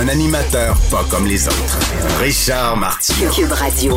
Un animateur pas comme les autres. Richard Martineau. Cube Radio.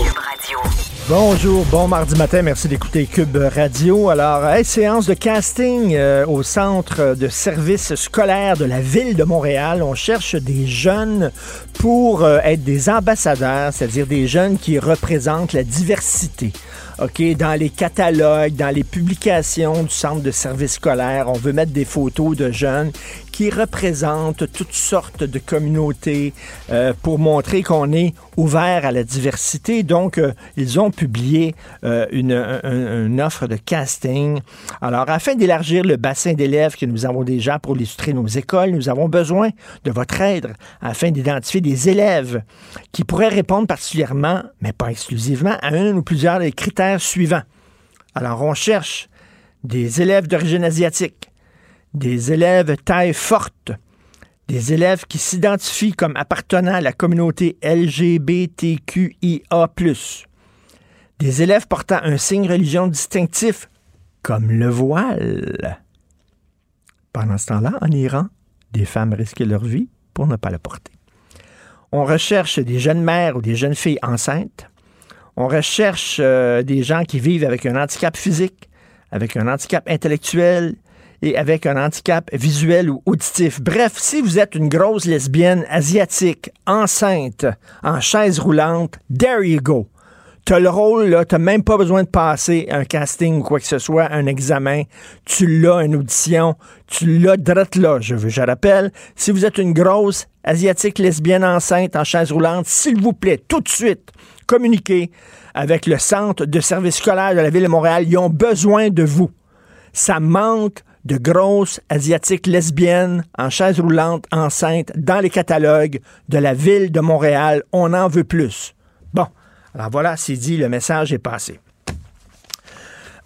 Bonjour, bon mardi matin, merci d'écouter Cube Radio. Alors, hey, séance de casting euh, au centre de services scolaires de la ville de Montréal. On cherche des jeunes pour euh, être des ambassadeurs, c'est-à-dire des jeunes qui représentent la diversité. OK, dans les catalogues, dans les publications du centre de services scolaires, on veut mettre des photos de jeunes qui représentent toutes sortes de communautés euh, pour montrer qu'on est ouvert à la diversité. Donc, euh, ils ont publié euh, une, un- une offre de casting. Alors, afin d'élargir le bassin d'élèves que nous avons déjà pour illustrer nos écoles, nous avons besoin de votre aide afin d'identifier des élèves qui pourraient répondre particulièrement, mais pas exclusivement, à un ou plusieurs des critères suivants. Alors, on cherche des élèves d'origine asiatique, des élèves taille forte, des élèves qui s'identifient comme appartenant à la communauté LGBTQIA+, des élèves portant un signe religion distinctif comme le voile. Pendant ce temps-là, en Iran, des femmes risquaient leur vie pour ne pas le porter. On recherche des jeunes mères ou des jeunes filles enceintes. On recherche euh, des gens qui vivent avec un handicap physique, avec un handicap intellectuel et avec un handicap visuel ou auditif. Bref, si vous êtes une grosse lesbienne asiatique, enceinte, en chaise roulante, there you go. T'as le rôle, là, t'as même pas besoin de passer un casting ou quoi que ce soit, un examen. Tu l'as, une audition, tu l'as drette là. Je, je rappelle, si vous êtes une grosse asiatique lesbienne enceinte en chaise roulante, s'il vous plaît, tout de suite, communiquez avec le centre de service scolaire de la ville de Montréal. Ils ont besoin de vous. Ça manque de grosses asiatiques lesbiennes en chaise roulante enceinte dans les catalogues de la ville de Montréal. On en veut plus. Bon, alors voilà, c'est dit, le message est passé.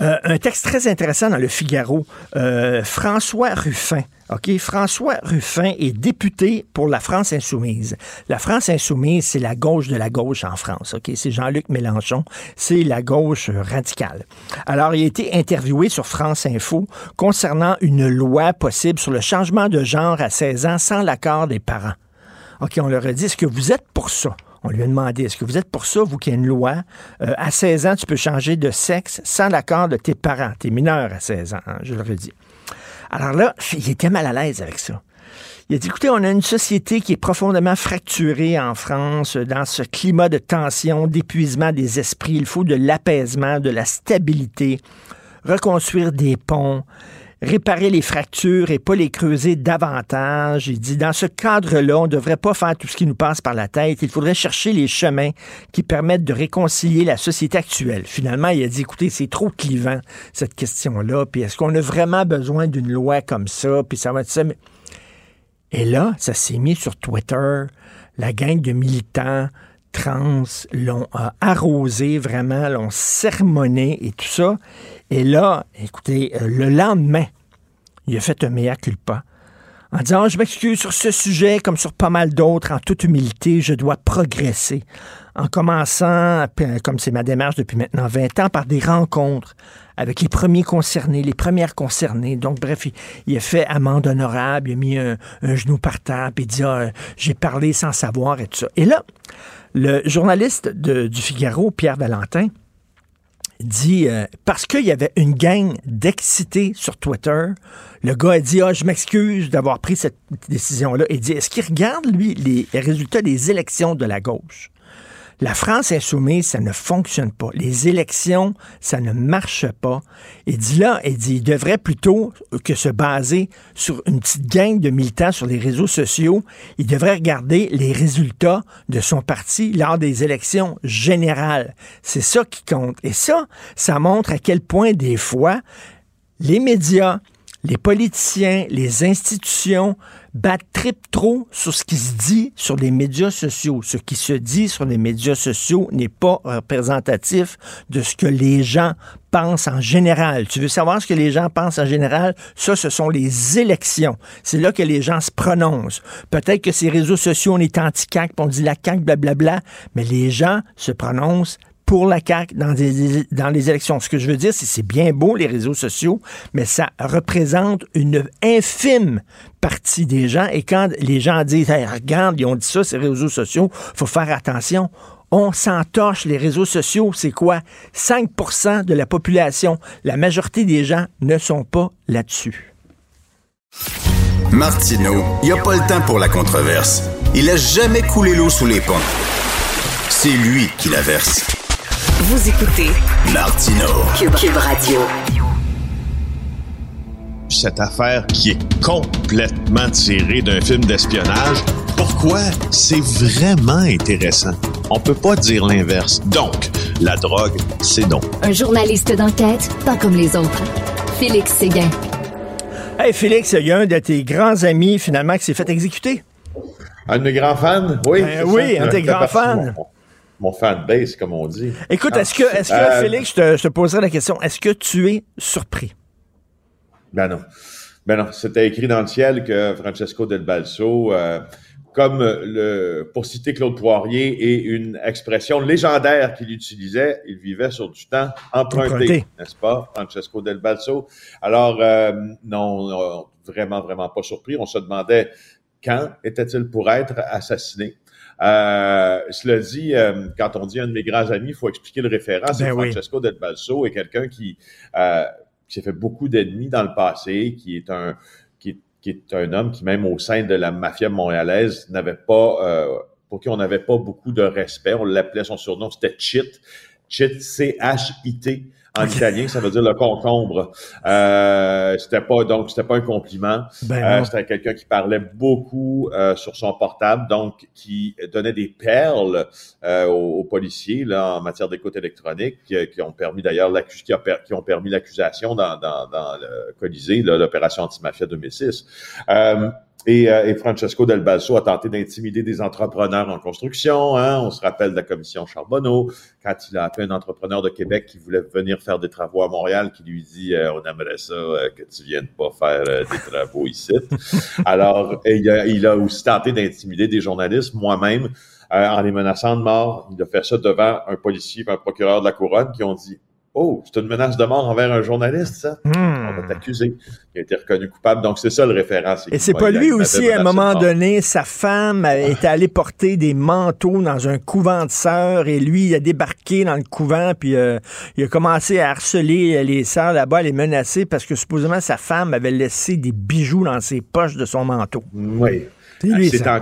Euh, un texte très intéressant dans le Figaro. Euh, François Ruffin. OK, François Ruffin est député pour la France insoumise. La France insoumise, c'est la gauche de la gauche en France. OK, c'est Jean-Luc Mélenchon, c'est la gauche radicale. Alors, il a été interviewé sur France Info concernant une loi possible sur le changement de genre à 16 ans sans l'accord des parents. OK, on leur a dit, est-ce que vous êtes pour ça? On lui a demandé, est-ce que vous êtes pour ça, vous qui avez une loi, euh, à 16 ans, tu peux changer de sexe sans l'accord de tes parents. T'es mineur à 16 ans, hein, je leur ai dit. Alors là, il était mal à l'aise avec ça. Il a dit, écoutez, on a une société qui est profondément fracturée en France, dans ce climat de tension, d'épuisement des esprits. Il faut de l'apaisement, de la stabilité, reconstruire des ponts, réparer les fractures et pas les creuser davantage. Il dit, dans ce cadre-là, on ne devrait pas faire tout ce qui nous passe par la tête. Il faudrait chercher les chemins qui permettent de réconcilier la société actuelle. Finalement, il a dit, écoutez, c'est trop clivant, cette question-là. Puis est-ce qu'on a vraiment besoin d'une loi comme ça? Puis ça va être ça. Et là, ça s'est mis sur Twitter. La gang de militants trans l'ont euh, arrosé vraiment, l'ont sermonné et tout ça. Et là, écoutez, euh, le lendemain, il a fait un mea culpa en disant Je m'excuse sur ce sujet, comme sur pas mal d'autres, en toute humilité, je dois progresser. En commençant, euh, comme c'est ma démarche depuis maintenant 20 ans, par des rencontres avec les premiers concernés, les premières concernées. Donc, bref, il, a fait amende honorable, il a mis un, genou par terre, puis il dit ah, J'ai parlé sans savoir et tout ça. Et là, le journaliste du Figaro, Pierre Valentin, dit euh, parce qu'il y avait une gang d'excités sur Twitter, le gars a dit ah je m'excuse d'avoir pris cette décision là. Il dit est-ce qu'il regarde lui les résultats des élections de la gauche? La France insoumise, ça ne fonctionne pas. Les élections, ça ne marche pas. Il dit là, il dit, il devrait plutôt que se baser sur une petite gang de militants sur les réseaux sociaux, il devrait regarder les résultats de son parti lors des élections générales. C'est ça qui compte. Et ça, ça montre à quel point des fois, les médias, les politiciens, les institutions battre trip trop sur ce qui se dit sur les médias sociaux. Ce qui se dit sur les médias sociaux n'est pas représentatif de ce que les gens pensent en général. Tu veux savoir ce que les gens pensent en général? Ça, ce sont les élections. C'est là que les gens se prononcent. Peut-être que ces réseaux sociaux, on est anti-CAC, on dit la CAC, blablabla, mais les gens se prononcent pour la CAQ dans, les élections. Ce que je veux dire, c'est c'est bien beau, les réseaux sociaux, mais ça représente une infime partie des gens. Et quand les gens disent, regarde, ils ont dit ça, ces réseaux sociaux, faut faire attention. On s'entorche les réseaux sociaux, c'est quoi? 5% de la population. La majorité des gens ne sont pas là-dessus. Martineau, il n'y a pas le temps pour la controverse. Il a jamais coulé l'eau sous les ponts. C'est lui qui la verse. Vous écoutez Martino Cube, Radio. Cette affaire qui est complètement tirée d'un film d'espionnage, pourquoi c'est vraiment intéressant? On peut pas dire l'inverse. Donc, la drogue, c'est non. Un journaliste d'enquête, pas comme les autres. Félix Séguin. Hey Félix, il y a un de tes grands amis finalement qui s'est fait exécuter. Un de mes grands fans? Oui. Ben oui, un de tes grands fans mon fanbase, comme on dit. Écoute, est-ce que, est-ce que euh, Félix, je te, poserai la question, est-ce que tu es surpris? Ben non. Ben non. C'était écrit dans le ciel que Francesco Del Balso, euh, comme le, pour citer Claude Poirier, et une expression légendaire qu'il utilisait, il vivait sur du temps emprunté, n'est-ce pas, Francesco Del Balso? Alors, euh, non, vraiment, vraiment pas surpris. On se demandait quand était-il pour être assassiné? Euh, cela dit, euh, quand on dit un de mes grands amis, il faut expliquer le référent. C'est ben Francesco Del Balso est quelqu'un qui, euh, qui s'est fait beaucoup d'ennemis dans le passé, qui est un qui qui est un homme qui, même au sein de la mafia montréalaise, n'avait pas euh, pour qui on n'avait pas beaucoup de respect. On l'appelait son surnom, c'était Chit. Chit, C-H-I-T en italien, ça veut dire le concombre. Euh, c'était pas donc c'était pas un compliment. Ben euh, c'était quelqu'un qui parlait beaucoup euh, sur son portable, donc qui donnait des perles euh, aux, policiers là en matière d'écoute électronique, qui, ont permis d'ailleurs qui, qui, ont permis l'accusation dans, dans, dans le Colisée, l'opération antimafia 2006. Euh, et, euh, et, Francesco Del Balso a tenté d'intimider des entrepreneurs en construction. Hein. On se rappelle de la commission Charbonneau, quand il a appelé un entrepreneur de Québec qui voulait venir faire des travaux à Montréal, qui lui dit euh, On aimerait ça euh, que tu viennes pas faire des travaux ici. Alors, il a, il a aussi tenté d'intimider des journalistes, moi-même, en les menaçant de mort. Il a fait ça devant un policier et un procureur de la Couronne qui ont dit Oh, c'est une menace de mort envers un journaliste, ça? Hmm. On va t'accuser. Il a été reconnu coupable. Donc, c'est ça le référent. Et c'est pas lui aussi, à un moment donné, sa femme est allée porter des manteaux dans un couvent de sœurs et lui, il a débarqué dans le couvent puis euh, il a commencé à harceler les sœurs là-bas, les menacer parce que supposément sa femme avait laissé des bijoux dans ses poches de son manteau. Oui. C'est en,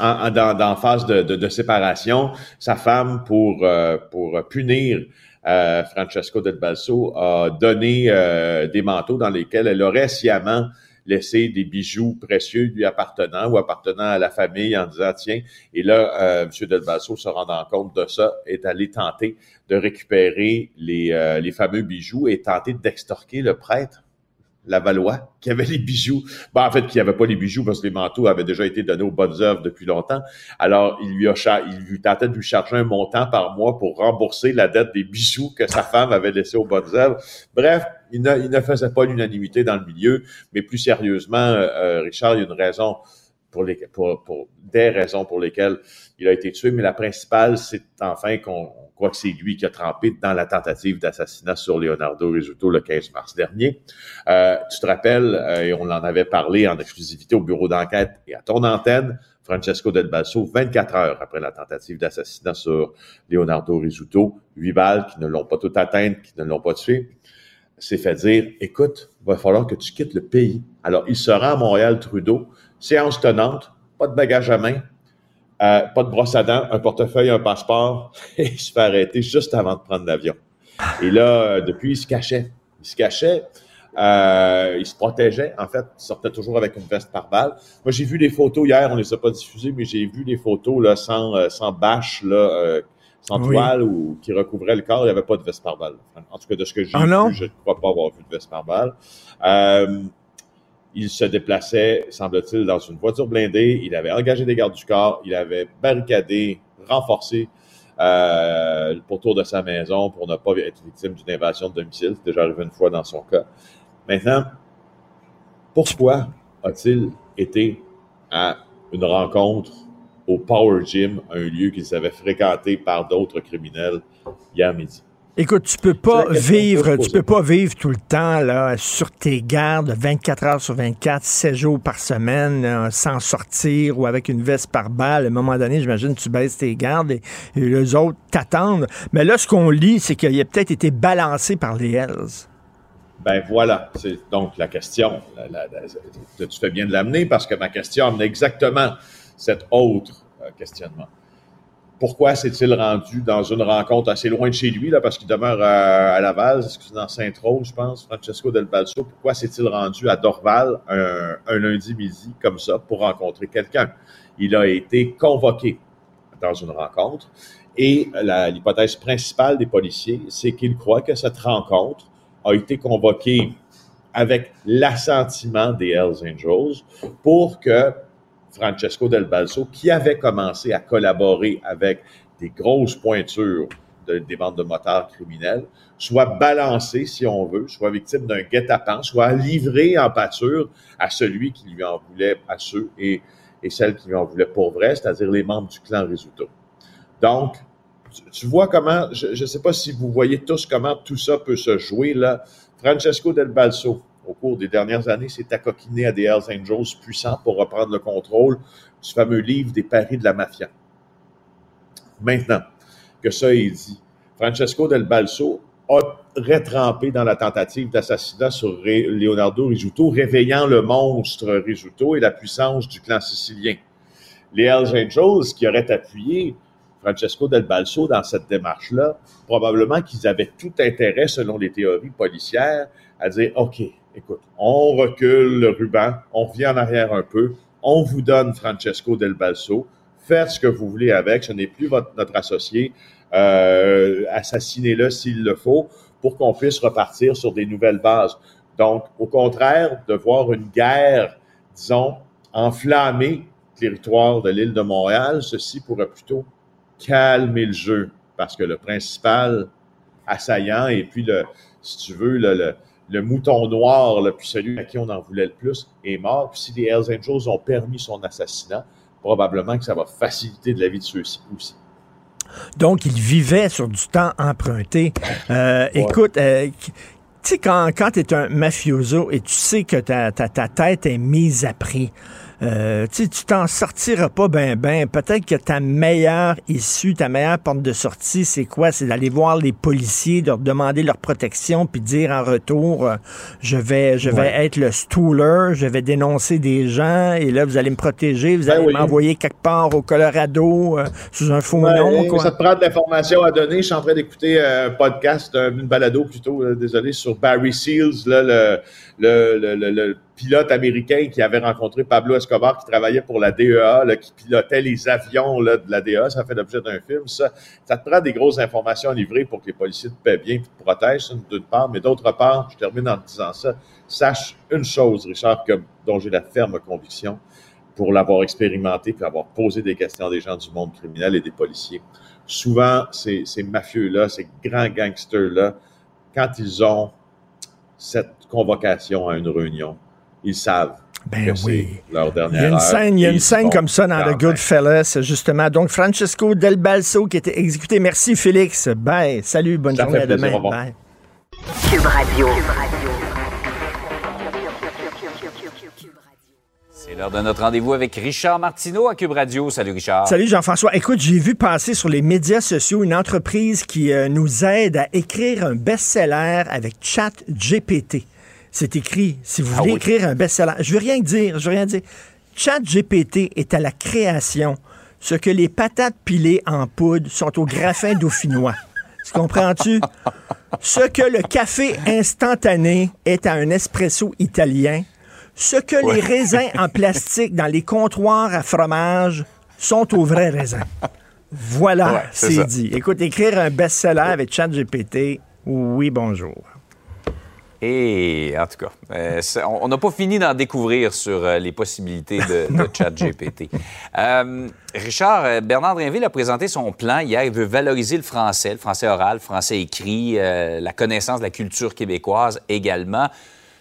en, dans, phase de, séparation. Sa femme, pour, euh, pour punir euh, Francesco Del Balso a donné euh, des manteaux dans lesquels elle aurait sciemment laissé des bijoux précieux lui appartenant ou appartenant à la famille en disant tiens et là euh, M. Del Balso se rendant compte de ça est allé tenter de récupérer les, euh, les fameux bijoux et tenter d'extorquer le prêtre Valois, qui avait les bijoux. Ben, en fait, qui avait pas les bijoux parce que les manteaux avaient déjà été donnés aux bonnes œuvres depuis longtemps. Alors, il lui a il lui tentait de lui charger un montant par mois pour rembourser la dette des bijoux que sa femme avait laissés aux bonnes œuvres. Bref, il ne, il ne faisait pas l'unanimité dans le milieu, mais plus sérieusement, euh, euh, Richard, il y a une raison pour, les, pour, pour des raisons pour lesquelles il a été tué, mais la principale, c'est enfin qu'on croit que c'est lui qui a trempé dans la tentative d'assassinat sur Leonardo Rizzuto le 15 mars dernier. Euh, tu te rappelles, euh, et on en avait parlé en exclusivité au bureau d'enquête et à ton antenne, Francesco Del Balso, 24 heures après la tentative d'assassinat sur Leonardo Rizzuto, huit balles qui ne l'ont pas tout atteint, qui ne l'ont pas tué, s'est fait dire, écoute, il va falloir que tu quittes le pays. Alors, il sera à Montréal, Trudeau, séance tenante, pas de bagage à main, euh, pas de brosse à dents, un portefeuille, un passeport, et il se fait arrêter juste avant de prendre l'avion. Et là, euh, depuis, il se cachait. Il se cachait. Euh, il se protégeait, en fait, il sortait toujours avec une veste par balle. Moi, j'ai vu des photos hier, on ne les a pas diffusées, mais j'ai vu des photos là, sans, sans bâche, là, sans toile ou qui recouvrait le corps, il n'y avait pas de veste par balle. En tout cas, de ce que j'ai ah vu, je ne crois pas avoir vu de veste par balle. Il se déplaçait, semble-t-il, dans une voiture blindée. Il avait engagé des gardes du corps. Il avait barricadé, renforcé euh, le pourtour de sa maison pour ne pas être victime d'une invasion de domicile. C'est déjà arrivé une fois dans son cas. Maintenant, pourquoi a-t-il été à une rencontre au Power Gym, un lieu qu'il savait fréquenté par d'autres criminels hier midi? Écoute, tu peux pas vivre, tu peux pas vivre tout le temps là sur tes gardes 24 heures sur 24, 7 jours par semaine, sans sortir ou avec une veste par balle. À un moment donné, j'imagine tu baisses tes gardes et, les autres t'attendent. Mais là, ce qu'on lit, c'est qu'il a peut-être été balancé par les Hells. Ben voilà, c'est donc la question. tu fais bien de l'amener parce que ma question amène exactement cet autre euh, questionnement pourquoi s'est-il rendu dans une rencontre assez loin de chez lui, là, parce qu'il demeure à, Laval, est-ce que c'est dans Saint-Rose, je pense, Francesco Del Balso, pourquoi s'est-il rendu à Dorval un, lundi midi comme ça pour rencontrer quelqu'un? Il a été convoqué dans une rencontre et l'hypothèse principale des policiers, c'est qu'ils croient que cette rencontre a été convoquée avec l'assentiment des Hells Angels pour que Francesco Del Balso, qui avait commencé à collaborer avec des grosses pointures des bandes de motards criminels, soit balancé, si on veut, soit victime d'un guet-apens, soit livré en pâture à celui qui lui en voulait, à ceux et, celles qui lui en voulaient pour vrai, c'est-à-dire les membres du clan Risuto. Donc, tu, vois comment, je ne sais pas si vous voyez tous comment tout ça peut se jouer là. Francesco Del Balso, au cours des dernières années, s'est accoquiné à des Hells Angels puissants pour reprendre le contrôle du fameux livre des paris de la mafia. Maintenant que ça est dit, Francesco Del Balso a retrempé dans la tentative d'assassinat sur Leonardo Risuto, réveillant le monstre Risuto et la puissance du clan sicilien. Les Hells Angels qui auraient appuyé Francesco Del Balso dans cette démarche-là, probablement qu'ils avaient tout intérêt, selon les théories policières, à dire, OK, écoute, on recule le ruban, on revient en arrière un peu, on vous donne Francesco Del Balso, faites ce que vous voulez avec, ce n'est plus notre associé, euh, assassinez-le s'il le faut, pour qu'on puisse repartir sur des nouvelles bases. Donc, au contraire, de voir une guerre, disons, enflammer le territoire de l'île de Montréal, ceci pourrait plutôt calmer le jeu, parce que le principal assaillant, et puis le, si tu veux, le mouton noir, le puis celui à qui on en voulait le plus, est mort. Puis si les Hells Angels ont permis son assassinat, probablement que ça va faciliter de la vie de ceux-ci aussi. Donc, il vivait sur du temps emprunté. Euh, écoute, euh, tu sais, quand, quand tu es un mafioso et tu sais que ta, ta, ta tête est mise à prix, euh, tu t'en sortiras pas ben ben. Peut-être que ta meilleure issue, ta meilleure porte de sortie, c'est quoi? C'est d'aller voir les policiers, de leur demander leur protection, puis dire en retour, euh, je vais, je vais être le stooler, je vais dénoncer des gens, et là, vous allez me protéger, vous ben allez m'envoyer quelque part au Colorado euh, sous un faux nom. Quoi. Ça te prend de l'information à donner. Je suis en train d'écouter un podcast, une balado plutôt, désolé, sur Barry Seals, là, le, le, le, le pilote américain qui avait rencontré Pablo Escobar, qui travaillait pour la DEA, qui pilotait les avions de la DEA. Ça fait l'objet d'un film. Ça, ça te prend des grosses informations à livrer pour que les policiers te paient bien et te protègent, d'une part. Mais d'autre part, je termine en disant ça, sache une chose, Richard, dont j'ai la ferme conviction pour l'avoir expérimenté puis avoir posé des questions à des gens du monde criminel et des policiers. Souvent, ces, ces mafieux-là, ces grands gangsters-là, quand ils ont cette convocation à une réunion, ils savent. Ben oui. Leur dernière il y a une scène, il y a une scène comme ça dans The Goodfellas, justement. Donc, Francesco Del Balso qui était exécuté. Merci, Félix. Bye. Salut, bonne journée à demain. Bye. Cube Radio. C'est l'heure de notre rendez-vous avec Richard Martineau à Cube Radio. Salut Richard. Salut Jean-François. Écoute, j'ai vu passer sur les médias sociaux une entreprise qui euh, nous aide à écrire un best-seller avec ChatGPT c'est écrit. Si vous ah voulez écrire un best-seller, je veux rien dire, je veux rien dire. Chat GPT est à la création ce que les patates pilées en poudre sont au graffin dauphinois. Tu comprends-tu? Ce que le café instantané est à un espresso italien. Ce que les raisins en plastique dans les comptoirs à fromage sont aux vrais raisins. Voilà, c'est dit. Écoute, écrire un best-seller avec ChatGPT, oui, bonjour. Et en tout cas, euh, on n'a pas fini d'en découvrir sur euh, les possibilités de, de ChatGPT. Euh, Richard, Bernard Drinville a présenté son plan hier. Il veut valoriser le français, le français oral, le français écrit, la connaissance de la culture québécoise également.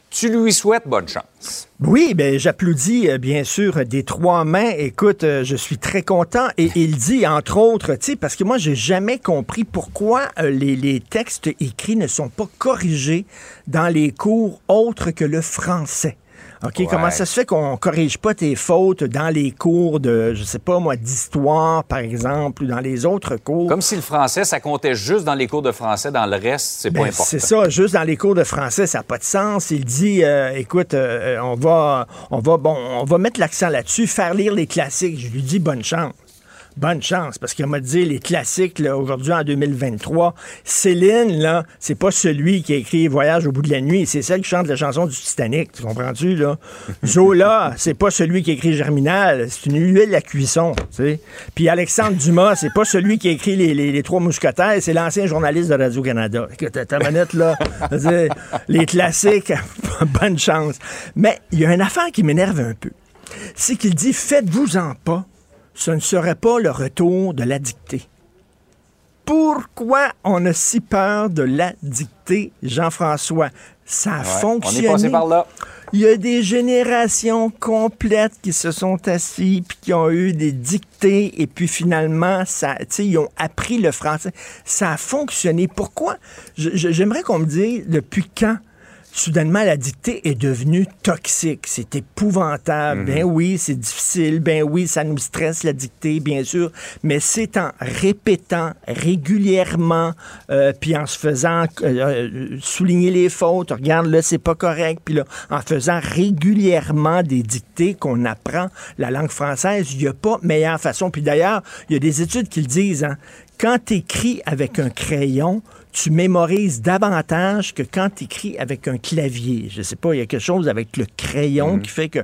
Tu lui souhaites bonne chance. Oui, ben j'applaudis euh, bien sûr des trois mains. Écoute, euh, je suis très content et il dit entre autres, tu parce que moi j'ai jamais compris pourquoi euh, les, les textes écrits ne sont pas corrigés dans les cours autres que le français. OK, comment ça se fait qu'on corrige pas tes fautes dans les cours de, je sais pas moi, d'histoire, par exemple, ou dans les autres cours? Comme si le français, ça comptait juste dans les cours de français, dans le reste, c'est pas ben, important. C'est ça, juste dans les cours de français, ça n'a pas de sens. Il dit, euh, écoute, euh, on va, on va, bon, on va mettre l'accent là-dessus, faire lire les classiques. Je lui dis bonne chance bonne chance, parce qu'il m'a dit les classiques, aujourd'hui, en 2023, Céline, là, c'est pas celui qui a écrit Voyage au bout de la nuit, c'est celle qui chante la chanson du Titanic, tu comprends-tu, là? Zola, c'est pas celui qui a écrit Germinal, c'est une huile à cuisson, tu sais. Puis Alexandre Dumas, c'est pas celui qui a écrit Les, Trois Mousquetaires, c'est l'ancien journaliste de Radio-Canada. Ta manette, là, les classiques, bonne chance. Mais il y a une affaire qui m'énerve un peu. C'est qu'il dit, faites-vous-en pas ce ne serait pas le retour de la dictée. Pourquoi on a si peur de la dictée, Jean-François? Ça a fonctionné. On est passé par là. Il y a des générations complètes qui se sont assis puis qui ont eu des dictées et puis finalement, ça, ils ont appris le français. Ça a fonctionné. Pourquoi? J'aimerais qu'on me dise depuis quand soudainement, la dictée est devenue toxique. C'est épouvantable. Ben mhm. oui, c'est difficile. Ben oui, ça nous stresse, la dictée, bien sûr. Mais c'est en répétant régulièrement, euh, puis en se faisant euh, euh, souligner les fautes. Regarde, là, c'est pas correct. Puis là, en faisant régulièrement des dictées qu'on apprend la langue française, il n'y a pas meilleure façon. Puis d'ailleurs, il y a des études qui le disent. Hein, quand tu écris avec un crayon, tu mémorises davantage que quand tu écris avec un clavier. Je sais pas, il y a quelque chose avec le crayon mhm. qui fait que...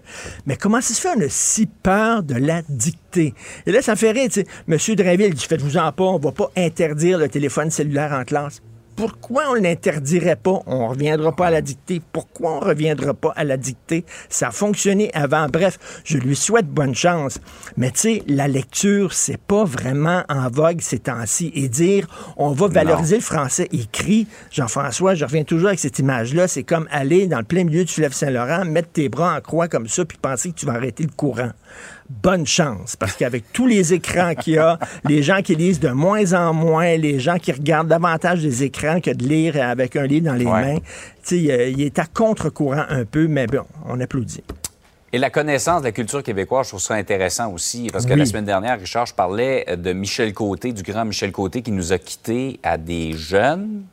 Mais comment ça se fait, on a si peur de la dictée? Et là, ça me fait rire, tu sais. Monsieur Drainville dit, faites-vous-en pas, on va pas interdire le téléphone cellulaire en classe pourquoi on l'interdirait pas? On reviendra pas à la dictée. Pourquoi on reviendra pas à la dictée? Ça a fonctionné avant. Bref, je lui souhaite bonne chance. Mais tu sais, la lecture, c'est pas vraiment en vogue ces temps-ci. Et dire, on va valoriser le français écrit, Jean-François, je reviens toujours avec cette image-là, c'est comme aller dans le plein milieu du fleuve Saint-Laurent, mettre tes bras en croix comme ça, puis penser que tu vas arrêter le courant bonne chance. Parce qu'avec tous les écrans qu'il y a, les gens qui lisent de moins en moins, les gens qui regardent davantage des écrans que de lire avec un livre dans les mains, il est à contre-courant un peu, mais bon, on applaudit. Et la connaissance de la culture québécoise, je trouve ça intéressant aussi, parce que la semaine dernière, Richard, je parlais de Michel Côté, du grand Michel Côté, qui nous a quittés à des jeunes,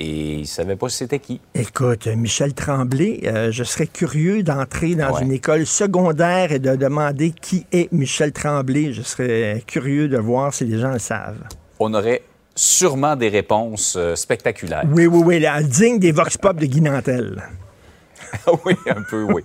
et il ne savait pas si c'était qui. Écoute, Michel Tremblay, euh, je serais curieux d'entrer dans une école secondaire et de demander qui est Michel Tremblay. Je serais curieux de voir si les gens le savent. On aurait sûrement des réponses euh, spectaculaires. Oui, oui, oui, la digne des vox pop de Guy Nantel. oui, un peu, oui.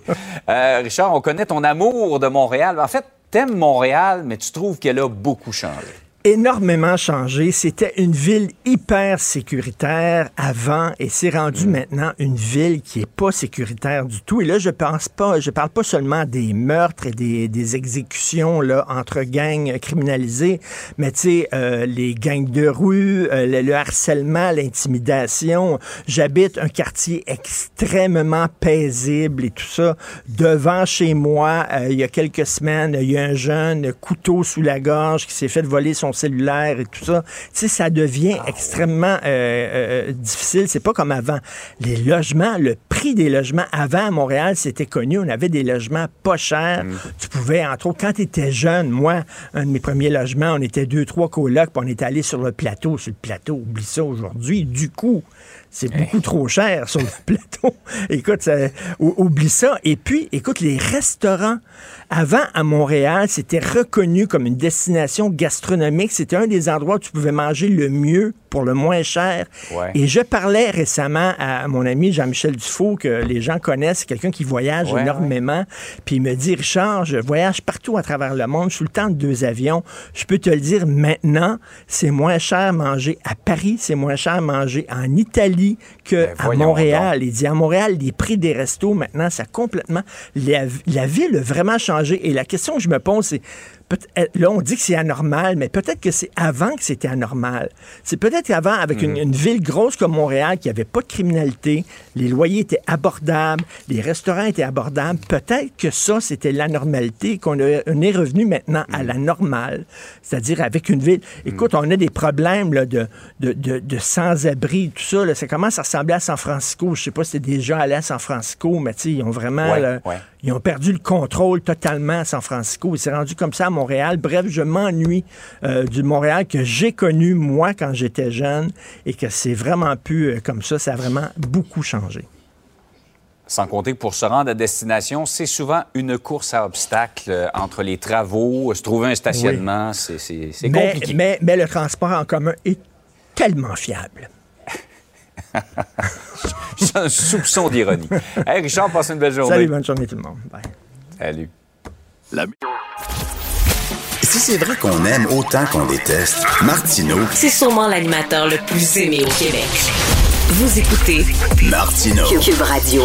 Euh, Richard, on connaît ton amour de Montréal. En fait, t'aimes Montréal, mais tu trouves qu'elle a beaucoup changé énormément changé. C'était une ville hyper sécuritaire avant et c'est rendu mm. maintenant une ville qui est pas sécuritaire du tout. Et là, je pense pas, je parle pas seulement des meurtres et des, des exécutions là entre gangs criminalisés, mais tu sais euh, les gangs de rue, euh, le, harcèlement, l'intimidation. J'habite un quartier extrêmement paisible et tout ça. Devant chez moi, euh, il y a quelques semaines, il y a un jeune couteau sous la gorge qui s'est fait voler son cellulaire et tout ça. Tu sais, ça devient ah, extrêmement euh, euh, difficile. C'est pas comme avant. Les logements, le prix des logements avant à Montréal, c'était connu. On avait des logements pas chers. Mm. Tu pouvais, entre autres, quand tu étais jeune, moi, un de mes premiers logements, on était deux, trois colocs, puis on était allé sur le plateau. Sur le plateau, oublie ça aujourd'hui. Du coup, c'est beaucoup trop cher sur le plateau. écoute, oublie ça. Et puis, écoute, les restaurants, avant à Montréal, c'était reconnu comme une destination gastronomique. C'était un des endroits où tu pouvais manger le mieux pour le moins cher. Et je parlais récemment à mon ami Jean-Michel Dufault, que les gens connaissent, quelqu'un qui voyage énormément. Puis il me dit, Richard, je voyage partout à travers le monde, je suis le temps de deux avions. Je peux te le dire maintenant, c'est moins cher manger à Paris, c'est moins cher manger en Italie Kennedy que ben, à Montréal. Il dit, à Montréal, les prix des restos, maintenant, ça a complètement... La, la ville a vraiment changé. Et la question que je me pose, c'est euh, là, on dit que c'est anormal, mais peut-être que c'est avant que c'était anormal. C'est peut-être qu'avant, avec une, mhm. ville grosse comme Montréal, qui avait pas de criminalité, les loyers étaient abordables, les restaurants étaient abordables, peut-être que ça, c'était l'anormalité, qu'on est revenu maintenant à la normale, c'est-à-dire avec une ville. Mhm. Écoute, on a des problèmes là, de, de, de, sans-abri, tout ça. Là, ça commence à ressembler à San Francisco. Je sais pas si c'est déjà allé à San Francisco, mais ils ont vraiment... Ils ont perdu le contrôle totalement à San Francisco. Il s'est rendu comme ça à Montréal. Bref, je m'ennuie euh, du Montréal que j'ai connu, moi, quand j'étais jeune, et que c'est vraiment plus euh, comme ça. Ça a vraiment beaucoup changé. Sans compter que pour se rendre à destination, c'est souvent une course à obstacles euh, entre les travaux, se trouver un stationnement, c'est compliqué. Mais, mais le transport en commun est tellement fiable. J'ai un soupçon d'ironie. Hey, Richard, passe une belle journée. Salut, bonne journée tout le monde. Bye. Salut. Si c'est vrai qu'on aime autant qu'on déteste, Martineau. C'est sûrement l'animateur le plus aimé au Québec. Vous écoutez Martineau. Cube Radio.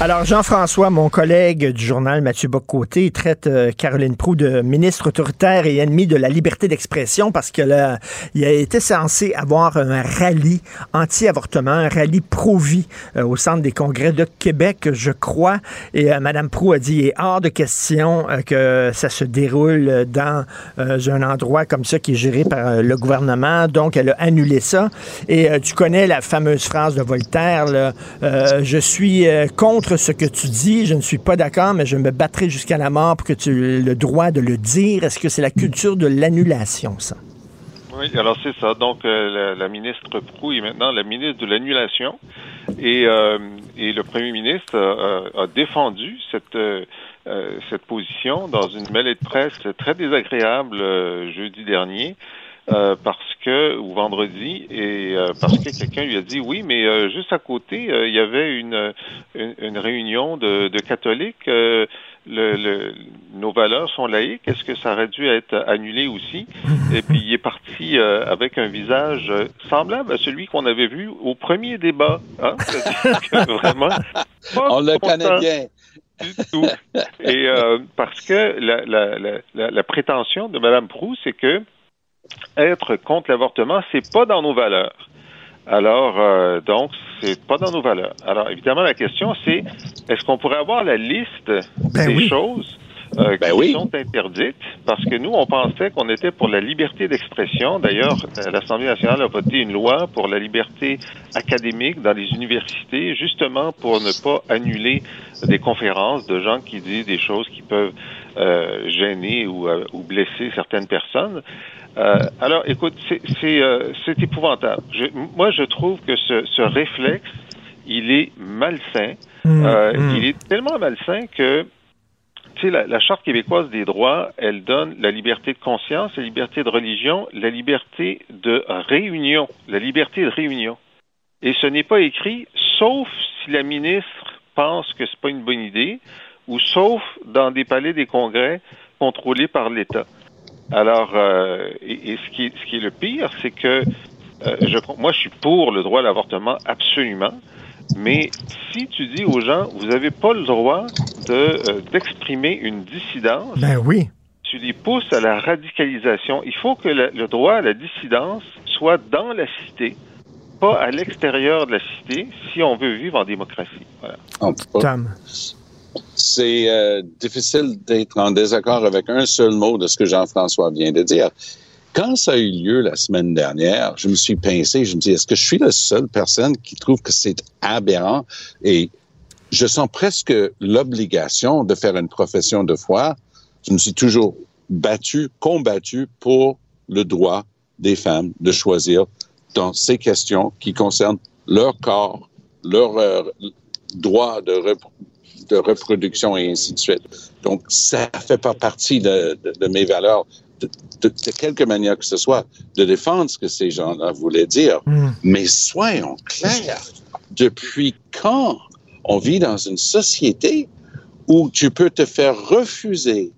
Alors, Jean-François, mon collègue du journal Mathieu Bocoté, traite euh, Caroline Proux de ministre autoritaire et ennemi de la liberté d'expression parce que là, il a été censé avoir un rallye anti-avortement, un rallye pro-vie euh, au centre des congrès de Québec, je crois. Et euh, Mme Proux a dit, il est hors de question que ça se déroule dans un endroit comme ça qui est géré par le gouvernement. Donc, elle a annulé ça. Et tu connais la fameuse phrase de Voltaire, là, je suis contre ce que tu dis, je ne suis pas d'accord, mais je me battrai jusqu'à la mort pour que tu aies le droit de le dire. Est-ce que c'est la culture de l'annulation, ça? Oui, alors c'est ça. Donc, euh, la, ministre Prou est maintenant la ministre de l'annulation. Et, euh, et, le premier ministre a, défendu cette, euh, cette position dans une mêlée de presse très désagréable jeudi dernier. Euh, parce que ou vendredi et euh, parce que quelqu'un lui a dit oui, mais euh, juste à côté il y avait une, une, réunion de, de catholiques. Le, le, nos valeurs sont laïques. Est-ce que ça aurait dû être annulé aussi? Et puis il est parti avec un visage semblable à celui qu'on avait vu au premier débat. Hein? vraiment, on le connaît bien. Du tout. Et parce que la, la, la, la prétention de Mme Proust, c'est que être contre l'avortement, c'est pas dans nos valeurs. Alors, euh, donc, c'est pas dans nos valeurs. Alors, évidemment, la question, c'est est-ce qu'on pourrait avoir la liste ben des choses euh, ben qui sont interdites? Parce que nous, on pensait qu'on était pour la liberté d'expression. D'ailleurs, l'Assemblée nationale a voté une loi pour la liberté académique dans les universités, justement pour ne pas annuler des conférences de gens qui disent des choses qui peuvent euh, gêner ou, ou blesser certaines personnes. Euh, alors, écoute, c'est euh, épouvantable. Je, moi, je trouve que ce, ce réflexe, il est malsain. Mmh, euh, mmh. Il est tellement malsain que tu sais, la, la, Charte québécoise des droits, elle donne la liberté de conscience, la liberté de religion, la liberté de réunion, la liberté de réunion. Et ce n'est pas écrit, sauf si la ministre pense que c'est pas une bonne idée, ou sauf dans des palais des congrès contrôlés par l'État. Alors, euh, et, ce, qui, ce qui est le pire, c'est que euh, je, moi, je suis pour le droit à l'avortement, absolument. Mais si tu dis aux gens, vous n'avez pas le droit de euh, d'exprimer une dissidence, ben oui. tu les pousses à la radicalisation. Il faut que le droit à la dissidence soit dans la cité, pas à l'extérieur de la cité, si on veut vivre en démocratie. Voilà c'est euh, difficile d'être en désaccord avec un seul mot de ce que Jean-François vient de dire. Quand ça a eu lieu la semaine dernière, je me suis pincé, je me dis, est-ce que je suis la seule personne qui trouve que c'est aberrant? Et je sens presque l'obligation de faire une profession de foi. Je me suis toujours battu, combattu pour le droit des femmes de choisir dans ces questions qui concernent leur corps, leur euh, droit de, de reproduction et ainsi de suite. Donc, ça fait pas partie de, de, mes valeurs de, de, quelque manière que ce soit, de défendre ce que ces gens-là voulaient dire. Hmm. Mais soyons clairs, depuis quand on vit dans une société où tu peux te faire refuser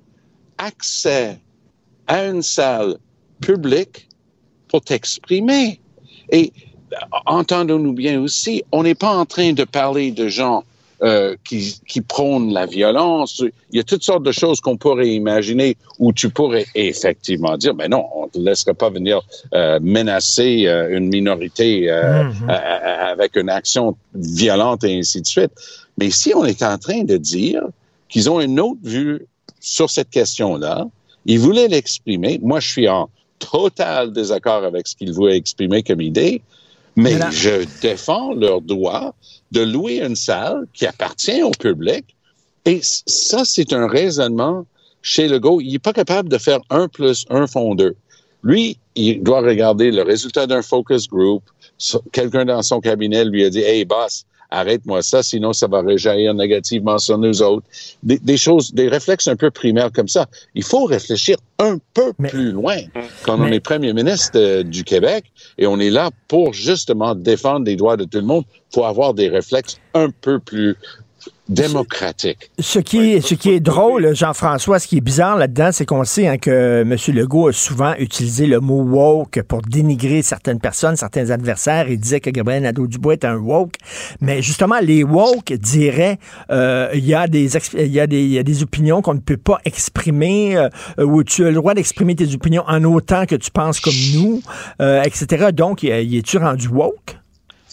accès à une salle publique pour t'exprimer? Et entendons-nous bien aussi, on n'est pas en train de parler de gens euh, qui, qui prônent la violence. Il y a toutes sortes de choses qu'on pourrait imaginer où tu pourrais effectivement dire, mais non, on ne laisserait pas venir euh, menacer euh, une minorité mm-hmm. avec une action violente et ainsi de suite. Mais si on est en train de dire qu'ils ont une autre vue sur cette question-là, ils voulaient l'exprimer. Moi, je suis en total désaccord avec ce qu'ils voulaient exprimer comme idée, mais je défends leur droit de louer une salle qui appartient au public. Et ça, c'est un raisonnement chez Legault. Il n'est pas capable de faire un plus un font deux. Lui, il doit regarder le résultat d'un focus group. Quelqu'un dans son cabinet lui a dit, Hey, boss, arrête-moi ça, sinon ça va réjaillir négativement sur nous autres. Des, choses, des réflexes un peu primaires comme ça. Il faut réfléchir un peu plus loin. Quand on est premier ministre euh, du Québec et on est là pour justement défendre les droits de tout le monde, faut avoir des réflexes un peu plus démocratique. Ce qui, est, ce qui est drôle, Jean-François, ce qui est bizarre là-dedans, c'est qu'on sait hein, que M. Legault a souvent utilisé le mot woke pour dénigrer certaines personnes, certains adversaires. Il disait que Gabriel Nadeau-Dubois est un woke. Mais justement, les woke diraient euh, il y, a des, y, y a des opinions qu'on ne peut pas exprimer, euh, ou tu as le droit d'exprimer tes opinions en autant que tu penses comme nous, euh, etc. Donc, y, y es-tu rendu woke?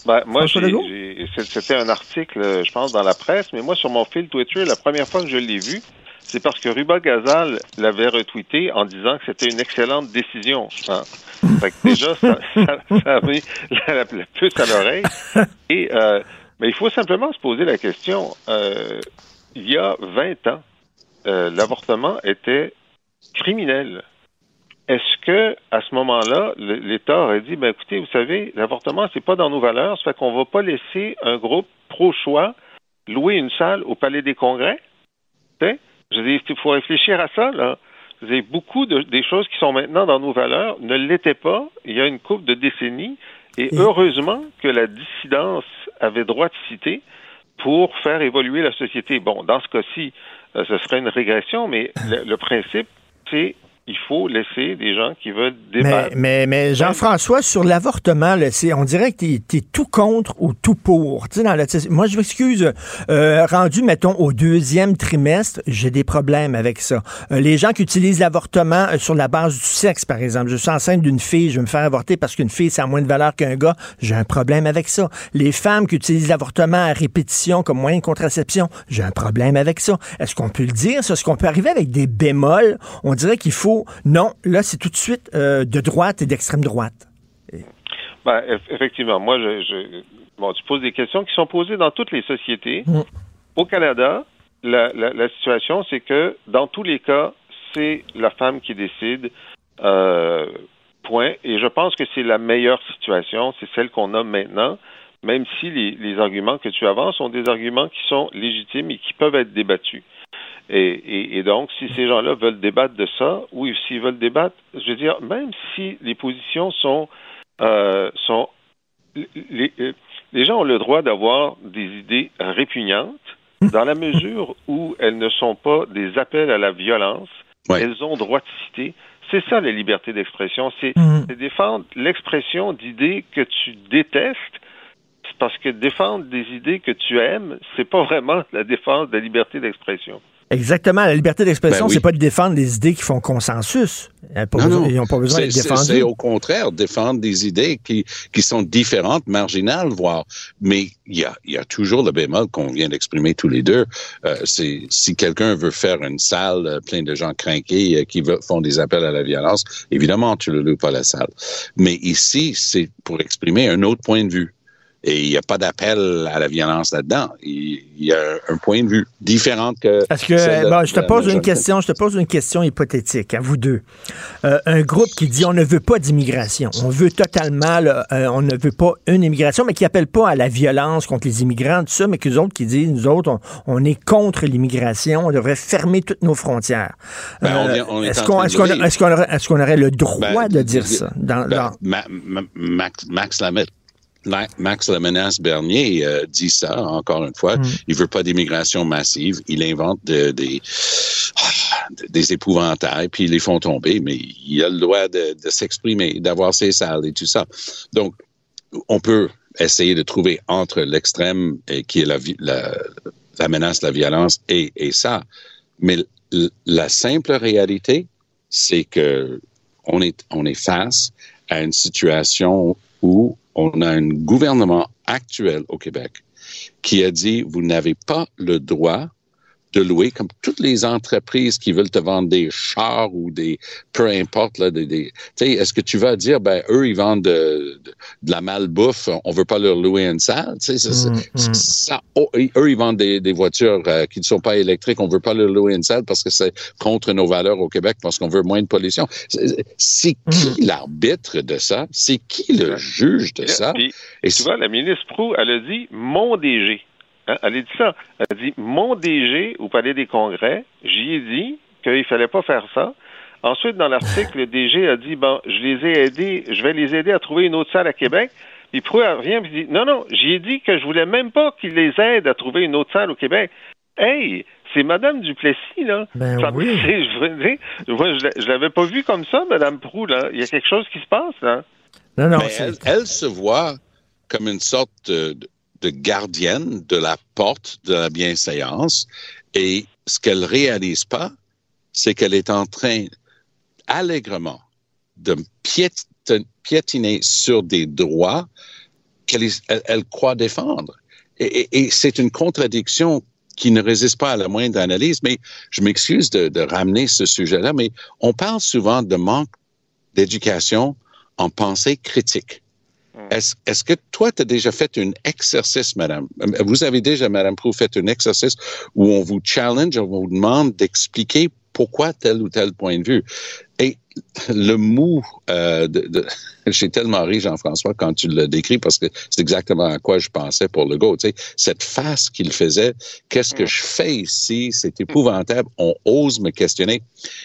Ben, moi, c'était un article, je pense, dans la presse, mais moi, sur mon fil Twitter, la première fois que je l'ai vu, c'est parce que Ruba Gazal l'avait retweeté en disant que c'était une excellente décision. Fait que déjà, ça, ça, a mis la, la, puce à l'oreille. Et euh, mais il faut simplement se poser la question. Euh, il y a 20 ans, euh, l'avortement était criminel. Est-ce que à ce moment-là, l'État aurait dit, ben écoutez, vous savez, l'avortement, c'est pas dans nos valeurs, ça fait qu'on va pas laisser un groupe pro-choix louer une salle au Palais des Congrès? Je dis, il faut réfléchir à ça, là. Vous avez beaucoup de, des choses qui sont maintenant dans nos valeurs ne l'étaient pas il y a une couple de décennies. Et heureusement que la dissidence avait droit de citer pour faire évoluer la société. Bon, dans ce cas-ci, euh, ce serait une régression, mais le principe, c'est il faut laisser des gens qui veulent débattre. Mais, mais, Jean-François, sur l'avortement, on dirait que tu es, tout contre ou tout pour. dans moi, je m'excuse, euh, rendu, mettons, au deuxième trimestre, j'ai des problèmes avec ça. Euh, les gens qui utilisent l'avortement euh, sur la base du sexe, par exemple, je suis enceinte d'une fille, je vais me faire avorter parce qu'une fille, ça a moins de valeur qu'un gars, j'ai un problème avec ça. Les femmes qui utilisent l'avortement à répétition comme moyen de contraception, j'ai un problème avec ça. Est-ce qu'on peut le dire, Est-ce qu'on peut arriver avec des bémols? On dirait qu'il faut non, là, c'est tout de suite euh, de droite et d'extrême droite. Ben, effectivement, moi, je, bon, tu poses des questions qui sont posées dans toutes les sociétés. Mm. Au Canada, la, situation, c'est que dans tous les cas, c'est la femme qui décide. Euh, point. Et je pense que c'est la meilleure situation, c'est celle qu'on a maintenant, même si les, les, arguments que tu avances sont des arguments qui sont légitimes et qui peuvent être débattus. Et, donc, si ces gens-là veulent débattre de ça, oui, s'ils veulent débattre, je veux dire, même si les positions sont, euh, sont les, les, gens ont le droit d'avoir des idées répugnantes dans la mesure où elles ne sont pas des appels à la violence. Elles ont droit de citer. C'est ça la liberté d'expression. C'est mm. défendre l'expression d'idées que tu détestes parce que défendre des idées que tu aimes, c'est pas vraiment la défense de la liberté d'expression. Exactement. La liberté d'expression, ben c'est pas de défendre des idées qui font consensus. Ils n'ont pas besoin d'être défendus. C'est au contraire défendre des idées qui, qui sont différentes, marginales, voire. Mais il y a, y a toujours le bémol qu'on vient d'exprimer tous les deux. Euh, c'est si quelqu'un veut faire une salle euh, pleine de gens craqués euh, qui font des appels à la violence, évidemment, tu ne loues pas la salle. Mais ici, c'est pour exprimer un autre point de vue Et il n'y a pas d'appel à la violence là-dedans. Il, y a un point de vue différent que. Est-ce que bon, je te pose une question, je te pose une question hypothétique à vous deux. Euh, un groupe qui dit on ne veut pas d'immigration, on veut totalement, là, euh, on ne veut pas une immigration, mais qui appelle pas à la violence contre les immigrants, tout ça, mais que autres qui disent nous autres, on, est contre l'immigration, on devrait fermer toutes nos frontières. est-ce qu'on est est aurait, le droit ben, de dire ça dans, ben, Max, Max Lamette Max menace Bernier euh, dit ça, encore une fois. Mm. Il veut pas d'immigration massive. Il invente des, ah, des épouvantails, puis ils les font tomber, mais il a le droit de, s'exprimer, d'avoir ses salles et tout ça. Donc, on peut essayer de trouver entre l'extrême qui est la, la, menace, la violence et, et ça. Mais la simple réalité, c'est que on est, on est face à une situation où on a un gouvernement actuel au Québec qui a dit, vous n'avez pas le droit de louer, comme toutes les entreprises qui veulent te vendre des chars ou des, peu importe, là, des, des est-ce que tu vas dire, ben, eux, ils vendent de, de, la malbouffe, on veut pas leur louer une salle, tu sais, ça, mm, ça, oh, eux, ils vendent des, des voitures euh, qui ne sont pas électriques, on veut pas leur louer une salle parce que c'est contre nos valeurs au Québec, parce qu'on veut moins de pollution. C'est qui mm. l'arbitre de ça? C'est qui le juge de ça? Et tu vois, la ministre Prou, elle a dit mon DG. Hein? Elle a dit ça. Elle a dit Mon DG au Palais des Congrès, j'y ai dit qu'il fallait pas faire ça. Ensuite, dans l'article, le DG a dit Bon, je les ai aidés, je vais les aider à trouver une autre salle à Québec. Puis Prou revient et dit Non, non, j'y ai dit que je voulais même pas qu'il les aide à trouver une autre salle au Québec. Hey, c'est Madame Duplessis, là. Ben oui. je, je, je l'avais pas vu comme ça, Madame Prou, là. Il y a quelque chose qui se passe, là. Non, non, elle, elle, se voit comme une sorte de, de gardienne de la porte de la bienséance. Et ce qu'elle réalise pas, c'est qu'elle est en train allègrement de piétiner sur des droits qu'elle elle, croit défendre. Et, c'est une contradiction qui ne résiste pas à la moindre analyse, mais je m'excuse de, de, ramener ce sujet-là, mais on parle souvent de manque d'éducation en pensée critique. Est-ce est que toi, tu as déjà fait un exercice, madame? Vous avez déjà, madame Prou, fait un exercice où on vous challenge, on vous demande d'expliquer pourquoi tel ou tel point de vue. Et le mou, euh, de, j'ai tellement ri, Jean-François, quand tu l'as décrit, parce que c'est exactement à quoi je pensais pour le go. Tu sais, cette face qu'il faisait, qu'est-ce que mm. je fais ici? C'est épouvantable. On ose me questionner.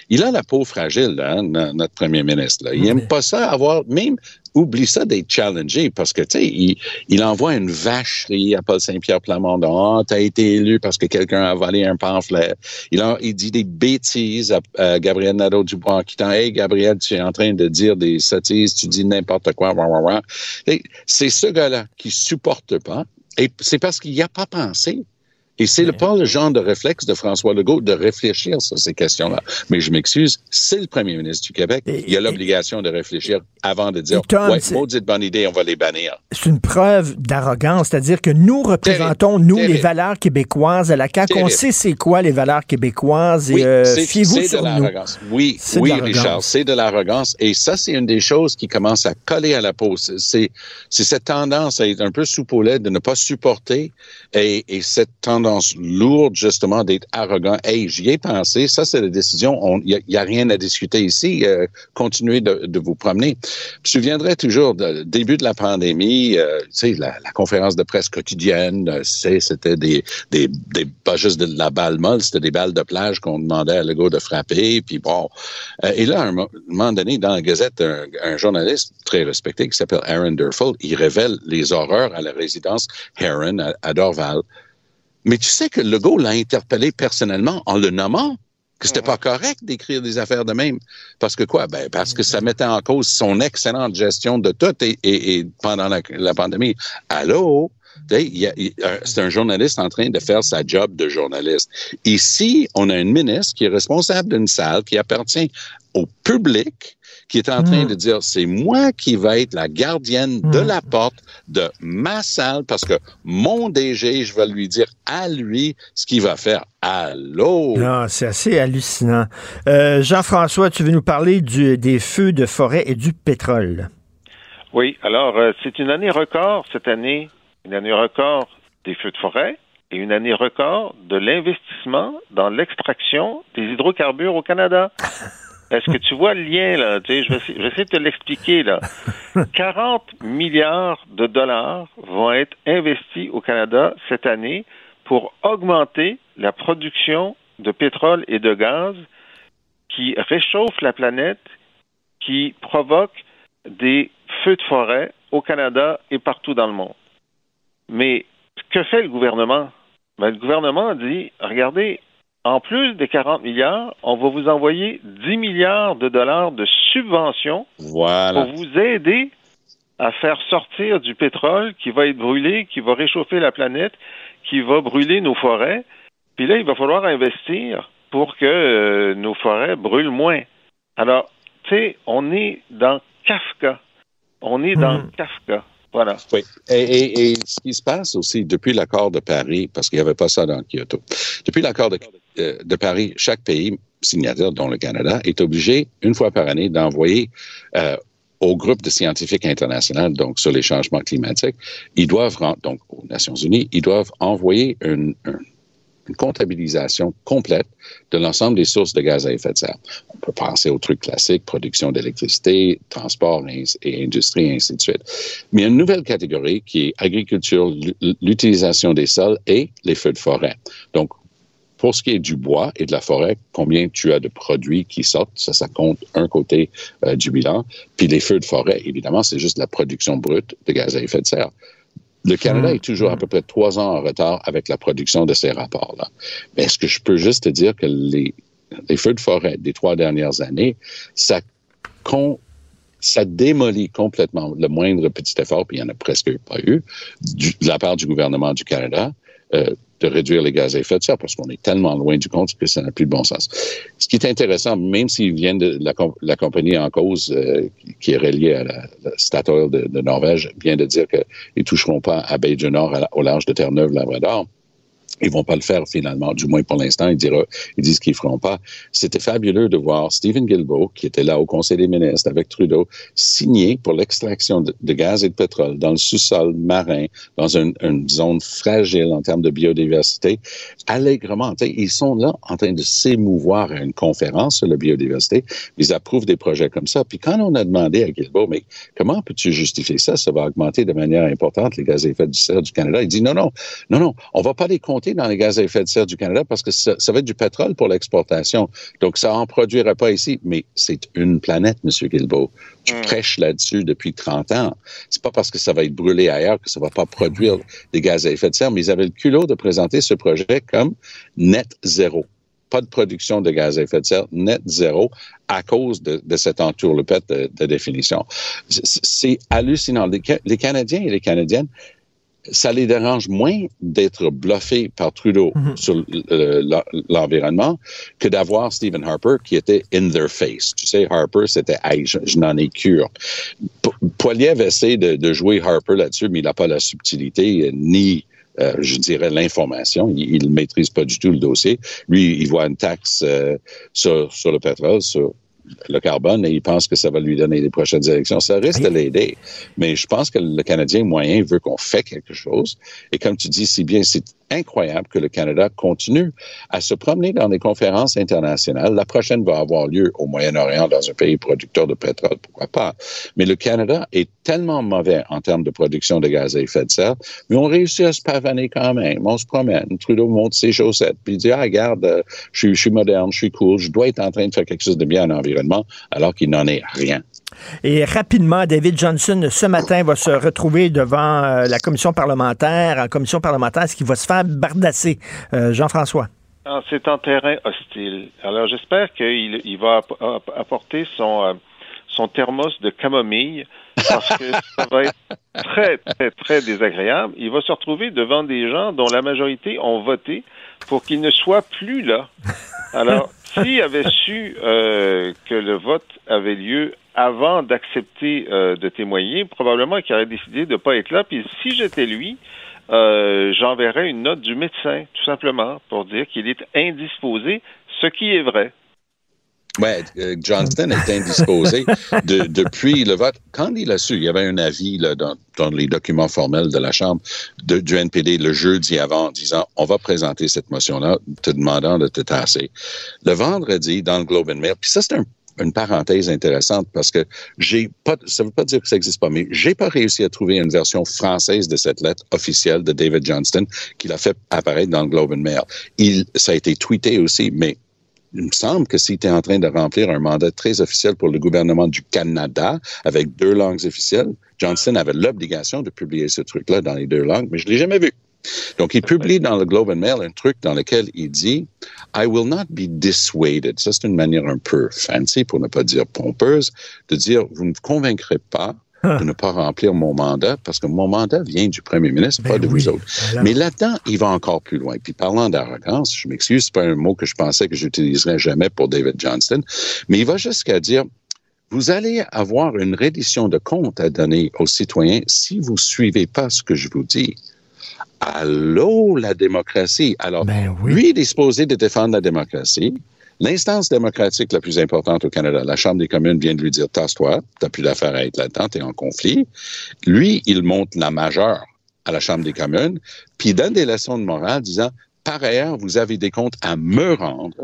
Il a la peau fragile, hein, notre premier ministre. Là. Il aime pas ça avoir, même oublie ça d'être challengé parce que, tu sais, il, envoie une vacherie à Paul Saint-Pierre Plamondon. Ah, t'as été élu parce que quelqu'un a volé un pamphlet. Il, il dit des bêtises à, Gabriel Nadeau-Dubois qui t'en, hey, Gabriel, tu es en train de dire des sottises, tu dis n'importe quoi, C'est ce gars-là qui supporte pas. Et c'est parce qu'il n'y a pas pensé. Et c'est le, pas le genre de réflexe de François Legault de réfléchir sur ces questions-là. Mais je m'excuse, c'est le premier ministre du Québec. il a l'obligation de réfléchir avant de dire, Tom, ouais, maudite bonne idée, on va les bannir. C'est une preuve d'arrogance, c'est-à-dire que nous représentons, nous, les valeurs québécoises à la CAQ. On sait c'est quoi les valeurs québécoises et euh, fiez-vous sur de nous. Oui, oui, Richard, c'est de l'arrogance. Et ça, c'est une des choses qui commence à coller à la peau. C'est cette tendance à être un peu soupolette, de ne pas supporter et, et cette tendance lourde, justement, d'être arrogant. Hey, j'y ai pensé. Ça, c'est la décision. Il n'y a, rien à discuter ici. Euh, continuez de, vous promener. Je me souviendrai toujours du début de la pandémie, euh, la, conférence de presse quotidienne, euh, c'était des, pas juste de la balle molle, c'était des balles de plage qu'on demandait à Legault de frapper. Puis bon. et là, à un moment donné, dans la Gazette, un, journaliste très respecté qui s'appelle Aaron Durfeld, il révèle les horreurs à la résidence Heron à Dorval. Mais tu sais que Legault l'a interpellé personnellement en le nommant que c'était pas correct d'écrire des affaires de même. Parce que quoi? Ben, parce que ça mettait en cause son excellente gestion de tout et, et, pendant la, la, pandémie. Allô? C'est un journaliste en train de faire sa job de journaliste. Ici, on a une ministre qui est responsable d'une salle qui appartient au public qui est en train hmm. de dire, c'est moi qui vais être la gardienne de hmm. la porte de ma salle parce que mon DG, je vais lui dire à lui ce qu'il va faire. Allô? Non, c'est assez hallucinant. Euh, Jean-François, tu veux nous parler du, des feux de forêt et du pétrole? Oui, alors euh, c'est une année record cette année une année record des feux de forêt et une année record de l'investissement dans l'extraction des hydrocarbures au Canada. Est-ce que tu vois le lien, là? Tu sais, je, vais, je vais essayer de te l'expliquer, là. 40 milliards de dollars vont être investis au Canada cette année pour augmenter la production de pétrole et de gaz qui réchauffe la planète, qui provoque des feux de forêt au Canada et partout dans le monde. Mais que fait le gouvernement? Ben, le gouvernement dit, regardez, en plus des 40 milliards, on va vous envoyer 10 milliards de dollars de subventions Voilà. pour vous aider à faire sortir du pétrole qui va être brûlé, qui va réchauffer la planète, qui va brûler nos forêts. Puis là, il va falloir investir pour que euh, nos forêts brûlent moins. Alors, tu sais, on est dans Kafka. On est dans Mhm. Kafka. Voilà. Oui. Et, et- et ce qui se passe aussi depuis l'accord de Paris, parce qu'il n'y avait pas ça dans Kyoto, depuis l'accord de, euh, de Paris, chaque pays signataire, dont le Canada, est obligé, une fois par année, d'envoyer euh, au groupe de scientifiques internationaux, donc sur les changements climatiques, ils doivent, donc aux Nations Unies, ils doivent envoyer une, un- une comptabilisation complète de l'ensemble des sources de gaz à effet de serre. On peut penser aux trucs classiques, production d'électricité, transport et, industrie, et ainsi de suite. Mais il y a une nouvelle catégorie qui est agriculture, l'utilisation des sols et les feux de forêt. Donc, pour ce qui est du bois et de la forêt, combien tu as de produits qui sortent, ça, ça compte un côté euh, du bilan. Puis les feux de forêt, évidemment, c'est juste la production brute de gaz à effet de serre. Le Canada Mmh. est toujours à peu près trois ans en retard avec la production de ces rapports-là. Mais est-ce que je peux juste te dire que les, les feux de forêt des trois dernières années, ça, con- ça démolit complètement le moindre petit effort, puis il n'y en a presque pas eu, du- de la part du gouvernement du Canada, euh, de réduire les gaz à effet de serre parce qu'on est tellement loin du compte que ça n'a plus de bon sens. Ce qui est intéressant, même s'ils viennent de la, com- la compagnie en cause euh, qui- est reliée à la, la Statoil de, de Norvège vient de dire qu'ils ne toucheront pas à Baie du Nord au large de Terre-Neuve-Labrador. Ils vont pas le faire finalement, du moins pour l'instant. Ils, dira, ils disent qu'ils feront pas. C'était fabuleux de voir Stephen Guilbeault, qui était là au Conseil des ministres avec Trudeau, signer pour l'extraction de, gaz et de pétrole dans le sous-sol marin, dans une, zone fragile en termes de biodiversité, allègrement. Ils sont là en train de s'émouvoir à une conférence sur la biodiversité. Ils approuvent des projets comme ça. Puis quand on a demandé à Guilbeault, mais comment peux-tu justifier ça? Ça va augmenter de manière importante les gaz à effet de serre du Canada. Il dit non, non, non, non, on va pas les compter dans les gaz à effet de serre du Canada parce que ça, ça va être du pétrole pour l'exportation. Donc, ça en produira pas ici. Mais c'est une planète, Monsieur Guilbeault. Tu Mm. prêches là-dessus depuis 30 ans. C'est pas parce que ça va être brûlé ailleurs que ça va pas produire des gaz à effet de serre, mais ils avaient le culot de présenter ce projet comme net zéro. Pas de production de gaz à effet de serre, net zéro, à cause de, de cette entourloupette de, de définition. C'est- hallucinant. Les Canadiens et les Canadiennes, ça les dérange moins d'être bluffés par Trudeau Mhm. sur euh, l'en- l'environnement que d'avoir Stephen Harper qui était in their face. Tu sais, Harper, c'était hey, je, je n'en ai cure. Poiliev essaie de, de jouer Harper là-dessus, mais il n'a pas la subtilité euh, ni euh, je dirais l'information. Il ne maîtrise pas du tout le dossier. Lui, il voit une taxe euh, sur, sur le pétrole, sur le carbone, et il pense que ça va lui donner les prochaines élections. Ça risque de l'aider. Mais je pense que le Canadien moyen veut qu'on fait quelque chose. Et comme tu dis si bien, c'est incroyable que le Canada continue à se promener dans des conférences internationales. La prochaine va avoir lieu au Moyen-Orient, dans un pays producteur de pétrole, pourquoi pas. Mais le Canada est tellement mauvais en termes de production de gaz à effet de serre, mais on réussit à se pavaner quand même. On se promène. Trudeau monte ses chaussettes, puis il dit, ah, regarde, euh, je, suis- je suis moderne, je suis cool, je dois être en train de faire quelque chose de bien à l'environnement, alors qu'il n'en est rien. Et rapidement, David Johnson, ce matin, va se retrouver devant euh, la commission parlementaire. En commission parlementaire, est-ce qu'il va se faire bardasser? Euh, Jean-François. Ah, C'est en terrain hostile. Alors j'espère qu'il il va app- app- apporter son, euh, son thermos de camomille parce que ça va être très, très, très désagréable. Il va se retrouver devant des gens dont la majorité ont voté pour qu'il ne soit plus là. Alors, s'il avait su euh, que le vote avait lieu avant d'accepter euh, de témoigner, probablement qu'il aurait décidé de ne pas être là. Puis si j'étais lui, euh, j'enverrais une note du médecin, tout simplement, pour dire qu'il est indisposé, ce qui est vrai. Ouais, euh, Johnston est indisposé de, depuis le vote. Quand il a su, il y avait un avis dans, les documents formels de la Chambre du NPD le jeudi avant, disant on va présenter cette motion-là, te demandant de te tasser. Le vendredi, dans le Globe and Mail, puis ça, c'est un une parenthèse intéressante parce que j'ai pas, ça veut pas dire que ça n'existe pas, mais j'ai pas réussi à trouver une version française de cette lettre officielle de David Johnston qu'il a fait apparaître dans le Globe and Mail. Il, ça a été tweeté aussi, mais il me semble que s'il était en train de remplir un mandat très officiel pour le gouvernement du Canada avec deux langues officielles, Johnston avait l'obligation de publier ce truc-là dans les deux langues, mais je l'ai jamais vu. Donc, il publie dans le Globe and Mail un truc dans lequel il dit I will not be dissuaded. Ça, c'est une manière un peu fancy, pour ne pas dire pompeuse, de dire vous ne convaincrez pas de ne pas remplir mon mandat parce que mon mandat vient du premier ministre, pas Ben de oui, vous autres. voilà. Mais là-dedans, il va encore plus loin. Puis parlant d'arrogance, je m'excuse, c'est pas un mot que je pensais que j'utiliserais jamais pour David Johnston, mais il va jusqu'à dire vous allez avoir une reddition de compte à donner aux citoyens si vous suivez pas ce que je vous dis. Allô, la démocratie. Alors, Ben oui. lui est disposé de défendre la démocratie. L'instance démocratique la plus importante au Canada, la Chambre des communes, vient de lui dire tasse-toi, t'as plus d'affaires à être là-dedans, t'es en conflit. Lui, il monte la majeure à la Chambre des communes, puis il donne des leçons de morale disant par ailleurs, vous avez des comptes à me rendre.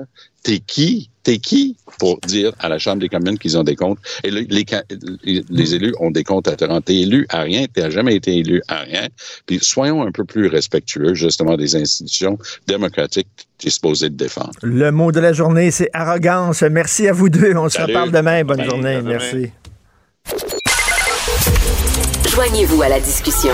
T'es qui? T'es qui pour dire à la Chambre des communes qu'ils ont des comptes? Et le- les, élus ont des comptes à te rendre. T'es élu à rien, t'as jamais été élu à rien. Puis soyons un peu plus respectueux, justement, des institutions démocratiques supposé de défendre. Le mot de la journée, c'est arrogance. Merci à vous deux. On se Salut. reparle demain. Bonne journée. Demain. Merci. Joignez-vous à la discussion.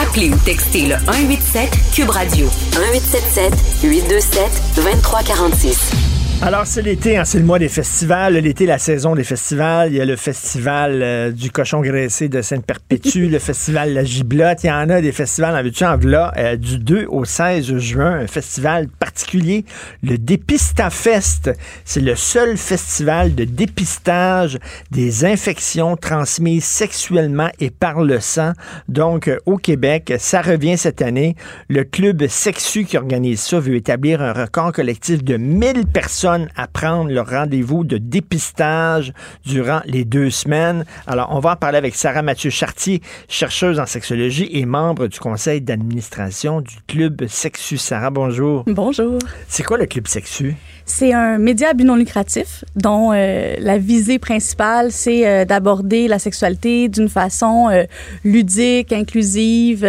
Appelez ou textez le 187 Cube Radio 1877 827 2346. Alors, c'est l'été, hein, c'est le mois des festivals. L'été, la saison des festivals. Il y a le festival euh, du cochon graissé de Sainte-Perpétue, le festival La Giblotte. Il y en a des festivals en veux-tu, en voilà, euh, du 2 au 16 juin. Un festival particulier, le Dépistafest. C'est le seul festival de dépistage des infections transmises sexuellement et par le sang. Donc, euh, au Québec, ça revient cette année. Le club Sexu qui organise ça veut établir un record collectif de 1000 personnes à prendre leur rendez-vous de dépistage durant les deux semaines. Alors, on va en parler avec Sarah Mathieu Chartier, chercheuse en sexologie et membre du conseil d'administration du club Sexu. Sarah, bonjour. Bonjour. C'est quoi le club Sexu? C'est un média à but non lucratif dont euh, la visée principale, c'est euh, d'aborder la sexualité d'une façon euh, ludique, inclusive,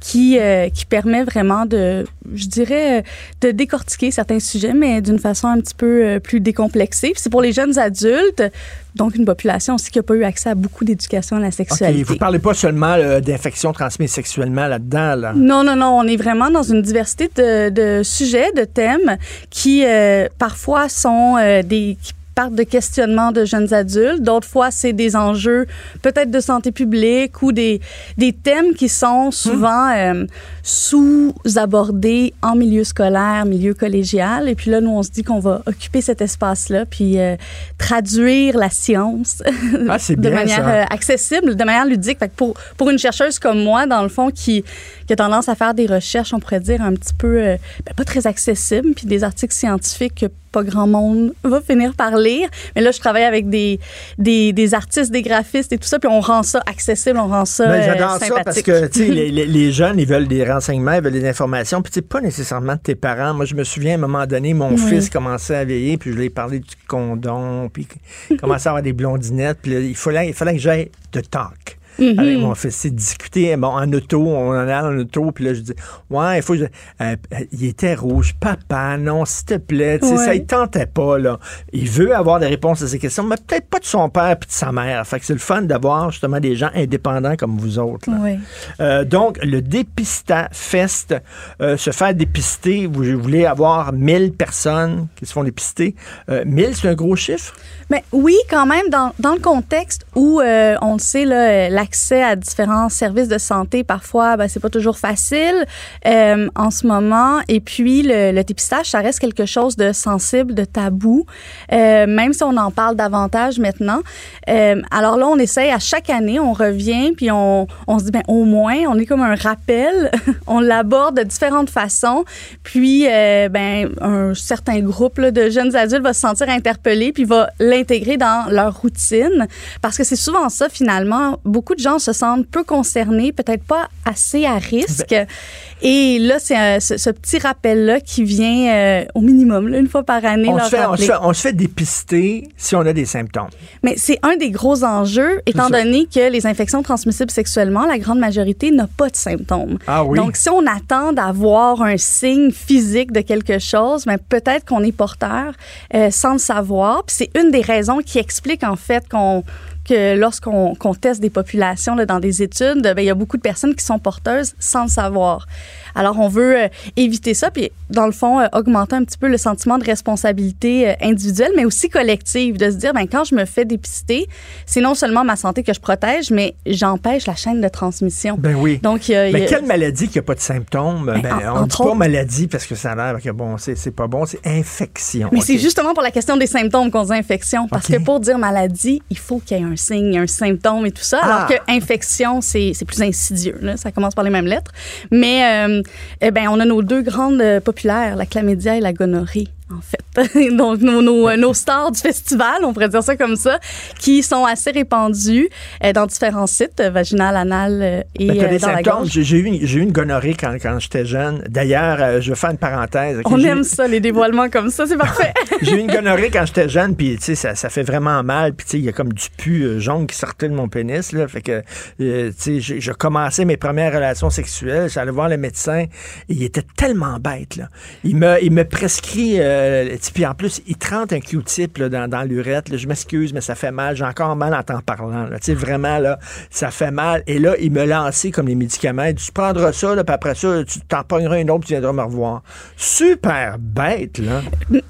qui, qui permet vraiment de, je dirais, euh, de décortiquer certains sujets, mais d'une façon un petit peu euh, plus décomplexée. C'est pour les jeunes adultes, donc une population aussi qui n'a pas eu accès à beaucoup d'éducation à la sexualité. vous parlez pas seulement euh, d'infections transmises sexuellement là-dedans, là. Non, non, non. On est vraiment dans une diversité de, de sujets, de thèmes qui euh, parfois sont euh, des qui partent de questionnements de jeunes adultes. D'autres fois, c'est des enjeux peut-être de santé publique ou des, des thèmes qui sont souvent euh, sous-abordés en milieu scolaire, milieu collégial. Et puis là, nous, on se dit qu'on va occuper cet espace-là puis euh, traduire la science Ah, de bien, manière ça. euh, accessible, de manière ludique. Fait que pour, pour une chercheuse comme moi, dans le fond, qui, qui a tendance à faire des recherches, on pourrait dire, un petit peu, euh, ben, pas très accessibles, puis des articles scientifiques que pas grand monde va finir par lire. Mais là, je travaille avec des, des, des artistes, des graphistes et tout ça, puis on rend ça accessible, on rend ça Ben, euh, J'adore ça parce que les, les- les jeunes, ils veulent des renseignements, ils veulent des informations, puis tu sais, pas nécessairement de tes parents. Moi, je me souviens, à un moment donné, mon Oui. fils commençait à veiller, puis je lui ai parlé du condom, puis il commençait à avoir des blondinettes, puis là, il fallait, il fallait que j'aille de talk. Mhm. Avec mon fils, c'est discuter bon, en auto, on en allait en auto, puis là, je dis, ouais, il faut je- euh, il était rouge, papa, non, s'il te plaît, Ouais. ça, il tentait pas, là. Il veut avoir des réponses à ces questions, mais peut-être pas de son père puis de sa mère. Fait que c'est le fun d'avoir, justement, des gens indépendants comme vous autres, là. Oui. Euh, donc, le Dépista Fest, euh, se faire dépister, vous voulez avoir 1000 personnes qui se font dépister. Euh, 1000, c'est un gros chiffre? Mais oui, quand même, dans, dans le contexte où, on le sait, là, la l'accès à différents services de santé, parfois, ben, c'est pas toujours facile euh, en ce moment. Et puis, le, le, dépistage, ça reste quelque chose de sensible, de tabou, euh, même si on en parle davantage maintenant. Euh, alors là, on essaye à chaque année, on revient, puis on, on se dit, ben, au moins, on est comme un rappel, on l'aborde de différentes façons, puis, ben, un certain groupe de jeunes adultes va se sentir interpellé, puis va l'intégrer dans leur routine, parce que c'est souvent ça, finalement. Beaucoup de gens se sentent peu concernés, peut-être pas assez à risque. Ben, et là, c'est ce, petit rappel-là qui vient euh, au minimum, là, une fois par année. On, se fait, on, se fait, on, se fait, dépister si on a des symptômes. Mais c'est un des gros enjeux, étant donné que les infections transmissibles sexuellement, la grande majorité n'a pas de symptômes. Ah oui. Donc, si on attend d'avoir un signe physique de quelque chose, mais ben, peut-être qu'on est porteur euh, sans le savoir. Puis c'est une des raisons qui explique en fait qu'on que lorsqu'on teste des populations dans des études, ben, il y a beaucoup de personnes qui sont porteuses sans le savoir. Alors, on veut euh, éviter ça, puis dans le fond, euh, augmenter un petit peu le sentiment de responsabilité euh, individuelle, mais aussi collective, de se dire, ben quand je me fais dépister, c'est non seulement ma santé que je protège, mais j'empêche la chaîne de transmission. Ben oui. Donc, mais quelle maladie qui n'a pas de symptômes? Ben, ben on ne dit pas maladie parce que ça a l'air que bon, c'est pas bon, c'est infection. Mais c'est justement pour la question des symptômes qu'on dit infection, parce que pour dire maladie, il faut qu'il y ait un signe, un symptôme et tout ça, alors ah. que infection, c'est plus insidieux. Là. Ça commence par les mêmes lettres. Mais eh bien, on a nos deux grandes euh, populaires, la chlamydia et la gonorrhée en fait. Donc, nos, nos, nos, stars du festival, on pourrait dire ça comme ça, qui sont assez répandus euh, dans différents sites, euh, vaginal, anal euh, et ben, euh, dans la gorge. J'ai eu, eu, une gonorrhée quand, quand j'étais jeune. D'ailleurs, je vais faire une parenthèse. On aime ça, les dévoilements comme ça, c'est parfait. j'ai eu une gonorrhée quand j'étais jeune, puis tu sais, ça, ça, fait vraiment mal. Puis tu sais, il y a comme du pu jaune qui sortait de mon pénis. Là, fait que, tu sais, je, commençais mes premières relations sexuelles. J'allais voir le médecin. Et il était tellement bête. Là. Il, me, il me prescrit... Euh, puis en plus, il trente un Q-tip dans, dans l'urette. Je m'excuse, mais ça fait mal. J'ai encore mal en t'en parlant. Là. Vraiment, là, ça fait mal. Et là, il me lançait comme les médicaments. Il dit, tu prendras ça, là, puis après ça, tu t'en pogneras une autre, tu viendras me revoir. Super bête, là.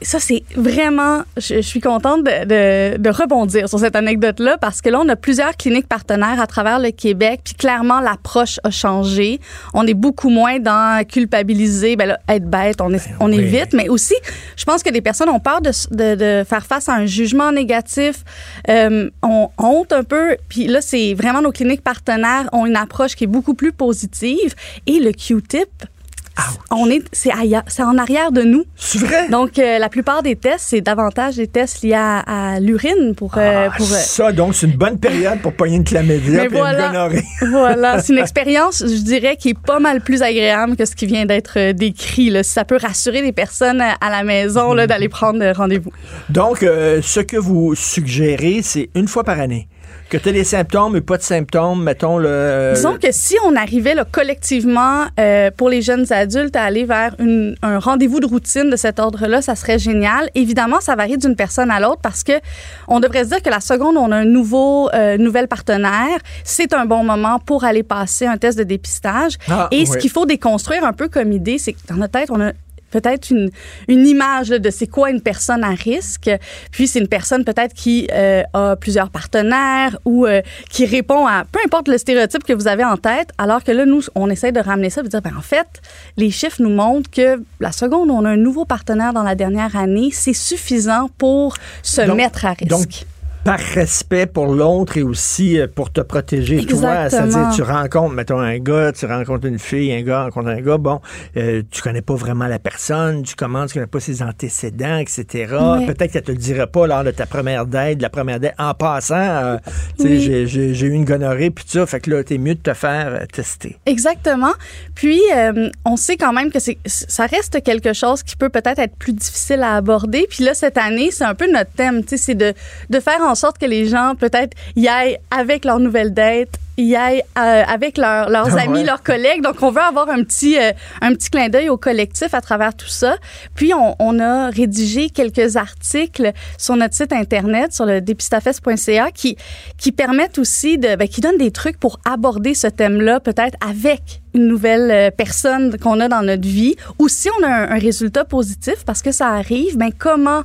Ça, c'est vraiment... Je, suis contente de, de, rebondir sur cette anecdote-là parce que là, on a plusieurs cliniques partenaires à travers le Québec, puis clairement, l'approche a changé. On est beaucoup moins dans culpabiliser, ben là, être bête, on, est, ben on évite, mais aussi, je pense que des personnes ont peur de, de, faire face à un jugement négatif, euh, ont honte un peu. Puis là, c'est vraiment nos cliniques partenaires ont une approche qui est beaucoup plus positive. Et le Q-tip, on est, c'est c'est en arrière de nous. C'est vrai? Donc, euh, la plupart des tests, c'est davantage des tests liés à, l'urine pour, euh, ah, pour euh, ça. Donc, c'est une bonne période pour pogner une chlamydia et voilà, une voilà, c'est une expérience, je dirais, qui est pas mal plus agréable que ce qui vient d'être décrit. Là. Ça peut rassurer les personnes à la maison là, d'aller prendre rendez-vous. Donc, ce que vous suggérez, c'est une fois par année que tu as des symptômes et pas de symptômes, mettons le. Disons que si on arrivait là, collectivement euh, pour les jeunes adultes à aller vers une, un rendez-vous de routine de cet ordre-là, ça serait génial. Évidemment, ça varie d'une personne à l'autre parce que on devrait se dire que la seconde on a un nouveau euh, nouvel partenaire, c'est un bon moment pour aller passer un test de dépistage. Ah, et ce qu'il faut déconstruire un peu comme idée, c'est que dans notre tête, on a peut-être une, une image de c'est quoi une personne à risque. Puis c'est une personne peut-être qui euh, a plusieurs partenaires ou euh, qui répond à peu importe le stéréotype que vous avez en tête, alors que là, nous, on essaie de ramener ça et de dire, ben, en fait, les chiffres nous montrent que la seconde où on a un nouveau partenaire dans la dernière année, c'est suffisant pour se mettre à risque par respect pour l'autre et aussi euh, pour te protéger toi. C'est-à-dire, tu rencontres, mettons, un gars, tu rencontres une fille, un gars rencontre un gars, bon, euh, tu connais pas vraiment la personne, tu commences, tu connais pas ses antécédents, etc. Peut-être qu'elle te le dira pas lors de ta première date, de la première date. En passant, euh, tu sais, j'ai eu une gonorrhée, puis ça, fait que là, t'es mieux de te faire tester. Exactement. Puis, on sait quand même que c'est, ça reste quelque chose qui peut peut-être être plus difficile à aborder. Puis là, cette année, c'est un peu notre thème, tu sais, c'est de, de faire en sorte que les gens, peut-être, y aillent avec leur nouvelle date, y aillent euh, avec leurs amis, leurs collègues. Donc, on veut avoir un petit, euh, un petit clin d'œil au collectif à travers tout ça. Puis, on, on, a rédigé quelques articles sur notre site Internet, sur le dépistafest.ca, qui, qui permettent aussi de, ben, qui donnent des trucs pour aborder ce thème-là, peut-être avec une nouvelle euh, personne qu'on a dans notre vie, ou si on a un, résultat positif, parce que ça arrive, ben comment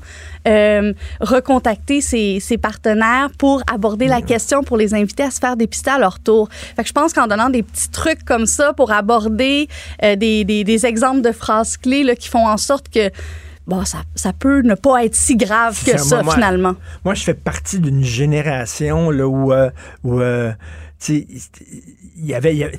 euh, recontacter ses, ses, partenaires pour aborder la question, pour les inviter à se faire dépister à leur tour? Fait que je pense qu'en donnant des petits trucs comme ça pour aborder euh, des, des, des, exemples de phrases clés là, qui font en sorte que bon, ça, ça peut ne pas être si grave que ça, finalement. Moi, je fais partie d'une génération là, où, euh, où euh, il y avait,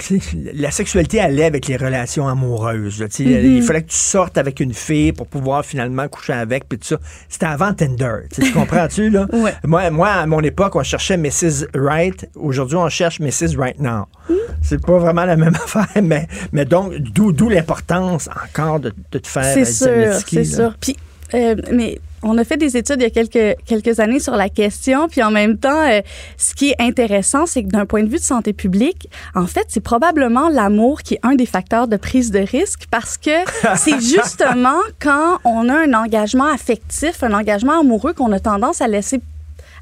la sexualité allait avec les relations amoureuses. Mm-hmm. Il fallait que tu sortes avec une fille pour pouvoir finalement coucher avec, puis tout ça. C'était avant Tinder. Tu comprends-tu, là? moi, moi, à mon époque, on cherchait Mrs. Right. Aujourd'hui, on cherche Mrs. Right Now. Mm. C'est pas vraiment la même affaire, mais, mais donc, d'où l'importance encore de, de te faire C'est sûr, c'est sûr. Puis, euh, mais on a fait des études il y a quelques, quelques années sur la question, puis en même temps, euh, ce qui est intéressant, c'est que d'un point de vue de santé publique, en fait, c'est probablement l'amour qui est un des facteurs de prise de risque parce que c'est justement quand on a un engagement affectif, un engagement amoureux qu'on a tendance à laisser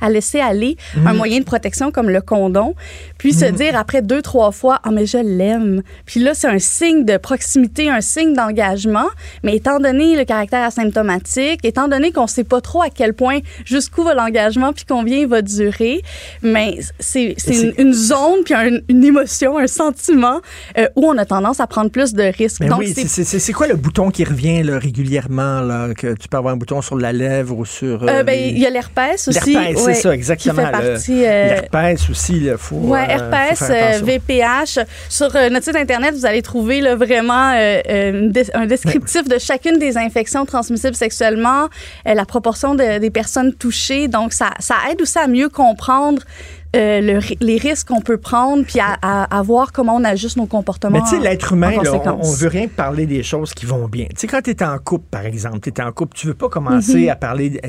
à laisser aller un mhm. moyen de protection comme le condom, puis se mhm. dire après deux, trois fois, ah, mais je l'aime. Puis là, c'est un signe de proximité, un signe d'engagement. Mais étant donné le caractère asymptomatique, étant donné qu'on sait pas trop à quel point, jusqu'où va l'engagement, puis combien il va durer, mais c'est une, zone, puis une émotion, un sentiment euh, où on a tendance à prendre plus de risques. Donc, oui, c'est quoi le bouton qui revient là, régulièrement, là, que tu peux avoir un bouton sur la lèvre ou sur... Euh, ben, il y a l'herpès aussi c'est ça, exactement. Qui euh, L'herpès aussi, il faut. Oui, herpès, VPH. Euh, Sur euh, notre site Internet, vous allez trouver là, vraiment un descriptif de chacune des infections transmissibles sexuellement, la proportion des personnes touchées. Donc, ça, ça aide aussi à mieux comprendre euh, le, les risques qu'on peut prendre, puis à, à, voir comment on ajuste nos comportements. Mais tu sais, l'être humain, là, on, veut rien parler des choses qui vont bien. Tu sais, quand tu es en couple, par exemple, tu es en couple, tu veux pas commencer mhm. à parler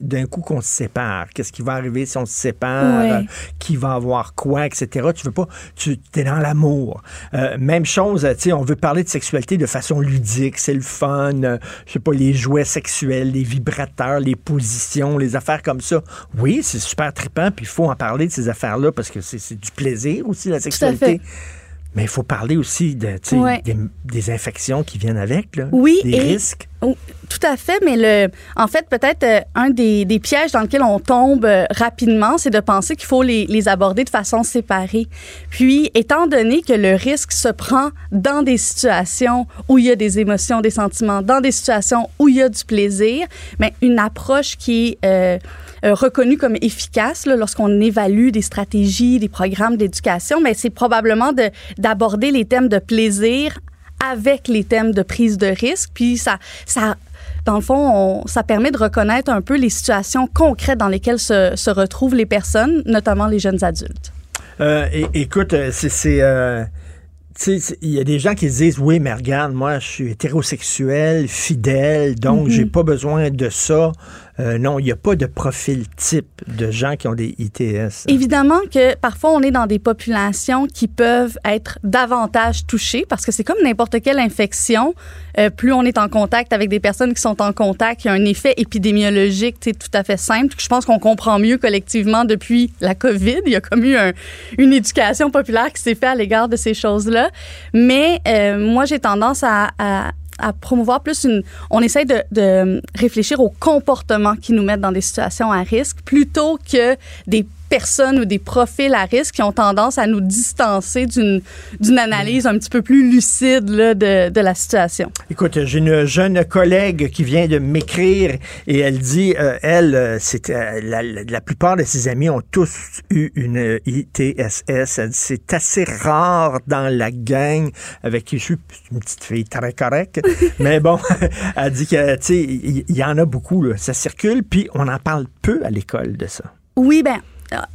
d'un coup qu'on se sépare. Qu'est-ce qui va arriver si on se sépare? Qui va avoir quoi, etc. Tu veux pas, tu es dans l'amour. Euh, même chose, tu sais, on veut parler de sexualité de façon ludique, c'est le fun, euh, je sais pas, les jouets sexuels, les vibrateurs, les positions, les affaires comme ça. Oui, c'est super trippant, puis il faut en parler de ces affaires-là parce que c'est du plaisir aussi, la sexualité. Mais il faut parler aussi de, des, infections qui viennent avec, là, oui, des risques. Tout à fait, mais le, en fait, peut-être euh, un des, des, pièges dans lequel on tombe euh, rapidement, c'est de penser qu'il faut les, les, aborder de façon séparée. Puis, étant donné que le risque se prend dans des situations où il y a des émotions, des sentiments, dans des situations où il y a du plaisir, mais une approche qui est euh, euh, reconnu comme efficace lorsqu'on évalue des stratégies, des programmes d'éducation, mais c'est probablement d'aborder les thèmes de plaisir avec les thèmes de prise de risque. Puis ça, ça dans le fond, ça permet de reconnaître un peu les situations concrètes dans lesquelles se, se retrouvent les personnes, notamment les jeunes adultes. Euh, écoute, euh, c'est il y a des gens qui disent oui, mais regarde, moi, je suis hétérosexuel, fidèle, donc mm-hmm. j'ai pas besoin de ça. Euh, non, il n'y a pas de profil type de gens qui ont des ITS. Évidemment que parfois on est dans des populations qui peuvent être davantage touchées parce que c'est comme n'importe quelle infection. Euh, plus on est en contact avec des personnes qui sont en contact, il y a un effet épidémiologique tout à fait simple. Je pense qu'on comprend mieux collectivement depuis la COVID. Il y a comme eu une éducation populaire qui s'est faite à l'égard de ces choses-là. Mais euh, moi, j'ai tendance à, à promouvoir plus une. On essaie de, de réfléchir aux comportements qui nous mettent dans des situations à risque plutôt que des personnes ou des profils à risque qui ont tendance à nous distancer d'une, analyse un petit peu plus lucide là, de, de, la situation. Écoute, j'ai une jeune collègue qui vient de m'écrire et elle dit, euh, elle, euh, c'est, euh, la, la, plupart de ses amis ont tous eu une ITSS. Elle dit, c'est assez rare dans la gang avec qui je suis une petite fille très correcte. mais bon, elle dit que, tu sais, il y, y, en a beaucoup, là. ça circule, puis on en parle peu à l'école de ça. Oui, ben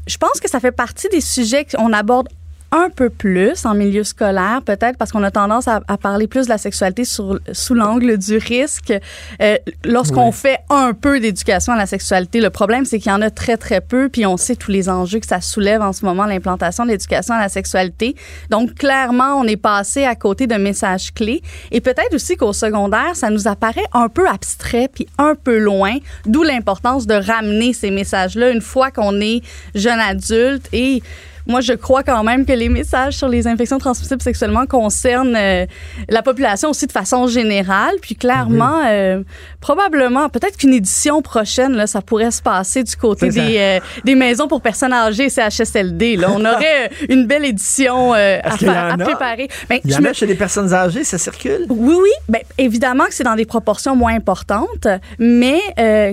je pense que ça fait partie des sujets qu'on aborde un peu plus en milieu scolaire, peut-être parce qu'on a tendance à, parler plus de la sexualité sur, sous l'angle du risque. Euh, lorsqu'on fait un peu d'éducation à la sexualité, le problème, c'est qu'il y en a très, très peu, puis on sait tous les enjeux que ça soulève en ce moment, l'implantation de l'éducation à la sexualité. Donc, clairement, on est passé à côté de messages clés. Et peut-être aussi qu'au secondaire, ça nous apparaît un peu abstrait, puis un peu loin, d'où l'importance de ramener ces messages-là une fois qu'on est jeune adulte et moi, je crois quand même que les messages sur les infections transmissibles sexuellement concernent euh, la population aussi de façon générale. Puis clairement, mhm. euh, probablement, peut-être qu'une édition prochaine, là, ça pourrait se passer du côté des, euh, des, maisons pour personnes âgées, CHSLD. Là. On aurait une belle édition à, à, préparer. Ben, il y en a chez les personnes âgées, ça circule? Oui, oui. Ben, évidemment que c'est dans des proportions moins importantes, mais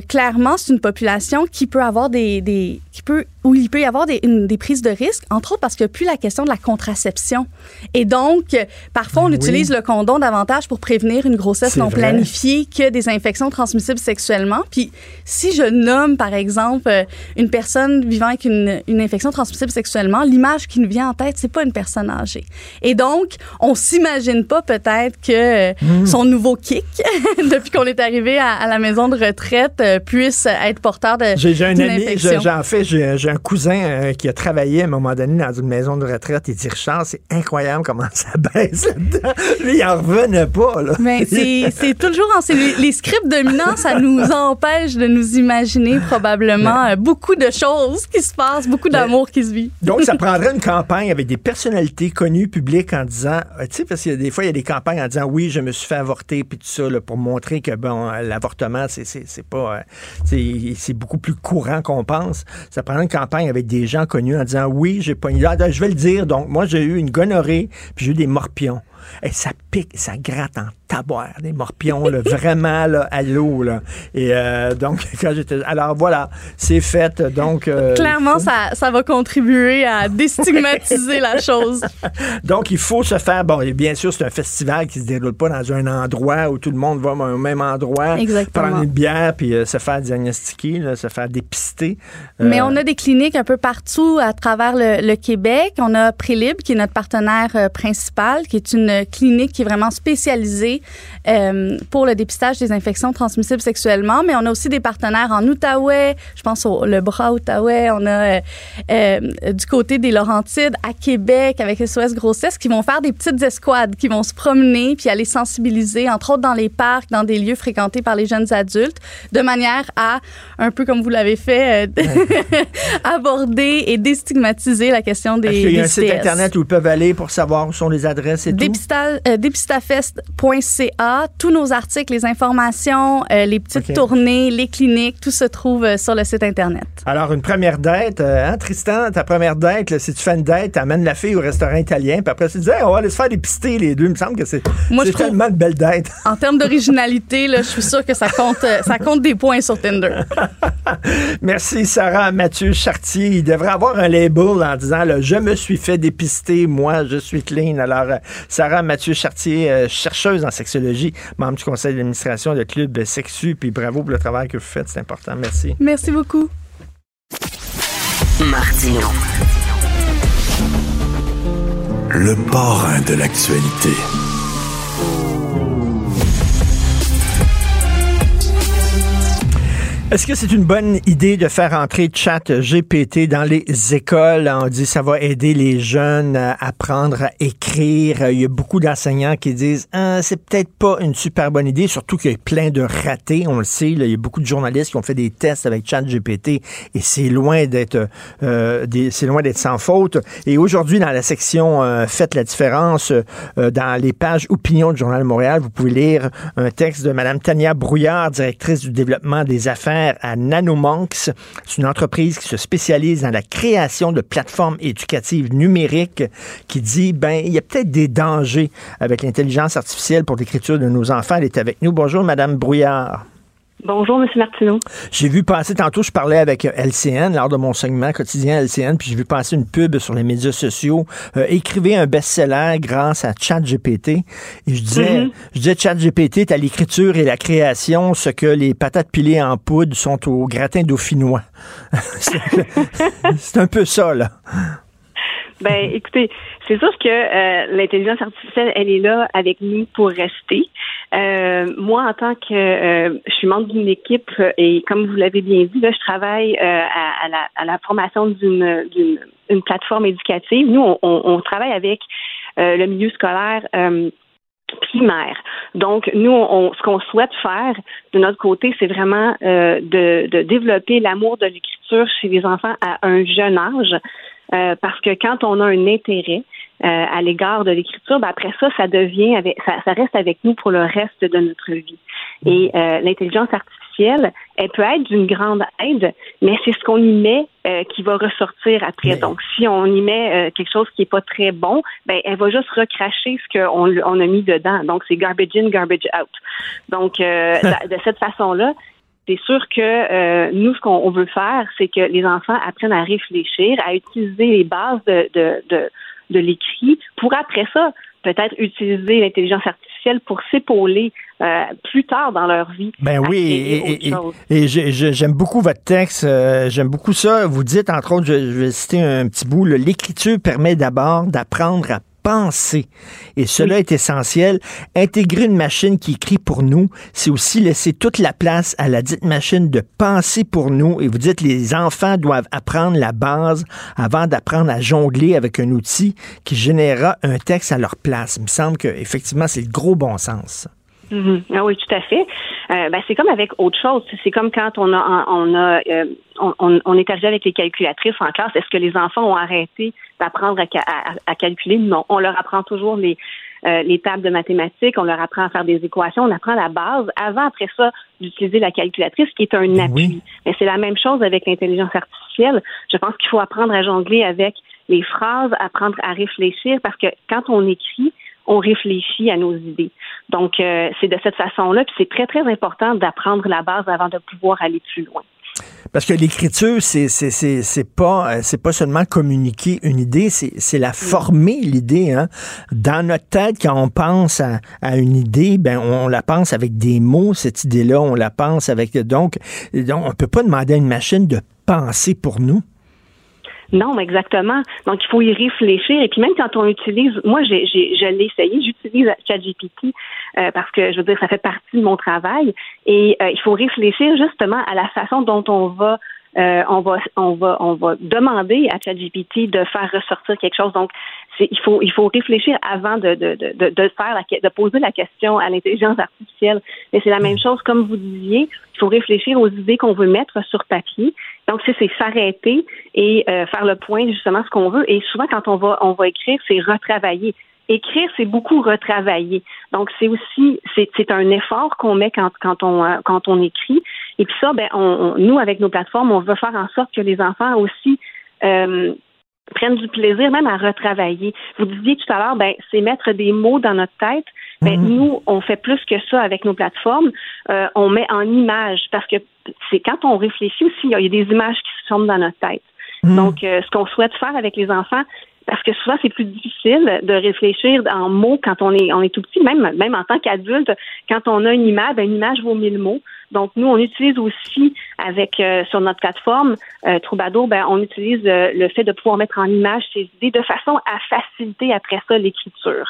clairement, c'est une population qui peut avoir des, des qui peut où il peut y avoir des, des, prises de risque, entre autres parce qu'il n'y a plus la question de la contraception. Et donc, parfois, on utilise le condom davantage pour prévenir une grossesse non planifiée que des infections transmissibles sexuellement. Puis, si je nomme, par exemple, euh, une personne vivant avec une, une infection transmissible sexuellement, l'image qui nous vient en tête, c'est pas une personne âgée. Et donc, on s'imagine pas peut-être que hmm. son nouveau kick, depuis qu'on est arrivé à, à, la maison de retraite, euh, puisse être porteur de. J'ai un ami, j'en fais, j'ai un cousin euh, qui a travaillé à un moment donné dans une maison de retraite. Il dit Richard, c'est incroyable comment ça baisse là-dedans. Lui, il en revenait pas. Là. Mais c'est toujours en, les, les, scripts dominants, ça nous empêche de nous imaginer probablement euh, beaucoup de choses qui se passent, beaucoup d'amour qui se vit. Donc, ça prendrait une campagne avec des personnalités connues publiques en disant, euh, tu sais, parce que des fois, il y a des campagnes en disant oui, je me suis fait avorter, puis tout ça, là, pour montrer que bon, l'avortement, c'est pas, c'est beaucoup plus courant qu'on pense. Ça prendrait une campagne avec des gens connus en disant oui, j'ai une... je vais le dire. Donc, moi, j'ai eu une gonorrhée, puis j'ai eu des morpions. Et ça pique, ça gratte en taboire, des morpions, là, vraiment là, à l'eau. Là. Et euh, donc, quand j'étais. Alors voilà, c'est fait. Donc. Euh, Clairement, ça, ça, va contribuer à déstigmatiser la chose. Donc, il faut se faire. Bon, et bien sûr, c'est un festival qui se déroule pas dans un endroit où tout le monde va au même endroit, Exactement. prendre une bière puis euh, se faire diagnostiquer, là, se faire dépister. Mais on a des cliniques un peu partout à travers le, le Québec. On a Prélib, qui est notre partenaire principal, qui est une clinique qui est vraiment spécialisée euh, pour le dépistage des infections transmissibles sexuellement, mais on a aussi des partenaires en Outaouais, je pense au le bras Outaouais, on a euh, euh, du côté des Laurentides à Québec avec SOS Grossesse qui vont faire des petites escouades, qui vont se promener puis aller sensibiliser, entre autres dans les parcs, dans des lieux fréquentés par les jeunes adultes, de manière à, un peu comme vous l'avez fait, aborder et déstigmatiser la question des Est-ce qu'il y a un site Internet où ils peuvent aller pour savoir où sont les adresses et tout? dépistafest.ca. Tous nos articles, les informations, euh, les petites tournées, les cliniques, tout se trouve euh, sur le site Internet. Alors, une première date, euh, hein, Tristan, ta première date, si tu fais une date, amènes la fille au restaurant italien, puis après, tu dis, on va aller se faire dépister les deux. Il me semble que c'est tellement de belles dates. En termes d'originalité, je suis sûre que ça compte, ça compte des points sur Tinder. Merci, Sarah. Mathieu Chartier, il devrait avoir un label en disant, je me suis fait dépister, moi, je suis clean. Alors, Sarah, Mathieu Chartier, euh, chercheuse en sexologie, membre du conseil d'administration de Club Sexu. Puis bravo pour le travail que vous faites, c'est important. Merci. Merci beaucoup. Martino. Le parrain de l'actualité. Est-ce que c'est une bonne idée de faire entrer Chat GPT dans les écoles? On dit que ça va aider les jeunes à apprendre à écrire. Il y a beaucoup d'enseignants qui disent ah, c'est peut-être pas une super bonne idée, surtout qu'il y a plein de ratés. On le sait, il y a beaucoup de journalistes qui ont fait des tests avec Chat GPT et c'est loin d'être euh, c'est sans faute. Et aujourd'hui, dans la section euh, Faites la différence, euh, dans les pages Opinion du Journal de Montréal, vous pouvez lire un texte de Mme Tania Brouillard, directrice du développement des affaires à Nanomonks. C'est une entreprise qui se spécialise dans la création de plateformes éducatives numériques qui dit, ben, il y a peut-être des dangers avec l'intelligence artificielle pour l'écriture de nos enfants. Elle est avec nous. Bonjour, Madame Brouillard. Bonjour, M. Martineau. J'ai vu passer, tantôt, je parlais avec euh, LCN lors de mon segment quotidien LCN, puis j'ai vu passer une pub sur les médias sociaux. Euh, écrivez un best-seller grâce à ChatGPT. Et je disais, mm-hmm. je disais ChatGPT est à l'écriture et la création ce que les patates pilées en poudre sont au gratin dauphinois. C'est un peu ça, là. Ben, écoutez, c'est sûr que euh, l'intelligence artificielle, elle est là avec nous pour rester. Euh, moi, en tant que euh, je suis membre d'une équipe et comme vous l'avez bien dit, là, je travaille à, la, à, la, formation d'une plateforme éducative. Nous, on, on travaille avec le milieu scolaire primaire. Donc, nous, on, ce qu'on souhaite faire de notre côté, c'est vraiment de, de développer l'amour de l'écriture chez les enfants à un jeune âge. Euh, parce que quand on a un intérêt euh, à l'égard de l'écriture, ben après ça, ça devient avec, ça, ça, reste avec nous pour le reste de notre vie. Et euh, l'intelligence artificielle, elle peut être d'une grande aide, mais c'est ce qu'on y met euh, qui va ressortir après. Donc, si on y met quelque chose qui est pas très bon, ben elle va juste recracher ce qu'on on a mis dedans. Donc, c'est garbage in, garbage out. Donc, de cette façon-là, c'est sûr que euh, nous, ce qu'on veut faire, c'est que les enfants apprennent à réfléchir, à utiliser les bases de, de, de, de l'écrit pour après ça, peut-être utiliser l'intelligence artificielle pour s'épauler euh, plus tard dans leur vie. Ben oui, et, et, j'aime beaucoup votre texte, euh, j'aime beaucoup ça. Vous dites, entre autres, je, je vais citer un petit bout, l'écriture permet d'abord d'apprendre à penser. Et cela est essentiel. Intégrer une machine qui écrit pour nous, c'est aussi laisser toute la place à la dite machine de penser pour nous. Et vous dites, les enfants doivent apprendre la base avant d'apprendre à jongler avec un outil qui générera un texte à leur place. Il me semble que effectivement, c'est le gros bon sens. Mm-hmm. Ah oui, tout à fait. Euh, ben, c'est comme avec autre chose. C'est comme quand on a, on a, euh, on, on, est arrivé avec les calculatrices en classe. Est-ce que les enfants ont arrêté d'apprendre à, à, calculer? Non. On leur apprend toujours les, euh, les tables de mathématiques, on leur apprend à faire des équations, on apprend la base avant, après ça, d'utiliser la calculatrice qui est un ben appui. Mais c'est la même chose avec l'intelligence artificielle. Je pense qu'il faut apprendre à jongler avec les phrases, apprendre à réfléchir parce que quand on écrit, on réfléchit à nos idées. Donc, euh, c'est de cette façon-là, puis c'est très, très important d'apprendre la base avant de pouvoir aller plus loin. Parce que l'écriture, c'est c'est pas euh, c'est pas seulement communiquer une idée, c'est la former l'idée. Hein. Dans notre tête, quand on pense à, à, une idée, ben on, la pense avec des mots. Cette idée-là, on la pense avec donc donc on peut pas demander à une machine de penser pour nous. Non, exactement. Donc, il faut y réfléchir. Et puis même quand on utilise, moi, j'ai, j'ai, je l'ai essayé, j'utilise ChatGPT euh, parce que, je veux dire, ça fait partie de mon travail. Et euh, il faut réfléchir justement à la façon dont on va euh, on va on va on va demander à ChatGPT de faire ressortir quelque chose. Donc, il faut il faut réfléchir avant de de, de, de faire la, de poser la question à l'intelligence artificielle. Mais c'est la même chose, comme vous disiez, il faut réfléchir aux idées qu'on veut mettre sur papier. Donc, c'est, s'arrêter et euh, faire le point justement ce qu'on veut. Et souvent, quand on va on va écrire, c'est retravailler écrire, c'est beaucoup retravailler. Donc, c'est aussi, c'est un effort qu'on met quand, quand, on, euh, quand on écrit. Et puis ça, ben, on, nous, avec nos plateformes, on veut faire en sorte que les enfants aussi euh, prennent du plaisir même à retravailler. Vous disiez tout à l'heure, ben, c'est mettre des mots dans notre tête. Ben, mhm. nous, on fait plus que ça avec nos plateformes. Euh, on met en images parce que c'est quand on réfléchit aussi, il y a des images qui se forment dans notre tête. Mhm. Donc, ce qu'on souhaite faire avec les enfants, parce que souvent c'est plus difficile de réfléchir en mots quand on est on est tout petit, même même en tant qu'adulte, quand on a une image, ben, une image vaut mille mots. Donc nous on utilise aussi avec euh, sur notre plateforme euh, Troubado, ben on utilise euh, le fait de pouvoir mettre en image ces idées de façon à faciliter après ça l'écriture.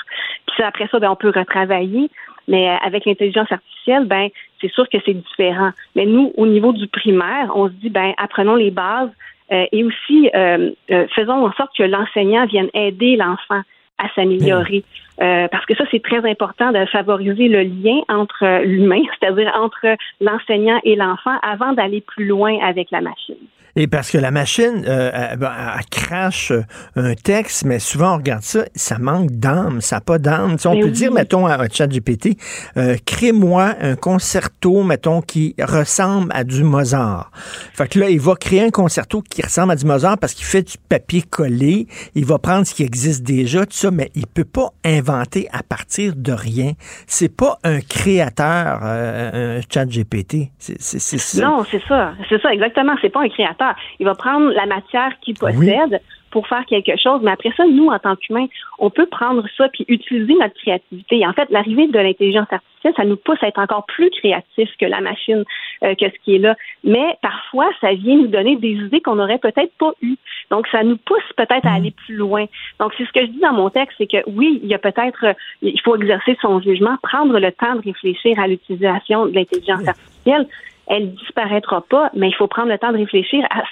Puis après ça, ben on peut retravailler. Mais avec l'intelligence artificielle, ben c'est sûr que c'est différent. Mais nous, au niveau du primaire, on se dit ben apprenons les bases, euh, et aussi, euh, euh, faisons en sorte que l'enseignant vienne aider l'enfant à s'améliorer. Parce que ça, c'est très important de favoriser le lien entre l'humain, c'est-à-dire entre l'enseignant et l'enfant, avant d'aller plus loin avec la machine. Et parce que la machine, euh, elle, crache euh, un texte, mais souvent on regarde ça, ça manque d'âme, ça n'a pas d'âme. on peut dire, mettons, à un chat GPT, euh, crée-moi un concerto, mettons, qui ressemble à du Mozart. Fait que là, il va créer un concerto qui ressemble à du Mozart parce qu'il fait du papier collé, il va prendre ce qui existe déjà, tout ça, mais il peut pas inventer à partir de rien. C'est pas un créateur, un chat GPT. Ça. Non, c'est ça. C'est ça, exactement. C'est pas un créateur il va prendre la matière qu'il possède pour faire quelque chose. Mais après ça, nous, en tant qu'humains, on peut prendre ça puis utiliser notre créativité. En fait, l'arrivée de l'intelligence artificielle, ça nous pousse à être encore plus créatifs que la machine, euh, que ce qui est là. Mais parfois, ça vient nous donner des idées qu'on n'aurait peut-être pas eues. Donc, ça nous pousse peut-être à mm. aller plus loin. Donc, c'est ce que je dis dans mon texte, c'est que oui, il y a peut-être, euh, il faut exercer son jugement, prendre le temps de réfléchir à l'utilisation de l'intelligence artificielle elle disparaîtra pas, mais il faut prendre le temps de réfléchir à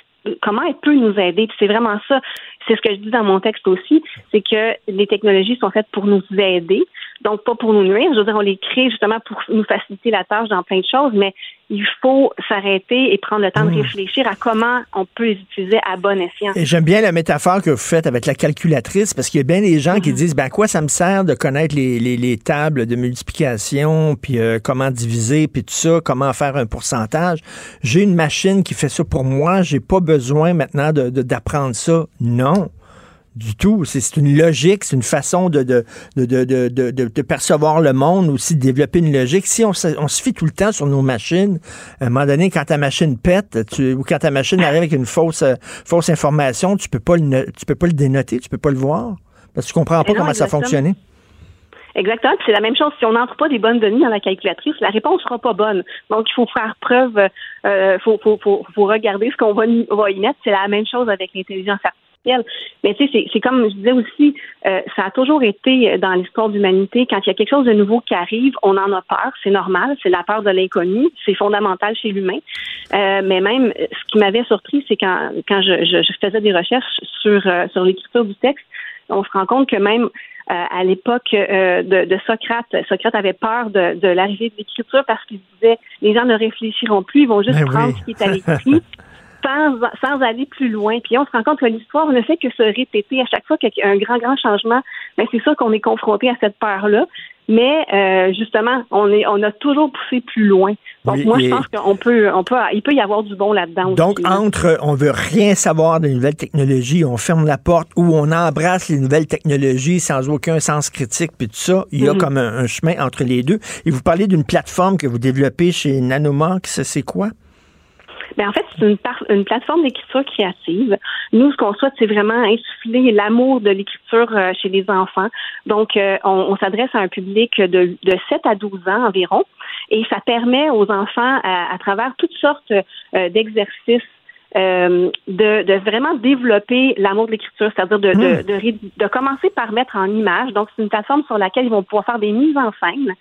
comment elle peut nous aider. c'est vraiment ça. C'est ce que je dis dans mon texte aussi, c'est que les technologies sont faites pour nous aider. donc pas pour nous nuire. Je veux dire, on les crée justement pour nous faciliter la tâche dans plein de choses, mais il faut s'arrêter et prendre le temps de mmh. réfléchir à comment on peut les utiliser à bon escient. J'aime bien la métaphore que vous faites avec la calculatrice, parce qu'il y a bien des gens qui mmh. disent, ben à quoi ça me sert de connaître les, les, tables de multiplication, puis euh, comment diviser, puis tout ça, comment faire un pourcentage? J'ai une machine qui fait ça pour moi, j'ai pas besoin maintenant d'apprendre de, d'apprendre ça. Non du tout. C'est une logique, c'est une façon de, de, de, percevoir le monde, aussi de développer une logique. Si on, on, se fie tout le temps sur nos machines, à un moment donné, quand ta machine pète, tu, ou quand ta machine arrive avec une fausse, fausse information, tu peux pas le, tu peux pas le dénoter, tu peux pas le voir. Parce que tu comprends pas comment ça fonctionnait. Exactement. C'est la même chose. Si on n'entre pas des bonnes données dans la calculatrice, la réponse sera pas bonne. Donc, il faut faire preuve, euh, faut, faut, faut, faut, regarder ce qu'on va, va y mettre. C'est la même chose avec l'intelligence artificielle mais tu sais, c'est comme je disais aussi, euh, ça a toujours été dans l'histoire de l'humanité, quand il y a quelque chose de nouveau qui arrive, on en a peur, c'est normal, c'est la peur de l'inconnu, c'est fondamental chez l'humain. Euh, mais même, ce qui m'avait surpris, c'est quand, quand je, je, faisais des recherches sur, euh, sur l'écriture du texte, on se rend compte que même à l'époque de, de, Socrate, Socrate avait peur de, de l'arrivée de l'écriture parce qu'il disait les gens ne réfléchiront plus, ils vont juste ben prendre ce qui est à l'écrit sans, sans aller plus loin. Puis on se rend compte que l'histoire ne fait que se répéter à chaque fois qu'il y a un grand, grand changement. Mais c'est sûr qu'on est confronté à cette peur-là. Mais euh, justement, on est, on a toujours poussé plus loin. Donc moi, je pense qu'on peut, on peut, il peut y avoir du bon là-dedans. Donc entre, on veut rien savoir des nouvelles technologies, on ferme la porte, ou on embrasse les nouvelles technologies sans aucun sens critique, puis tout ça, il y a mm-hmm. comme un, chemin entre les deux. Et vous parlez d'une plateforme que vous développez chez Nanomox, c'est quoi? Ben, en fait, c'est une, une plateforme d'écriture créative. Nous, ce qu'on souhaite, c'est vraiment insuffler l'amour de l'écriture euh, chez les enfants. Donc, euh, on, s'adresse à un public de, de 7 à 12 ans environ, et ça permet aux enfants, à, travers toutes sortes euh, d'exercices de, de, vraiment développer l'amour de l'écriture, c'est-à-dire de, de, hmm. de, de, commencer par mettre en image. Donc, c'est une plateforme sur laquelle ils vont pouvoir faire des mises en scène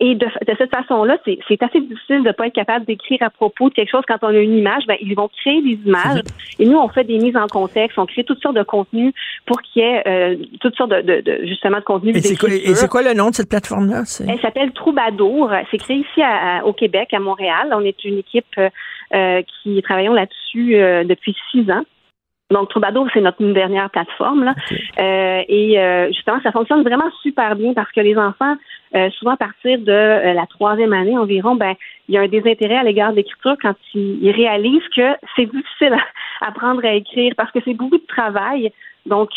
et de, de cette façon-là, c'est assez difficile de ne pas être capable d'écrire à propos de quelque chose quand on a une image. Ben, ils vont créer des images. Et nous, on fait des mises en contexte, on crée toutes sortes de contenus pour qu'il y ait euh, toutes sortes de, de, de, justement de contenus. Et c'est quoi, quoi, le nom de cette plateforme-là? Elle s'appelle Troubadour. C'est créé ici à, au Québec, à Montréal. On est une équipe euh, qui travaillons là-dessus euh, depuis six ans. Donc, Troubadour, c'est notre dernière plateforme. Là. Euh, et euh, justement, ça fonctionne vraiment super bien parce que les enfants, euh, souvent à partir de la troisième année environ, ben, il y a un désintérêt à l'égard de l'écriture quand ils, réalisent que c'est difficile à apprendre à écrire parce que c'est beaucoup de travail. Donc,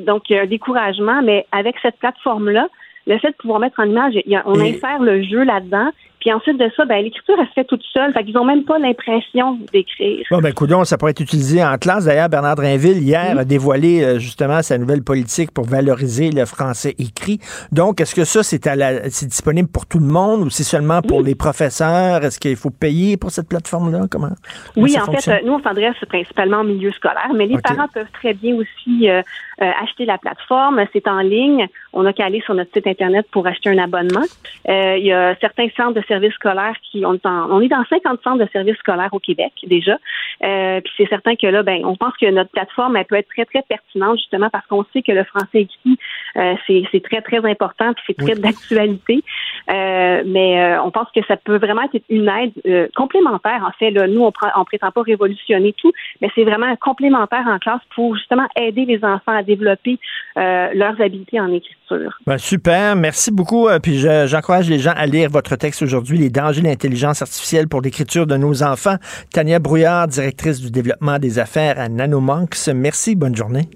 donc il y a un découragement, mais avec cette plateforme-là, le fait de pouvoir mettre en image, on insère le jeu là-dedans puis ensuite de ça, ben, l'écriture, elle se fait toute seule. Fait qu'ils n'ont même pas l'impression d'écrire. Bon, ben, coudon, ça pourrait être utilisé en classe. D'ailleurs, Bernard Drinville, hier, a dévoilé euh, justement sa nouvelle politique pour valoriser le français écrit. Donc, est-ce que ça, c'est, à la, c'est disponible pour tout le monde ou c'est seulement pour les professeurs? Est-ce qu'il faut payer pour cette plateforme-là? Comment? oui, en fait, nous, on s'adresse principalement au milieu scolaire, mais les parents peuvent très bien aussi euh, euh, acheter la plateforme. C'est en ligne. On n'a qu'à aller sur notre site Internet pour acheter un abonnement. il y a certains centres de services scolaires qui on est, on est dans 50 centres de services scolaires au Québec déjà. Euh, puis c'est certain que là, ben, on pense que notre plateforme elle peut être très très pertinente justement parce qu'on sait que le français écrit euh, c'est très très important puis c'est très d'actualité. Euh, mais on pense que ça peut vraiment être une aide complémentaire. En fait, là, nous on, on prétend pas révolutionner tout, mais c'est vraiment complémentaire en classe pour justement aider les enfants à développer leurs habiletés en écriture. Ben, super, merci beaucoup. Puis j'encourage les gens à lire votre texte aujourd'hui aujourd'hui les dangers de l'intelligence artificielle pour l'écriture de nos enfants. Tania Brouillard, directrice du développement des affaires à Nanomonks. Merci, bonne journée.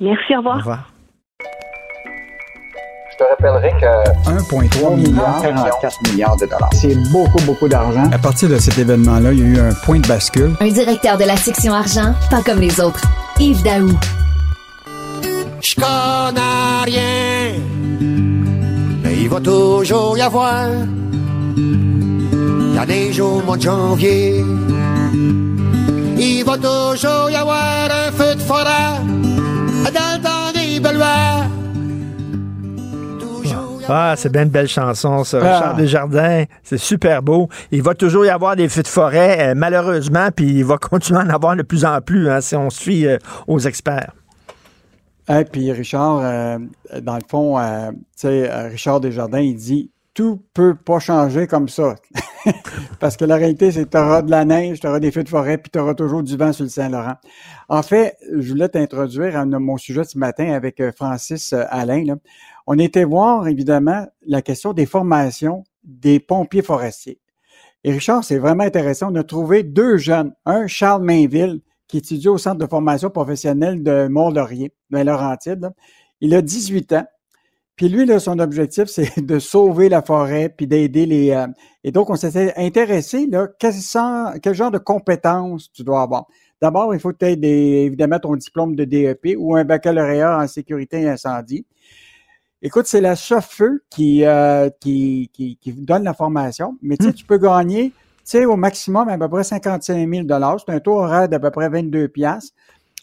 Merci, au revoir. Au revoir. Je te rappellerai que 1,3 milliard, 44 milliards de dollars. C'est beaucoup, beaucoup d'argent. À partir de cet événement-là, il y a eu un point de bascule. Un directeur de la section argent, pas comme les autres. Yves Daou. Je connais rien, mais il va toujours y avoir la neige au mois de janvier. Il va toujours y avoir un feu de forêt dans le temps des Ah, c'est bien une belle chanson, ça. Ah. Richard Desjardins, c'est super beau. Il va toujours y avoir des feux de forêt, euh, malheureusement, puis il va continuer à en avoir de plus en plus hein, si on suit euh, aux experts. Et puis Richard, euh, dans le fond, euh, tu sais, euh, Richard Desjardins, il dit tout peut pas changer comme ça. Parce que la réalité, c'est que tu auras de la neige, tu auras des feux de forêt, puis tu auras toujours du vent sur le Saint-Laurent. En fait, je voulais t'introduire à mon sujet ce matin avec Francis Alain. On était voir, évidemment, la question des formations des pompiers forestiers. Et Richard, c'est vraiment intéressant. On a trouvé deux jeunes. Un, Charles Mainville, qui étudie au Centre de formation professionnelle de Mont-Laurier, dans Laurentide. Il a 18 ans. Puis lui, là, son objectif, c'est de sauver la forêt, puis d'aider les... Euh, et donc, on s'était intéressé, là, quel, quel, genre de compétences tu dois avoir. D'abord, il faut que tu aies évidemment ton diplôme de DEP ou un baccalauréat en sécurité et incendie. Écoute, c'est la chauffeur qui, euh, qui, qui, qui, donne la formation, mais tu sais, hmm. tu peux gagner sais, au maximum, à peu près 55 000 C'est un taux horaire d'à peu près 22 piastres.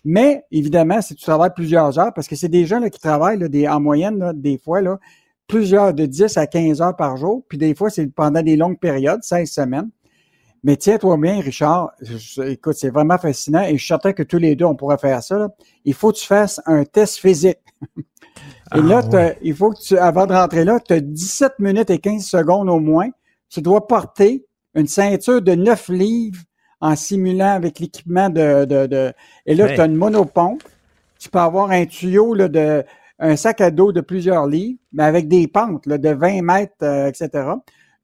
Mais évidemment, si tu travailles plusieurs heures, parce que c'est des gens là, qui travaillent là, des, en moyenne, des fois, là, plusieurs de 10 à 15 heures par jour, puis des fois, c'est pendant des longues périodes, 16 semaines. Mais tiens-toi bien, Richard, écoute, c'est vraiment fascinant et je suis certain que tous les deux, on pourrait faire ça. Il faut que tu fasses un test physique. et là, ah, il faut que tu, avant de rentrer là, tu as 17 minutes et 15 secondes au moins. Tu dois porter une ceinture de 9 livres en simulant avec l'équipement de, de, Et là, tu as une monopompe. Tu peux avoir un tuyau là, de un sac à dos de plusieurs livres, mais avec des pentes là, de 20 mètres, euh, etc.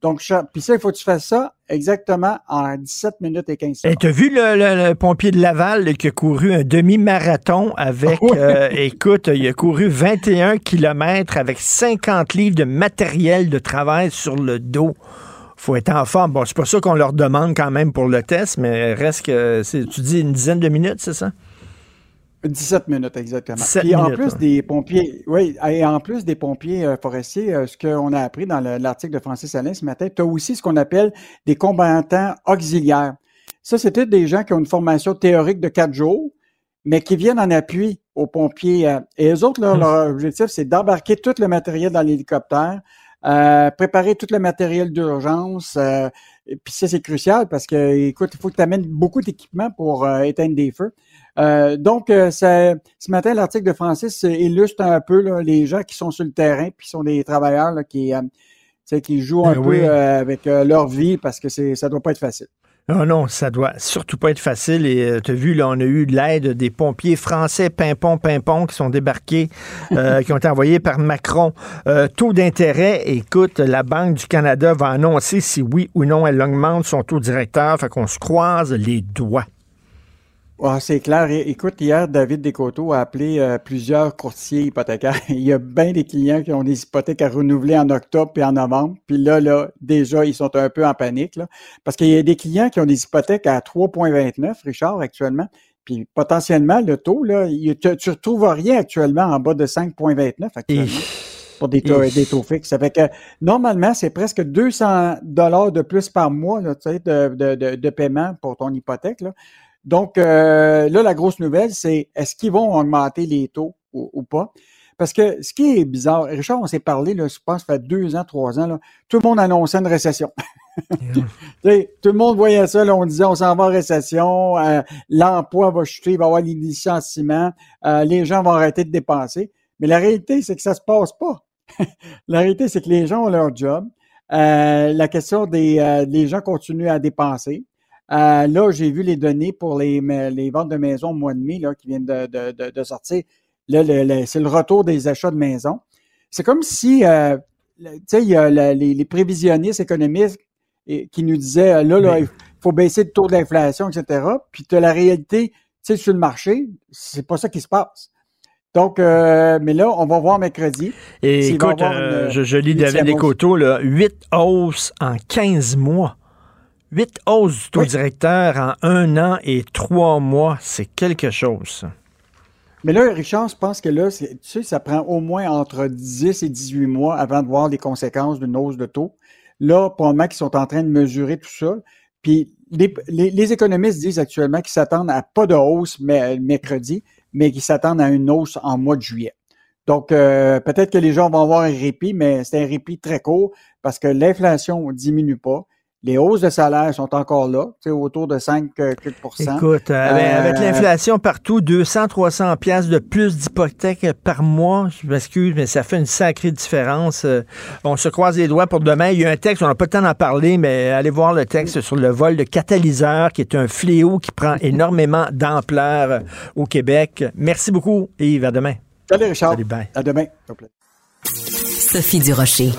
Donc, puis ça, il faut que tu fasses ça exactement en 17 minutes et 15 secondes. Et tu as vu le, pompier de Laval qui a couru un demi-marathon avec, euh, écoute, il a couru 21 kilomètres avec 50 livres de matériel de travail sur le dos faut être en forme. Bon, c'est pas ça qu'on leur demande quand même pour le test, mais reste que, tu dis une dizaine de minutes, c'est ça? 17 minutes, exactement. et en plus des pompiers, oui, et en plus des pompiers euh, forestiers, euh, ce qu'on a appris dans l'article de Francis Alain ce matin, tu as aussi ce qu'on appelle des combattants auxiliaires. Ça, c'était des gens qui ont une formation théorique de quatre jours, mais qui viennent en appui aux pompiers. Euh, et eux autres, hum. leur objectif, c'est d'embarquer tout le matériel dans l'hélicoptère, euh, préparer tout le matériel d'urgence. Euh, puis ça, c'est crucial parce que, écoute, il faut que tu amènes beaucoup d'équipements pour euh, éteindre des feux. donc, ce matin, l'article de Francis illustre un peu les gens qui sont sur le terrain, puis sont des travailleurs là, qui, qui jouent un ben peu avec leur vie parce que c'est ça doit pas être facile. Non, non, ça doit surtout pas être facile. Et euh, tu as vu, là, on a eu l'aide des pompiers français Pimpon Pimpon qui sont débarqués, euh, qui ont été envoyés par Macron. Euh, taux d'intérêt, écoute, la Banque du Canada va annoncer si oui ou non elle augmente son taux directeur. Fait qu'on se croise les doigts. Ah, c'est clair. Écoute, hier, David Descoteaux a appelé euh, plusieurs courtiers hypothécaires. Il y a bien des clients qui ont des hypothèques à renouveler en octobre et en novembre. Puis là, là, déjà, ils sont un peu en panique. Là, parce qu'il y a des clients qui ont des hypothèques à 3,29, Richard, actuellement. Puis potentiellement, le taux, là, tu ne retrouves rien actuellement en bas de 5,29 actuellement. pour des taux, des taux fixes. Ça fait que normalement, c'est presque 200 dollars de plus par mois là, de, de, de, de, paiement pour ton hypothèque. Là. Donc, euh, là, la grosse nouvelle, c'est est-ce qu'ils vont augmenter les taux ou, pas? Parce que ce qui est bizarre, Richard, on s'est parlé, là, je pense, ça fait deux ans, trois ans, là, tout le monde annonçait une récession. tout le monde voyait ça, là, on disait on s'en va en récession, euh, l'emploi va chuter, il va y avoir les licenciements, euh, les gens vont arrêter de dépenser. Mais la réalité, c'est que ça se passe pas. la réalité, c'est que les gens ont leur job. la question des les gens continuent à dépenser. Euh, là, j'ai vu les données pour les, les, ventes de maisons au mois de mai là, qui viennent de, de, de, sortir. Là, c'est le retour des achats de maisons. C'est comme si, euh, tu sais, il y a les, les, prévisionnistes économistes qui nous disaient, euh, là, là, il faut baisser le taux d'inflation, etc. Puis tu as la réalité, tu sais, sur le marché, c'est pas ça qui se passe. Donc, mais là, on va voir mercredi. Et écoute, je, je, lis David Descoteaux, là, 8 hausses en 15 mois. Huit hausses du taux directeur en un an et trois mois, c'est quelque chose. Mais là, Richard, je pense que là, tu sais, ça prend au moins entre 10 et 18 mois avant de voir les conséquences d'une hausse de taux. Là, probablement qu'ils sont en train de mesurer tout ça. Puis les, économistes disent actuellement qu'ils s'attendent à pas de hausse mais, mercredi, mais qu'ils s'attendent à une hausse en mois de juillet. Donc, euh, peut-être que les gens vont avoir un répit, mais c'est un répit très court parce que l'inflation diminue pas Les hausses de salaire sont encore là, autour de 5 euh, Écoute, euh, avec, euh, l'inflation partout, 200, 300 pièces de plus d'hypothèque par mois, je m'excuse, mais ça fait une sacrée différence. on se croise les doigts pour demain. Il y a un texte, on n'a pas le temps d'en parler, mais allez voir le texte sur le vol de catalyseur, qui est un fléau qui prend énormément d'ampleur au Québec. Merci beaucoup, Yves. À demain. Salut, Richard. Salut, À demain. Sophie Durocher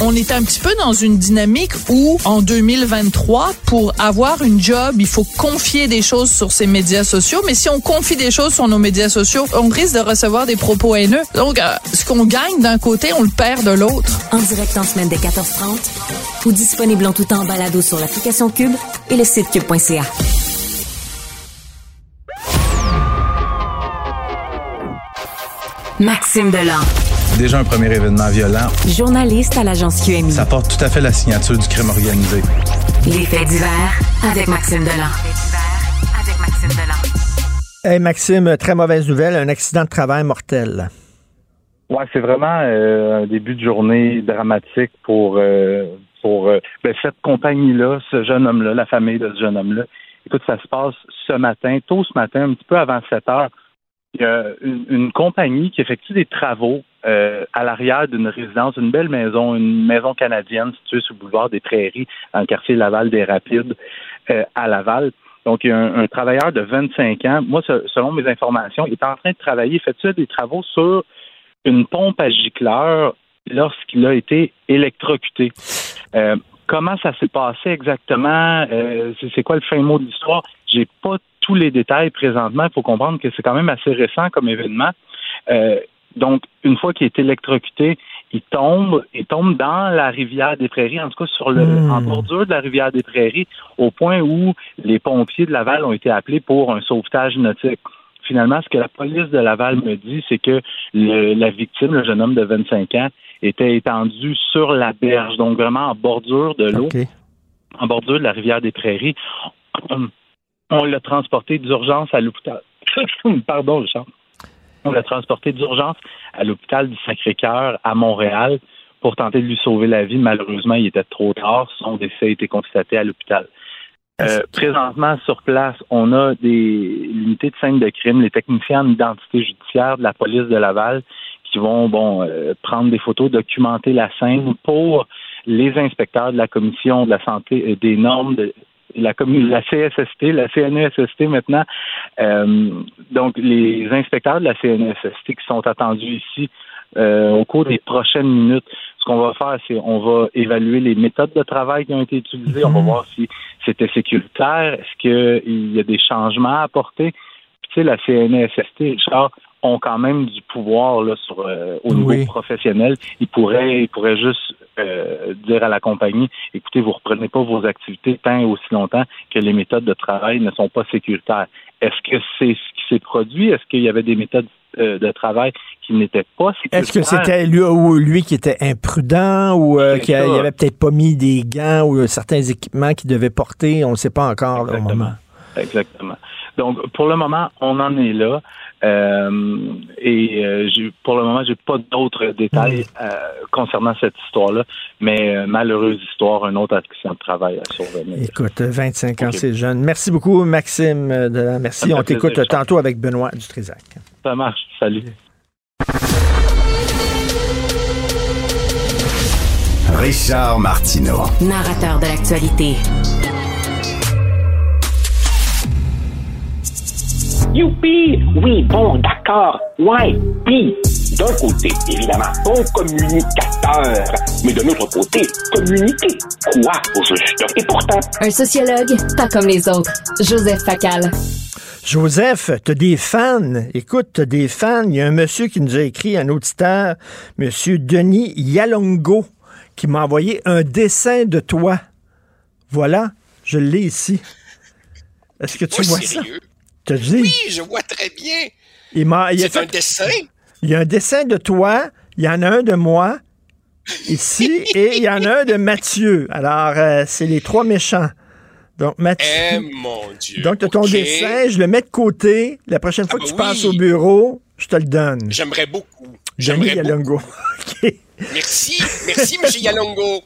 on est un petit peu dans une dynamique où, en 2023, pour avoir une job, il faut confier des choses sur ses médias sociaux. Mais si on confie des choses sur nos médias sociaux, on risque de recevoir des propos haineux. Donc, euh, ce qu'on gagne d'un côté, on le perd de l'autre. En direct en semaine dès 14h30 ou disponible en tout temps balado sur l'application Cube et le site cube.ca. Maxime Delan déjà un premier événement violent. Journaliste à l'agence QMI. Ça porte tout à fait la signature du crime organisé. Les faits divers avec Maxime Delan. avec Maxime Delan. Hey Maxime, très mauvaise nouvelle, un accident de travail mortel. Ouais, c'est vraiment euh, un début de journée dramatique pour euh, pour euh, ben, cette compagnie-là, ce jeune homme-là, la famille de ce jeune homme-là. Écoute, ça se passe ce matin, tôt ce matin, un petit peu avant 7 heures. Il y a une compagnie qui effectue des travaux euh, à l'arrière d'une résidence, une belle maison, une maison canadienne située sur le boulevard des Prairies, dans le quartier Laval des Rapides, euh, à Laval. Donc, il y a un, travailleur de 25 ans. Moi, selon mes informations, il est en train de travailler, il fait des travaux sur une pompe à gicleur lorsqu'il a été électrocuté. Euh, comment ça s'est passé exactement? c'est quoi le fin mot de l'histoire? J'ai pas tous les détails présentement. Il faut comprendre que c'est quand même assez récent comme événement. Donc, une fois qu'il est électrocuté, il tombe, il tombe dans la rivière des Prairies, en tout cas sur le, hmm. en bordure de la rivière des Prairies, au point où les pompiers de Laval ont été appelés pour un sauvetage nautique. Finalement, ce que la police de Laval me dit, c'est que la victime, le jeune homme de 25 ans, était étendu sur la berge, donc vraiment en bordure de l'eau, en bordure de la rivière des Prairies. On l'a transporté d'urgence à l'hôpital. Pardon, Richard. On l'a transporté d'urgence à l'hôpital du Sacré-Cœur à Montréal pour tenter de lui sauver la vie. Malheureusement, il était trop tard. Son décès a été constaté à l'hôpital. Euh, présentement, sur place, on a des unités de scène de crime, les techniciens en identité judiciaire de la police de Laval qui vont bon euh, prendre des photos, documenter la scène pour les inspecteurs de la commission de la santé des normes de, la, la CSST, la CNESST maintenant. Euh, donc, les inspecteurs de la CNESST qui sont attendus ici euh, au cours des prochaines minutes, ce qu'on va faire, c'est on va évaluer les méthodes de travail qui ont été utilisées. On va mhm. voir si c'était sécuritaire, est-ce qu'il y a des changements à apporter. tu sais, la CNESST, Richard, ont quand même du pouvoir là, sur, euh, au niveau professionnel. Ils pourraient, ils pourraient juste euh, dire à la compagnie, écoutez, vous reprenez pas vos activités tant et aussi longtemps que les méthodes de travail ne sont pas sécuritaires. Est-ce que c'est ce qui s'est produit? Est-ce qu'il y avait des méthodes euh, de travail qui n'étaient pas sécuritaires? Est-ce que c'était lui, ou lui qui était imprudent ou qu'il avait peut-être pas mis des gants ou certains équipements qu'il devait porter? On ne sait pas encore au moment. Exactement. Donc, pour le moment, on en est là. Euh, et euh, pour le moment, j'ai pas d'autres détails euh, concernant cette histoire-là, mais malheureuse histoire, un autre accident de travail à survenir. Écoute, 25 ans, c'est jeune. Merci beaucoup, Maxime. De Merci. On t'écoute tantôt avec Benoît Dutrisac. Ça marche. Salut. Richard Martineau. Narrateur de l'actualité. Youpi! Oui, bon, d'accord. Ouais, puis, d'un côté, évidemment, bon communicateur, mais de l'autre côté, communiquer quoi au juste? Et pourtant... Un sociologue, pas comme les autres. Joseph Facal. Joseph, t'as des fans. Écoute, t'as des fans. Il y a un monsieur qui nous a écrit, un auditeur, monsieur Denis Yalongo, qui m'a envoyé un dessin de toi. Voilà, je l'ai ici. Est-ce que tu vois ça? Oui, je vois très bien. Il C'est un dessin. Il y a un dessin de toi, il y en a un de moi ici et il y en a un de Mathieu. Alors, euh, c'est les trois méchants. Donc, Mathieu. Eh, mon Dieu. Donc, tu as ton dessin, je le mets de côté. La prochaine fois ah, que tu passes au bureau, je te le donne. J'aimerais beaucoup. J'aimerais Yalongo. Merci, merci, M. Yalongo.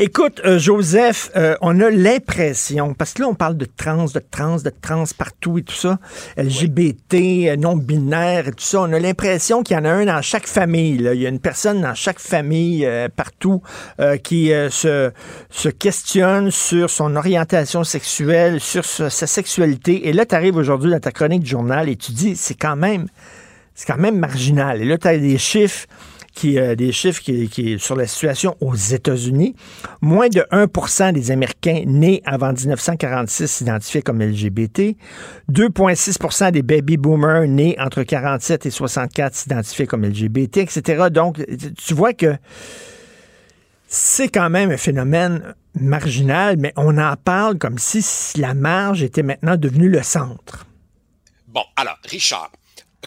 Écoute, euh, Joseph, euh, on a l'impression, parce que là, on parle de trans, de trans, de trans partout et tout ça, LGBT, euh, non-binaire et tout ça, on a l'impression qu'il y en a un dans chaque famille. là. Il y a une personne dans chaque famille, euh, partout, euh, qui euh, se, se questionne sur son orientation sexuelle, sur sa, sexualité. Et là, tu arrives aujourd'hui dans ta chronique du journal et tu dis, c'est quand même, c'est quand même marginal. Et là, tu as des chiffres qui, euh, des chiffres qui, qui- sur la situation aux États-Unis. Moins de 1% des Américains nés avant 1946 s'identifiaient comme LGBT. 2,6% des baby boomers nés entre 47 et 64 s'identifiaient comme LGBT, etc. Donc, tu vois que c'est quand même un phénomène marginal, mais on en parle comme si la marge était maintenant devenue le centre. Bon, alors, Richard,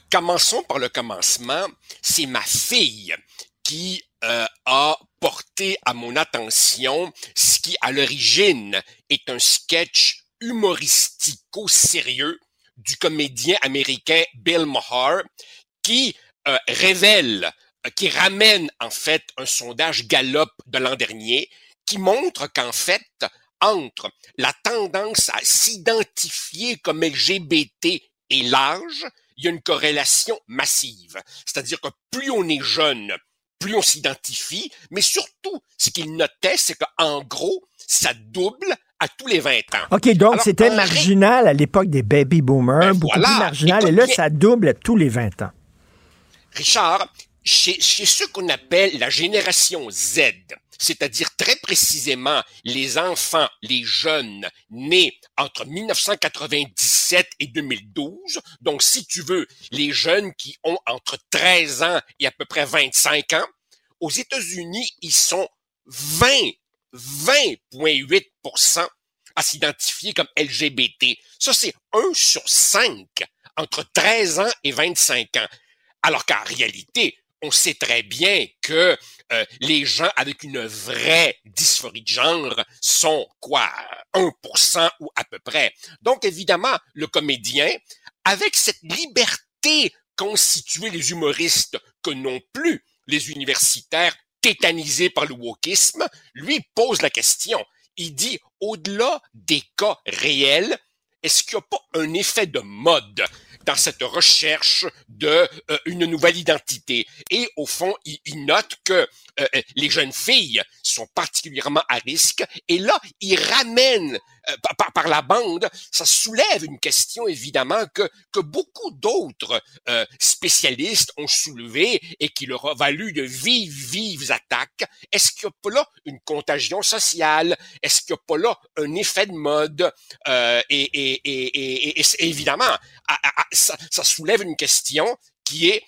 commençons par le commencement. C'est ma fille qui euh, a porté à mon attention ce qui, à l'origine, est un sketch humoristico-sérieux du comédien américain Bill Maher qui euh, révèle, euh, qui ramène en fait un sondage Gallup de l'an dernier qui montre qu'en fait, entre la tendance à s'identifier comme LGBT et l'âge, il y a une corrélation massive. C'est-à-dire que plus on est jeune, plus on s'identifie, mais surtout, ce qu'il notait, c'est qu'en gros, ça double à tous les 20 ans. OK, donc c'était marginal à l'époque des baby boomers, beaucoup voilà. plus marginal, et là, ça double à tous les 20 ans. Richard, chez, chez ce qu'on appelle la génération Z, c'est-à-dire très précisément les enfants, les jeunes nés entre 1997 et 2012, donc si tu veux, les jeunes qui ont entre 13 ans et à peu près 25 ans, aux États-Unis, ils sont 20, 20,8% à s'identifier comme LGBT. Ça, c'est 1 sur 5 entre 13 ans et 25 ans. Alors qu'en réalité, on sait très bien que euh, les gens avec une vraie dysphorie de genre sont quoi 1% ou à peu près. Donc évidemment, le comédien, avec cette liberté constituée les humoristes que non plus les universitaires tétanisés par le wokisme, lui pose la question. Il dit, au-delà des cas réels, est-ce qu'il n'y a pas un effet de mode? Dans cette recherche de euh, une nouvelle identité. Et au fond, il, il note que euh, les jeunes filles sont particulièrement à risque. Et là, il ramène euh, par- la bande, ça soulève une question évidemment que que beaucoup d'autres euh, spécialistes ont soulevé et qui leur a valu de vives vives attaques. Est-ce qu'il n'y a pas là une contagion sociale? Est-ce qu'il n'y a pas là un effet de mode? Euh, et, évidemment, ça soulève une question qui est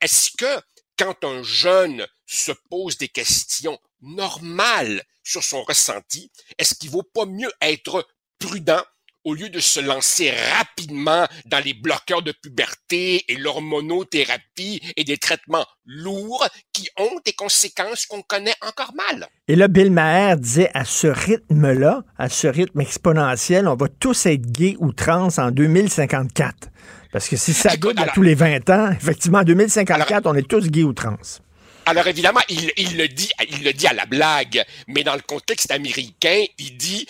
est-ce que quand un jeune se pose des questions normales sur son ressenti, est-ce qu'il vaut pas mieux être prudent au lieu de se lancer rapidement dans les bloqueurs de puberté et l'hormonothérapie et des traitements lourds qui ont des conséquences qu'on connaît encore mal? Et là, Bill Maher disait à ce rythme-là, à ce rythme exponentiel, on va tous être gays ou trans en 2054. Parce que si ça double à tous les 20 ans, effectivement, en 2054, on est tous gays ou trans. Alors évidemment, il, il le dit, il le dit à la blague, mais dans le contexte américain, il dit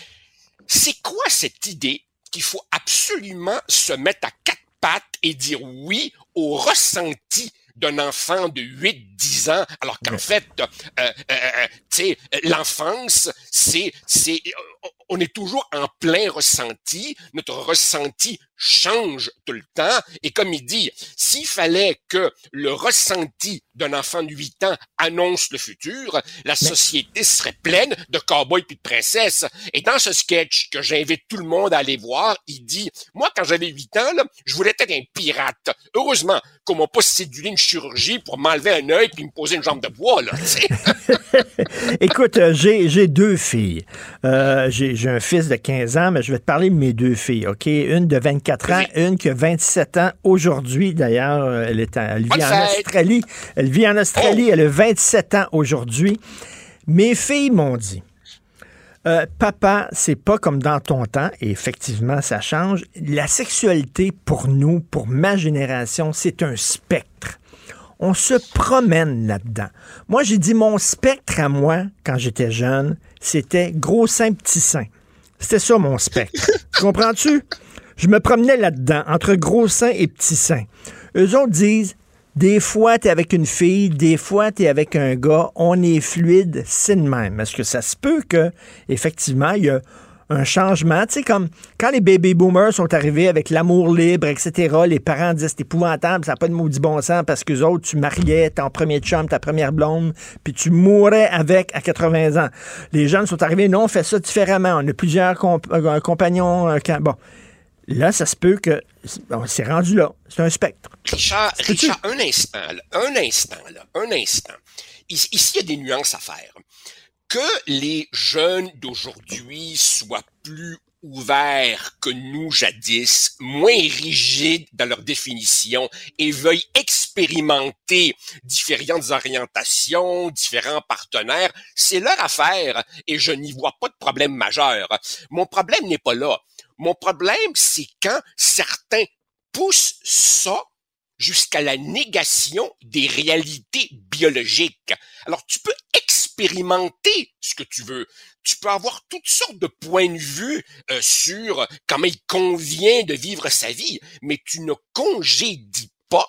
c'est quoi cette idée qu'il faut absolument se mettre à quatre pattes et dire oui au ressenti d'un enfant de 8-10 ans, alors qu'en fait, euh, euh, euh, tu sais, l'enfance, c'est, c'est, euh, on est toujours en plein ressenti. Notre ressenti change tout le temps. Et comme il dit, s'il fallait que le ressenti d'un enfant de 8 ans annonce le futur, la société serait pleine de cowboys puis de princesses. Et dans ce sketch que j'invite tout le monde à aller voir, il dit, moi, quand j'avais 8 ans, là, je voulais être un pirate. Heureusement qu'on m'a pas cédulé une chirurgie pour m'enlever un œil puis me poser une jambe de bois, là. Écoute, euh, j'ai j'ai deux filles. Euh, j'ai j'ai un fils de 15 ans, mais je vais te parler de mes deux filles, OK? Une de 24 ans, une qui a 27 ans aujourd'hui. D'ailleurs, euh, elle, est elle vit Bonne en fête! Australie. Elle vit en Australie. Elle a 27 ans aujourd'hui. Mes filles m'ont dit, euh, papa, c'est pas comme dans ton temps, et effectivement, ça change. La sexualité, pour nous, pour ma génération, c'est un spectre. On se promène là-dedans. Moi, j'ai dit mon spectre à moi, quand j'étais jeune, c'était gros sein, petit sein. C'était ça mon spectre. tu comprends-tu? Je me promenais là-dedans, entre gros sein et petit sein. Eux autres disent, des fois, tu es avec une fille, des fois, tu es avec un gars, on est fluide, c'est de même. Est-ce que ça se peut que, effectivement, il y a un changement? Tu sais, comme quand les baby boomers sont arrivés avec l'amour libre, etc., les parents disaient c'est épouvantable, ça n'a pas de maudit bon sens parce que autres, tu mariais ton premier chum, ta première blonde, puis tu mourais avec à 80 ans. Les jeunes sont arrivés, non, on fait ça différemment. On a plusieurs euh, compagnons. Euh, bon. Là, ça se peut que c'est rendu là. C'est un spectre. Richard, Richard un instant, là, un instant, là, un instant. Ici, il y a des nuances à faire que les jeunes d'aujourd'hui soient plus ouverts que nous jadis, moins rigides dans leur définition et veuillent expérimenter différentes orientations, différents partenaires, c'est leur affaire et je n'y vois pas de problème majeur. Mon problème n'est pas là. Mon problème, c'est quand certains poussent ça jusqu'à la négation des réalités biologiques. Alors, tu peux expérimenter ce que tu veux. Tu peux avoir toutes sortes de points de vue euh, sur comment il convient de vivre sa vie, mais tu ne congédies pas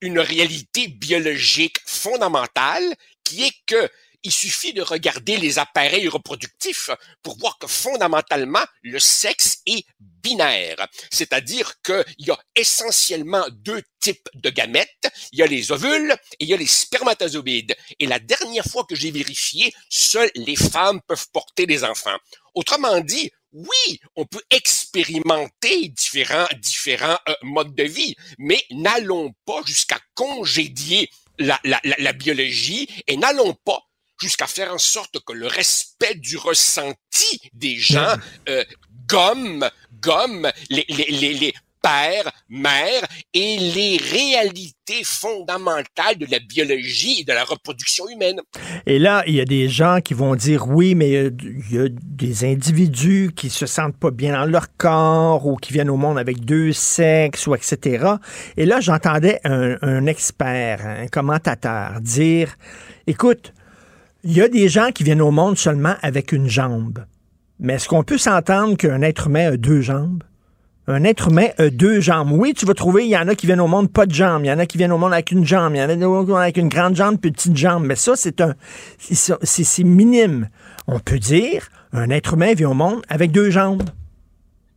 une réalité biologique fondamentale qui est que il suffit de regarder les appareils reproductifs pour voir que fondamentalement, le sexe est binaire. C'est-à-dire qu'il y a essentiellement deux types de gamètes. Il y a les ovules et il y a les spermatozoïdes. Et la dernière fois que j'ai vérifié, seules les femmes peuvent porter des enfants. Autrement dit, oui, on peut expérimenter différents, différents euh, modes de vie, mais n'allons pas jusqu'à congédier la, la, la, biologie et n'allons pas jusqu'à faire en sorte que le respect du ressenti des gens euh, gomme, gomme les, les, les, les pères, mères et les réalités fondamentales de la biologie et de la reproduction humaine. Et là, il y a des gens qui vont dire oui, mais il y a des individus qui se sentent pas bien dans leur corps ou qui viennent au monde avec deux sexes ou etc. Et là, j'entendais un, un expert, un commentateur dire, écoute, il y a des gens qui viennent au monde seulement avec une jambe. Mais est-ce qu'on peut s'entendre qu'un être humain a deux jambes? Un être humain a deux jambes. Oui, tu vas trouver, il y en a qui viennent au monde pas de jambes. Il y en a qui viennent au monde avec une jambe. Il y en a avec une grande jambe petite jambe. Mais ça, c'est un, c'est minime. On peut dire, un être humain vient au monde avec deux jambes.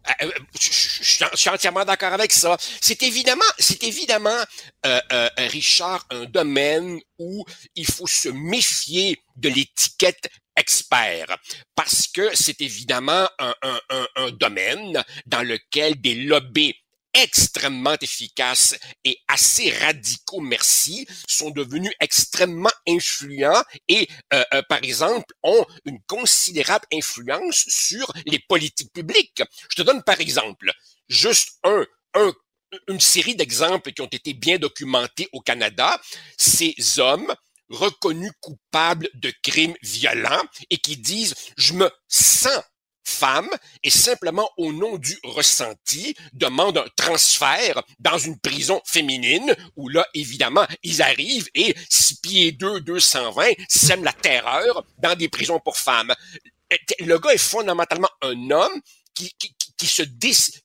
Euh, euh, je, suis entièrement d'accord avec ça. C'est évidemment, c'est évidemment, euh, euh, Richard, un domaine où il faut se méfier de l'étiquette expert, parce que c'est évidemment un, un, domaine dans lequel des lobbies extrêmement efficaces et assez radicaux, merci, sont devenus extrêmement influents et, euh, euh, par exemple, ont une considérable influence sur les politiques publiques. Je te donne par exemple juste un, un une série d'exemples qui ont été bien documentés au Canada. Ces hommes reconnus coupables de crimes violents et qui disent je me sens femme et simplement au nom du ressenti demande un transfert dans une prison féminine où là évidemment ils arrivent et six pieds 2 220 sèment la terreur dans des prisons pour femmes. Le gars est fondamentalement un homme qui, qui, qui se,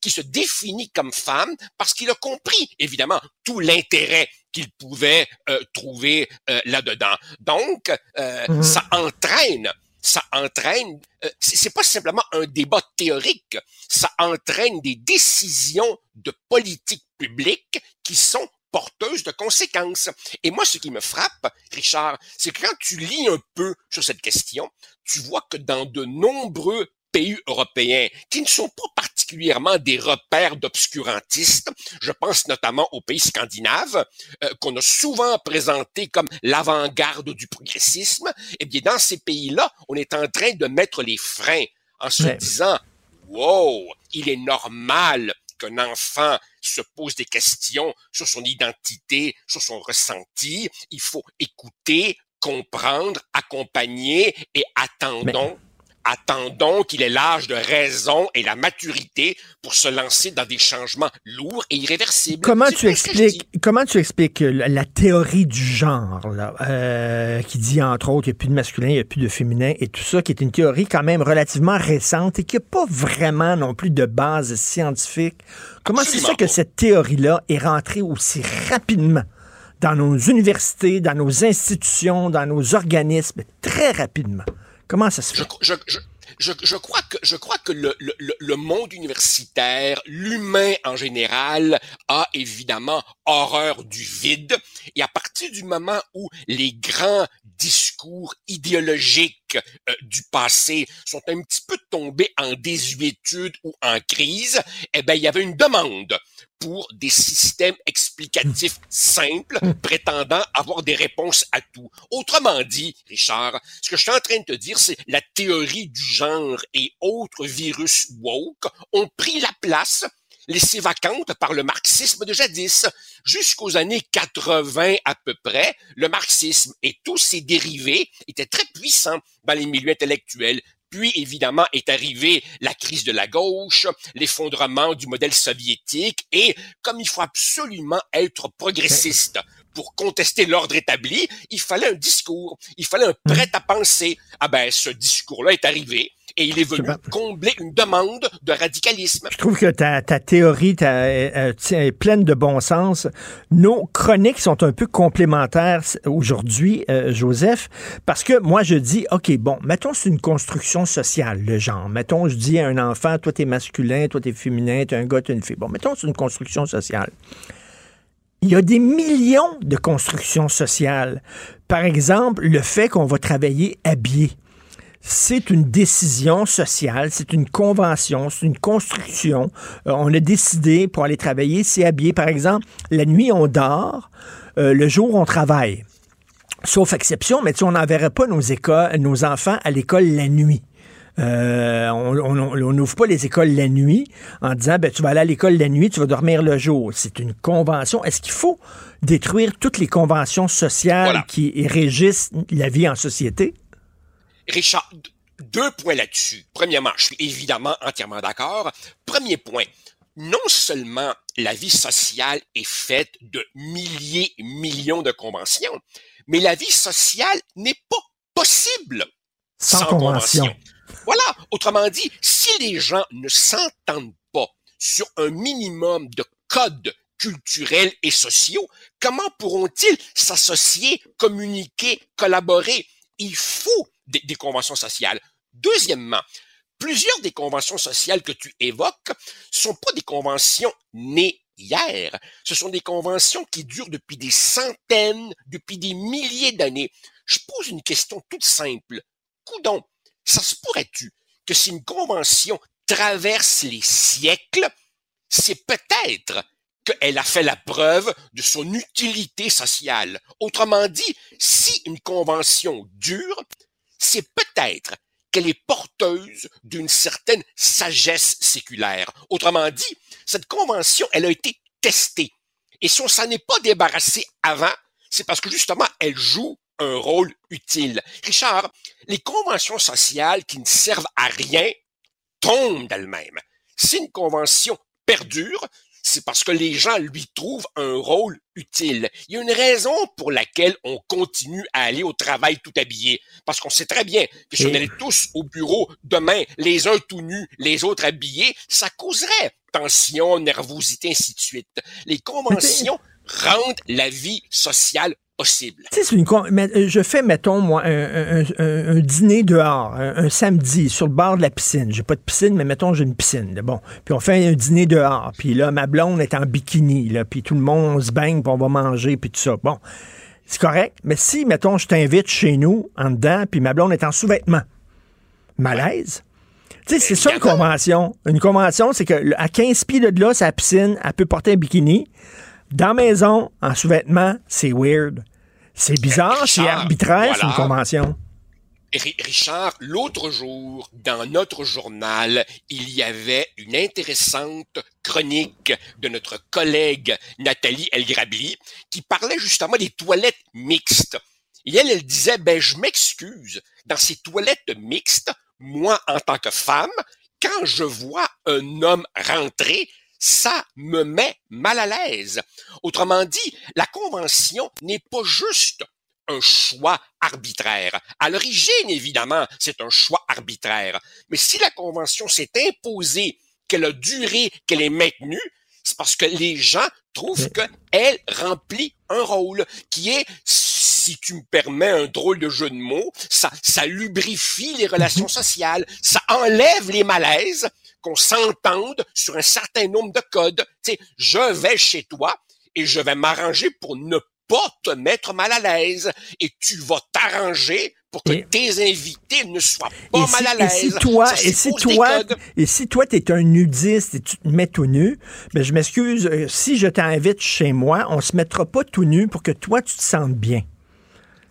qui se définit comme femme parce qu'il a compris, évidemment, tout l'intérêt qu'il pouvait euh, trouver euh, là-dedans. Donc, euh, mmh. ça entraîne ça entraîne, euh, c'est pas simplement un débat théorique, ça entraîne des décisions de politique publique qui sont porteuses de conséquences. Et moi, ce qui me frappe, Richard, c'est que quand tu lis un peu sur cette question, tu vois que dans de nombreux pays européens qui ne sont pas particulièrement des repères d'obscurantistes. Je pense notamment aux pays scandinaves, euh, qu'on a souvent présentés comme l'avant-garde du progressisme. Eh bien, dans ces pays-là, on est en train de mettre les freins en se disant, wow, il est normal qu'un enfant se pose des questions sur son identité, sur son ressenti. Il faut écouter, comprendre, accompagner et attendons Attendons qu'il ait l'âge de raison et la maturité pour se lancer dans des changements lourds et irréversibles. Comment tu expliques comment tu expliques la, la théorie du genre là, euh, qui dit entre autres qu'il n'y a plus de masculin, il n'y a plus de féminin et tout ça, qui est une théorie quand même relativement récente et qui n'a pas vraiment non plus de base scientifique. Comment c'est ça que cette théorie-là est rentrée aussi rapidement dans nos universités, dans nos institutions, dans nos organismes, très rapidement? Comment ça se fait? Je, je, je, je, crois que, je crois que le, le, le monde universitaire, l'humain en général, a évidemment horreur du vide. Et à partir du moment où les grands discours idéologiques euh, du passé sont un petit peu tombés en désuétude ou en crise, eh ben il y avait une demande pour des systèmes explicatifs simples prétendant avoir des réponses à tout. Autrement dit, Richard, ce que je suis en train de te dire, c'est la théorie du genre et autres virus woke ont pris la place laissée vacante par le marxisme de jadis. Jusqu'aux années 80 à peu près, le marxisme et tous ses dérivés étaient très puissants dans les milieux intellectuels. Puis, évidemment, est arrivée la crise de la gauche, l'effondrement du modèle soviétique, et comme il faut absolument être progressiste pour contester l'ordre établi, il fallait un discours, il fallait un prêt à penser. Ah ben, ce discours-là est arrivé et il est venu combler une demande de radicalisme. Je trouve que ta, ta théorie ta, euh, est pleine de bon sens. Nos chroniques sont un peu complémentaires aujourd'hui, euh, Joseph, parce que moi, je dis, OK, bon, mettons, c'est une construction sociale, le genre. Mettons, je dis à un enfant, toi, t'es masculin, toi, t'es féminin, t'es un gars, t'es une fille. Bon, mettons, c'est une construction sociale. Il y a des millions de constructions sociales. Par exemple, le fait qu'on va travailler habillé c'est une décision sociale, c'est une convention, c'est une construction. Euh, on a décidé pour aller travailler, c'est habillé. Par exemple, la nuit, on dort, euh, le jour, on travaille. Sauf exception, mais tu on n'enverrait pas nos, écoles, nos enfants à l'école la nuit. Euh, on n'ouvre pas les écoles la nuit en disant ben, tu vas aller à l'école la nuit, tu vas dormir le jour. C'est une convention. Est-ce qu'il faut détruire toutes les conventions sociales qui régissent la vie en société? Richard, deux points là-dessus. Premièrement, je suis évidemment entièrement d'accord. Premier point, non seulement la vie sociale est faite de milliers, millions de conventions, mais la vie sociale n'est pas possible sans, convention. Voilà. Autrement dit, si les gens ne s'entendent pas sur un minimum de codes culturels et sociaux, comment pourront-ils s'associer, communiquer, collaborer? Il faut des, conventions sociales. Deuxièmement, plusieurs des conventions sociales que tu évoques sont pas des conventions nées hier. Ce sont des conventions qui durent depuis des centaines, depuis des milliers d'années. Je pose une question toute simple. Coudon, ça se pourrait-tu que si une convention traverse les siècles, c'est peut-être qu'elle a fait la preuve de son utilité sociale. Autrement dit, si une convention dure, c'est peut-être qu'elle est porteuse d'une certaine sagesse séculaire. Autrement dit, cette convention, elle a été testée. Et si on s'en est pas débarrassé avant, c'est parce que justement, elle joue un rôle utile. Richard, les conventions sociales qui ne servent à rien tombent d'elles-mêmes. Si une convention perdure, c'est parce que les gens lui trouvent un rôle utile. Il y a une raison pour laquelle on continue à aller au travail tout habillé. Parce qu'on sait très bien que si on allait tous au bureau demain, les uns tout nus, les autres habillés, ça causerait tension, nervosité, ainsi de suite. Les conventions rendent la vie sociale possible. Une, euh, je fais, mettons, moi, un, dîner dehors, un, samedi, sur le bord de la piscine. J'ai pas de piscine, mais mettons, j'ai une piscine. Bon. Puis on fait un dîner dehors. Puis là, ma blonde est en bikini. Là, puis tout le monde se baigne, puis on va manger, puis tout ça. Bon. C'est correct. Mais si, mettons, je t'invite chez nous, en dedans, puis ma blonde est en sous-vêtements. Malaise. Tu sais, c'est ça une convention. Une convention, c'est que à 15 pieds de là, sa piscine, elle peut porter un bikini. Dans la maison, en sous-vêtements, c'est weird. C'est bizarre, c'est arbitraire, c'est une convention. Richard, l'autre jour, dans notre journal, il y avait une intéressante chronique de notre collègue Nathalie Elgrabli qui parlait justement des toilettes mixtes. Et elle, elle disait, ben, je m'excuse, dans ces toilettes mixtes, moi, en tant que femme, quand je vois un homme rentrer, ça me met mal à l'aise. Autrement dit, la convention n'est pas juste un choix arbitraire. À l'origine, évidemment, c'est un choix arbitraire. Mais si la convention s'est imposée, qu'elle a duré, qu'elle est maintenue, c'est parce que les gens trouvent qu'elle remplit un rôle qui est, si tu me permets un drôle de jeu de mots, ça, ça lubrifie les relations sociales, ça enlève les malaises, qu'on s'entende sur un certain nombre de codes. Tu sais, je vais chez toi et je vais m'arranger pour ne pas te mettre mal à l'aise et tu vas t'arranger pour que tes invités ne soient pas mal à l'aise. Et si toi, et si toi, et si toi, t'es un nudiste et tu te mets tout nu, ben, je m'excuse, euh, si je t'invite chez moi, on se mettra pas tout nu pour que toi, tu te sentes bien.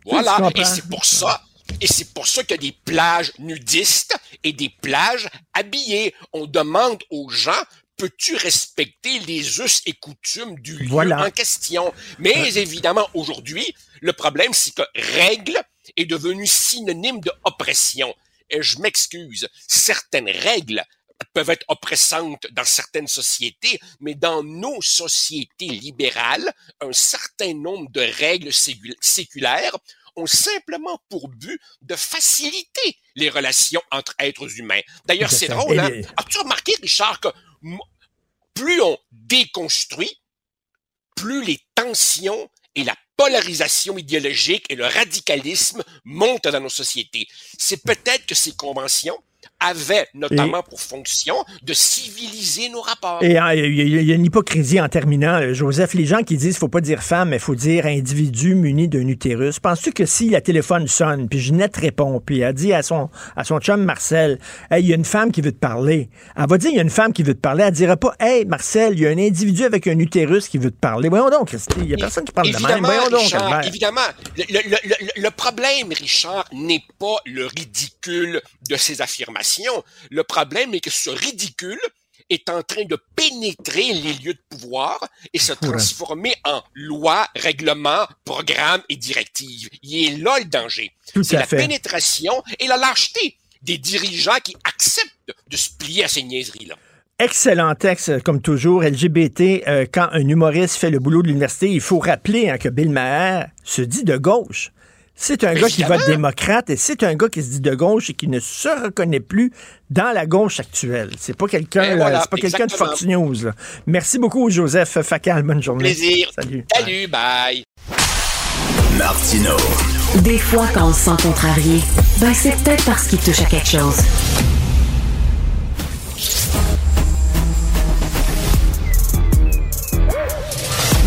Voilà, et c'est pour ça et c'est pour ça qu'il y a des plages nudistes et des plages habillées. On demande aux gens peux-tu respecter les us et coutumes du lieu en question? Mais évidemment, aujourd'hui, le problème, c'est que règle est devenu synonyme de oppression. Et je m'excuse, certaines règles peuvent être oppressantes dans certaines sociétés, mais dans nos sociétés libérales, un certain nombre de règles séculaires ont simplement pour but de faciliter les relations entre êtres humains. D'ailleurs, c'est drôle, hein? As-tu remarqué, Richard, que plus on déconstruit, plus les tensions et la polarisation idéologique et le radicalisme montent dans nos sociétés? C'est peut-être que ces conventions avait notamment pour fonction de civiliser nos rapports. Et hein, il y, a une hypocrisie en terminant, euh, Joseph. Les gens qui disent qu'il ne faut pas dire femme, mais il faut dire individu muni d'un utérus. Penses-tu que si la téléphone sonne, puis Ginette répond, puis elle dit à son, à son chum Marcel, Hey, il y a une femme qui veut te parler. Elle va dire il y a une femme qui veut te parler. Elle ne dira pas Hey, Marcel, il y a un individu avec un utérus qui veut te parler. Voyons donc, Christy. Il n'y a personne qui parle de même. Voyons donc, Évidemment, le, le problème, Richard, n'est pas le ridicule de ces affirmations le problème est que ce ridicule est en train de pénétrer les lieux de pouvoir et se transformer en loi, règlement, programme et directive. Il est là le danger. C'est la pénétration et la lâcheté des dirigeants qui acceptent de se plier à ces niaiseries-là. Excellent texte, comme toujours. LGBT, euh, quand un humoriste fait le boulot de l'université, il faut rappeler hein, que Bill Maher se dit de gauche. C'est un gars qui vote démocrate et c'est un gars qui se dit de gauche et qui ne se reconnaît plus dans la gauche actuelle. C'est pas quelqu'un, c'est pas quelqu'un de Fox News. Merci beaucoup, Joseph Facal. Bonne journée. Plaisir. Salut. Salut, bye. Martino. Des fois, quand on se sent contrarié, ben c'est peut-être parce qu'il touche à quelque chose.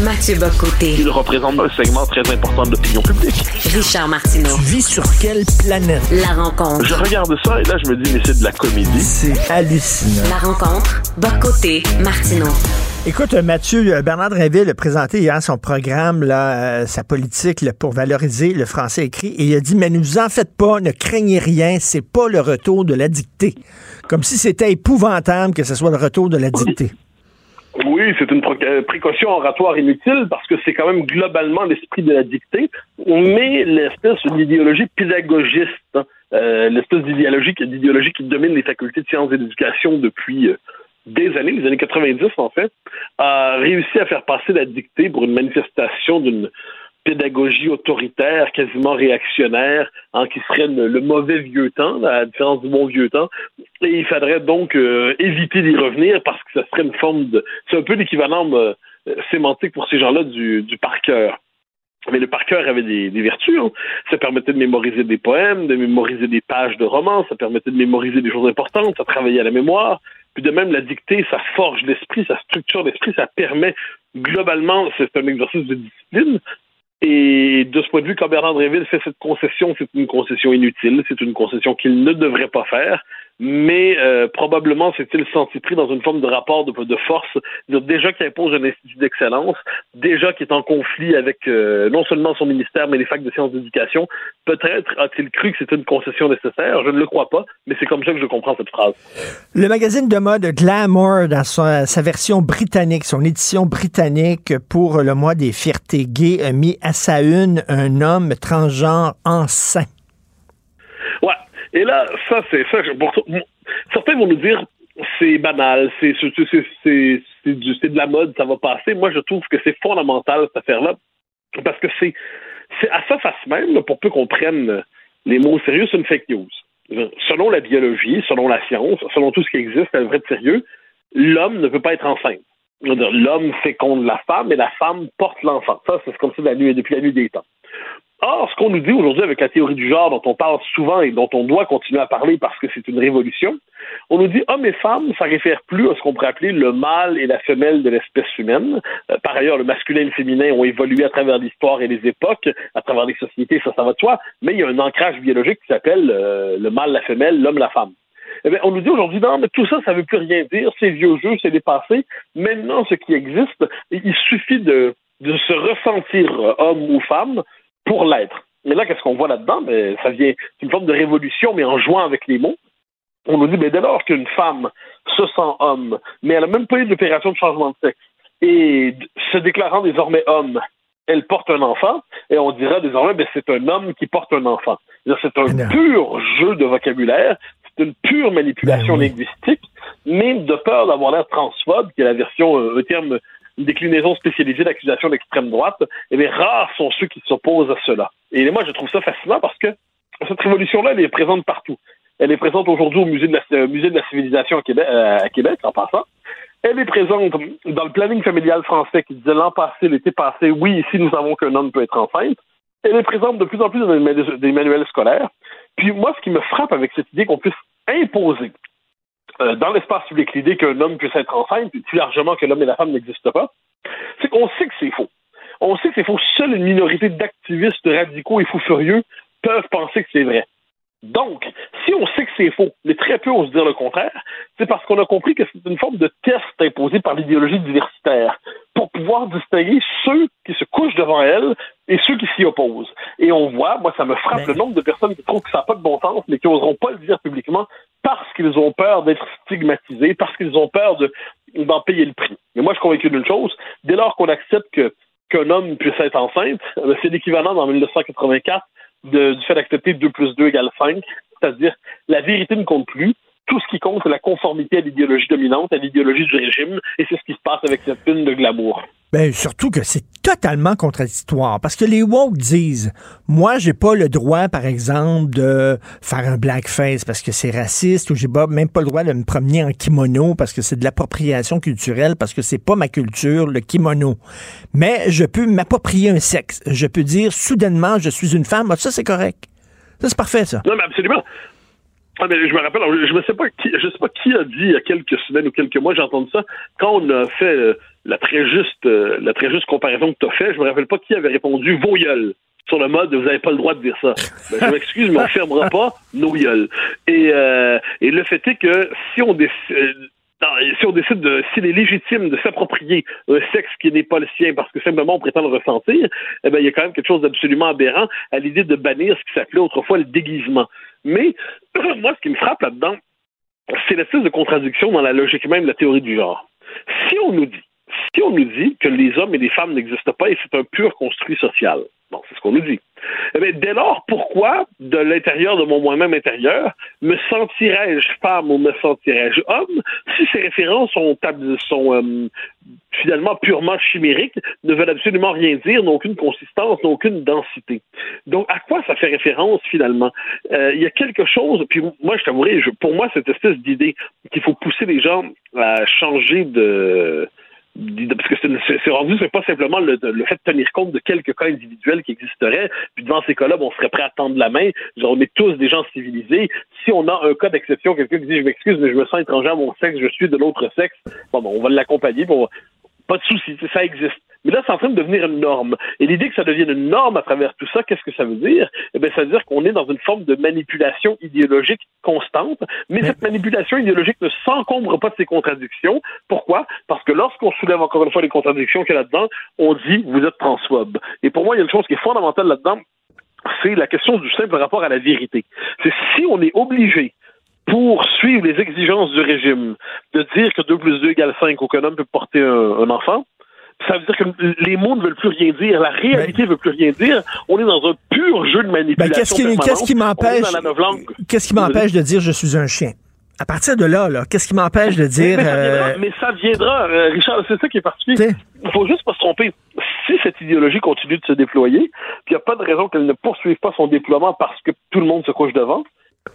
Mathieu Bocoté. Il représente un segment très important de l'opinion publique. Richard Martineau. Tu vis sur quelle planète? La rencontre. Je regarde ça et là, je me dis, mais c'est de la comédie. C'est hallucinant. La rencontre. Bocoté. Martineau. Écoute, Mathieu, euh, Bernard Drinville a présenté hier son programme, là, euh, sa politique pour valoriser le français écrit, et il a dit, mais ne vous en faites pas, ne craignez rien, c'est pas le retour de la dictée. Comme si c'était épouvantable que ce soit le retour de la dictée. Oui, c'est une euh, précaution oratoire inutile parce que c'est quand même globalement l'esprit de la dictée, mais l'espèce d'idéologie pédagogiste, euh, l'espèce d'idéologie, d'idéologie qui domine les facultés de sciences et d'éducation depuis euh, des années, les années 90 en fait, a réussi à faire passer la dictée pour une manifestation d'une pédagogie autoritaire, quasiment réactionnaire, hein, qui serait le, mauvais vieux temps, à la différence du bon vieux temps. Et il faudrait donc euh, éviter d'y revenir parce que ça serait une forme de... C'est un peu l'équivalent euh, sémantique pour ces gens-là du, du par cœur. Mais le par cœur avait des, vertus. Hein. Ça permettait de mémoriser des poèmes, de mémoriser des pages de romans, ça permettait de mémoriser des choses importantes, ça travaillait à la mémoire. Puis de même, la dictée, ça forge l'esprit, ça structure l'esprit, ça permet globalement, c'est un exercice de discipline, et de ce point de vue, quand Bernard Dréville fait cette concession, c'est une concession inutile, c'est une concession qu'il ne devrait pas faire mais euh, probablement s'est-il senti pris dans une forme de rapport de, force, déjà qu'il impose un institut d'excellence, déjà qu'il est en conflit avec euh, non seulement son ministère, mais les facs de sciences d'éducation. Peut-être a-t-il cru que c'était une concession nécessaire, je ne le crois pas, mais c'est comme ça que je comprends cette phrase. Le magazine de mode Glamour, dans sa, sa version britannique, son édition britannique pour le mois des fiertés gays, a mis à sa une un homme transgenre enceint. Et là, ça, c'est ça. certains vont nous dire c'est banal, c'est de la mode, ça va passer. Moi, je trouve que c'est fondamental cette affaire-là parce que c'est à sa face même, pour peu qu'on prenne les mots sérieux, c'est une fake news. Selon la biologie, selon la science, selon tout ce qui existe, à vrai de sérieux, l'homme ne peut pas être enceinte. L'homme féconde la femme et la femme porte l'enfant. Ça, c'est comme ça depuis la nuit des temps. Or, ce qu'on nous dit aujourd'hui avec la théorie du genre dont on parle souvent et dont on doit continuer à parler parce que c'est une révolution, on nous dit hommes et femmes, ça réfère plus à ce qu'on pourrait appeler le mâle et la femelle de l'espèce humaine. Euh, par ailleurs, le masculin et le féminin ont évolué à travers l'histoire et les époques, à travers les sociétés, ça, ça va de soi, mais il y a un ancrage biologique qui s'appelle euh, le mâle, la femelle, l'homme, la femme. Eh bien, on nous dit aujourd'hui, non, mais tout ça, ça ne veut plus rien dire, c'est vieux jeu, c'est dépassé. Maintenant, ce qui existe, il suffit de, de se ressentir homme ou femme pour l'être. Mais là, qu'est-ce qu'on voit là-dedans? Mais ça vient, c'est une forme de révolution, mais en jouant avec les mots. On nous dit, mais dès lors qu'une femme se sent homme, mais elle n'a même pas eu d'opération de changement de sexe, et se déclarant désormais homme, elle porte un enfant, et on dira désormais, ben, c'est un homme qui porte un enfant. C'est un pur jeu de vocabulaire, c'est une pure manipulation ben linguistique, mais de peur d'avoir l'air transphobe, qui est la version, euh, un terme une déclinaison spécialisée d'accusation d'extrême droite, eh bien, rares sont ceux qui s'opposent à cela. Et moi, je trouve ça fascinant parce que cette révolution-là, elle est présente partout. Elle est présente aujourd'hui au musée de la, la civilisation à Québec, euh, à Québec, en passant. Elle est présente dans le planning familial français qui disait l'an passé, l'été passé, oui, ici nous savons qu'un homme peut être enceinte. Elle est présente de plus en plus dans les manuels scolaires. Puis moi, ce qui me frappe avec cette idée qu'on puisse imposer euh, dans l'espace public l'idée qu'un homme puisse être enceinte, puis plus largement que l'homme et la femme n'existent pas, c'est qu'on sait que c'est faux. On sait que c'est faux. Seule une minorité d'activistes radicaux et fous furieux peuvent penser que c'est vrai. Donc, si on sait que c'est faux, mais très peu osent dire le contraire, c'est parce qu'on a compris que c'est une forme de test imposé par l'idéologie diversitaire pour pouvoir distinguer ceux qui se couchent devant elle et ceux qui s'y opposent. Et on voit, moi, ça me frappe le nombre de personnes qui trouvent que ça n'a pas de bon sens, mais qui n'oseront pas le dire publiquement parce qu'ils ont peur d'être stigmatisés, parce qu'ils ont peur d'en payer le prix. Mais moi, je suis convaincu d'une chose, dès lors qu'on accepte que qu'un homme puisse être enceinte, euh, c'est l'équivalent dans 1984 de, du fait d'accepter 2 plus 2 égale 5, c'est-à-dire la vérité ne compte plus, tout ce qui compte, c'est la conformité à l'idéologie dominante, à l'idéologie du régime, et c'est ce qui se passe avec cette pune de glamour. Ben, surtout que c'est totalement contradictoire. Parce que les woke disent, moi, j'ai pas le droit, par exemple, de faire un blackface parce que c'est raciste, ou j'ai même pas le droit de me promener en kimono parce que c'est de l'appropriation culturelle, parce que c'est pas ma culture, le kimono. Mais je peux m'approprier un sexe. Je peux dire, soudainement, je suis une femme. Ça, c'est correct. Ça, c'est parfait, ça. Non, mais absolument. Ah, je me rappelle, je ne sais pas qui, je sais pas qui a dit il y a quelques semaines ou quelques mois, j'ai entendu ça, quand on a fait euh, la très juste, euh, la très juste comparaison que tu as fait, je me rappelle pas qui avait répondu vos sur le mode vous n'avez pas le droit de dire ça. Ben, je m'excuse, mais on fermera pas nos gueules. Et, euh, et le fait est que si on décide si on décide de, s'il est légitime de s'approprier un sexe qui n'est pas le sien parce que simplement on prétend le ressentir, eh ben, il y a quand même quelque chose d'absolument aberrant à l'idée de bannir ce qui s'appelait autrefois le déguisement. Mais moi, ce qui me frappe là-dedans, c'est l'espèce de contradiction dans la logique même de la théorie du genre. Si on nous dit, si on nous dit que les hommes et les femmes n'existent pas et c'est un pur construit social, bon, c'est ce qu'on nous dit. Eh dès lors, pourquoi, de l'intérieur de mon moi-même intérieur, me sentirais-je femme ou me sentirais-je homme si ces références sont, sont euh, finalement purement chimériques, ne veulent absolument rien dire, n'ont aucune consistance, n'ont aucune densité. Donc, à quoi ça fait référence finalement? Euh, Il y a quelque chose, puis moi, je t'avouerai, pour moi, cette espèce d'idée qu'il faut pousser les gens à changer de parce que c'est rendu, c'est pas simplement le, fait de tenir compte de quelques cas individuels qui existeraient, puis devant ces cas-là, on serait prêt à tendre la main. On est tous des gens civilisés. Si on a un cas d'exception, quelqu'un qui dit je m'excuse, mais je me sens étranger à mon sexe, je suis de l'autre sexe, bon, bon on va l'accompagner, pas de souci, ça existe. Mais là, c'est en train de devenir une norme. Et l'idée que ça devienne une norme à travers tout ça, qu'est-ce que ça veut dire? Eh bien, ça veut dire qu'on est dans une forme de manipulation idéologique constante, mais cette manipulation idéologique ne s'encombre pas de ses contradictions. Pourquoi? Parce que lorsqu'on soulève encore une fois les contradictions qu'il y a là-dedans, on dit vous êtes transphobe. Et pour moi, il y a une chose qui est fondamentale là-dedans, c'est la question du simple rapport à la vérité. C'est si on est obligé pour suivre les exigences du régime de dire que 2 plus 2 égale 5 ou qu'un homme peut porter un enfant, Ça veut dire que les mots ne veulent plus rien dire, la réalité ne veut plus rien dire. On est dans un pur jeu de manipulation. Ben, qu'est-ce qui, qu'est-ce qui m'empêche. Qu'est-ce qui de dire je suis un chien? À partir de là, là qu'est-ce qui m'empêche de dire. Mais, mais ça viendra, euh, mais ça viendra, euh, Richard, c'est ça qui est particulier. Il faut juste pas se tromper. Si cette idéologie continue de se déployer, puis il n'y a pas de raison qu'elle ne poursuive pas son déploiement parce que tout le monde se couche devant,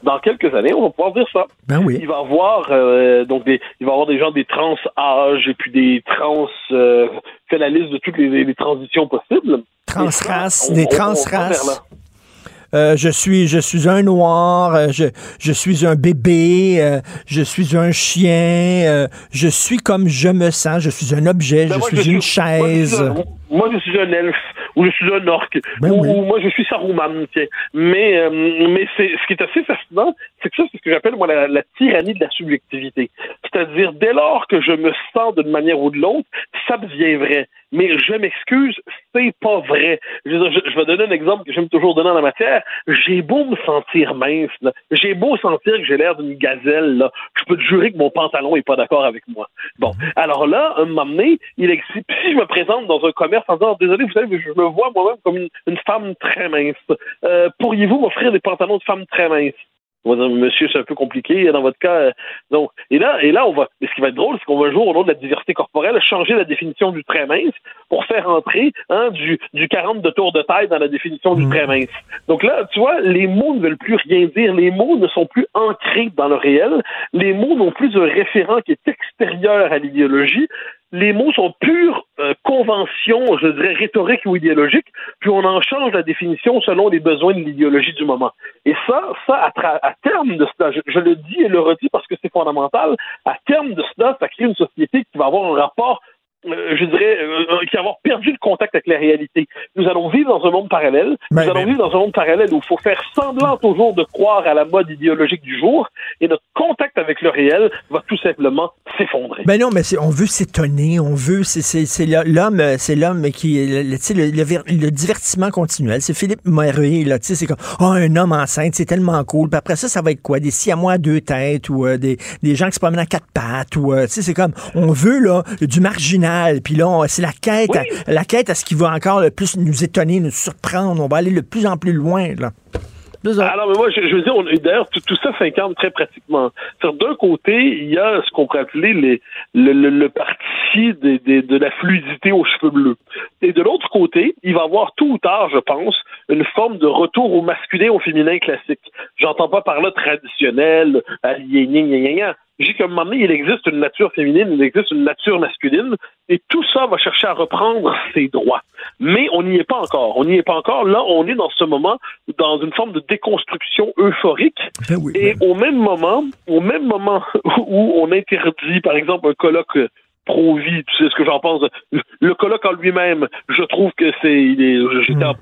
dans quelques années, on va pouvoir dire ça. Ben oui. Il va y avoir euh, donc des, il va avoir des gens des trans âges et puis des trans euh, fait la liste de toutes les, les transitions possibles. Transraces, des transraces. Euh, je suis je suis un noir, euh, je, je suis un bébé, euh, je suis un chien, je suis comme je me sens, je suis un objet, Ben, je moi, suis je une chaise. Moi, je suis un, moi, je suis un elfe, ou je suis un orque, Ben ou, oui. ou moi, je suis Saruman, tiens. Mais, euh, mais c'est, ce qui est assez fascinant, c'est que ça, c'est ce que j'appelle, moi, la, la tyrannie de la subjectivité. C'est-à-dire, dès lors que je me sens d'une manière ou de l'autre, ça devient vrai. Mais je m'excuse, c'est pas vrai. Je, je- je vais donner un exemple que j'aime toujours donner en la matière. J'ai beau me sentir mince, là. j'ai beau sentir que j'ai l'air d'une gazelle, là. je peux te jurer que mon pantalon est pas d'accord avec moi. Bon, alors là, un moment donné, il existe. Si je me présente dans un commerce en disant désolé, vous savez, je me vois moi-même comme une, une femme très mince. Euh, Pourriez-vous m'offrir des pantalons de femme très mince? On va dire, monsieur, c'est un peu compliqué dans votre cas. euh, donc, et là, et là, on va. Mais ce qui va être drôle, c'est qu'on va un jour, au nom de la diversité corporelle, changer la définition du très mince pour faire entrer hein, du, du 40 de tour de taille dans la définition du très mince. Donc là, tu vois, les mots ne veulent plus rien dire. Les mots ne sont plus ancrés dans le réel. Les mots n'ont plus un référent qui est extérieur à l'idéologie. Les mots sont pure euh, convention, je dirais rhétorique ou idéologique, puis on en change la définition selon les besoins de l'idéologie du moment. Et ça, ça à, terme de cela, je, je le dis et le redis parce que c'est fondamental, à terme de cela, ça crée une société qui va avoir un rapport euh, je dirais, euh, euh, qui avoir perdu le contact avec la réalité. Nous allons vivre dans un monde parallèle. Ben, nous allons vivre dans un monde parallèle où il faut faire semblant toujours de croire à la mode idéologique du jour, et notre contact avec le réel va tout simplement s'effondrer. Ben non, mais c'est- on veut s'étonner, on veut, c'est- l'homme, c'est l'homme qui, le, le- tu sais, le, le ver- le divertissement continuel. C'est Philippe Moiré, là, tu sais, c'est comme, oh, un homme enceinte, c'est tellement cool. Puis après ça, ça va être quoi? Des siamois à deux têtes ou euh, des, des gens qui se promènent à quatre pattes ou, euh, tu sais, c'est comme, on veut, là, du marginal. Puis là, c'est la quête, à, la quête à ce qui va encore le plus nous étonner, nous surprendre. On va aller de plus en plus loin, là. Alors, mais moi, je, je veux dire, d'ailleurs, tout, tout ça s'incarne très pratiquement. D'un côté, il y a ce qu'on pourrait appeler les, le, le, le parti des- des- de la fluidité aux cheveux bleus. Et de l'autre côté, il va y avoir tout ou tard, je pense, une forme de retour au masculin, au féminin classique. J'entends pas par là traditionnel, aliéné, qu'à un moment donné, il existe une nature féminine, il existe une nature masculine, et tout ça va chercher à reprendre ses droits. Mais on n'y est pas encore. On n'y est pas encore. Là, on est dans ce moment dans une forme de déconstruction euphorique. et au même moment, au même moment où on interdit, par exemple, un colloque pro-vie, tu sais ce que j'en pense. Le colloque en lui-même, je trouve que c'est, il est, j'étais en-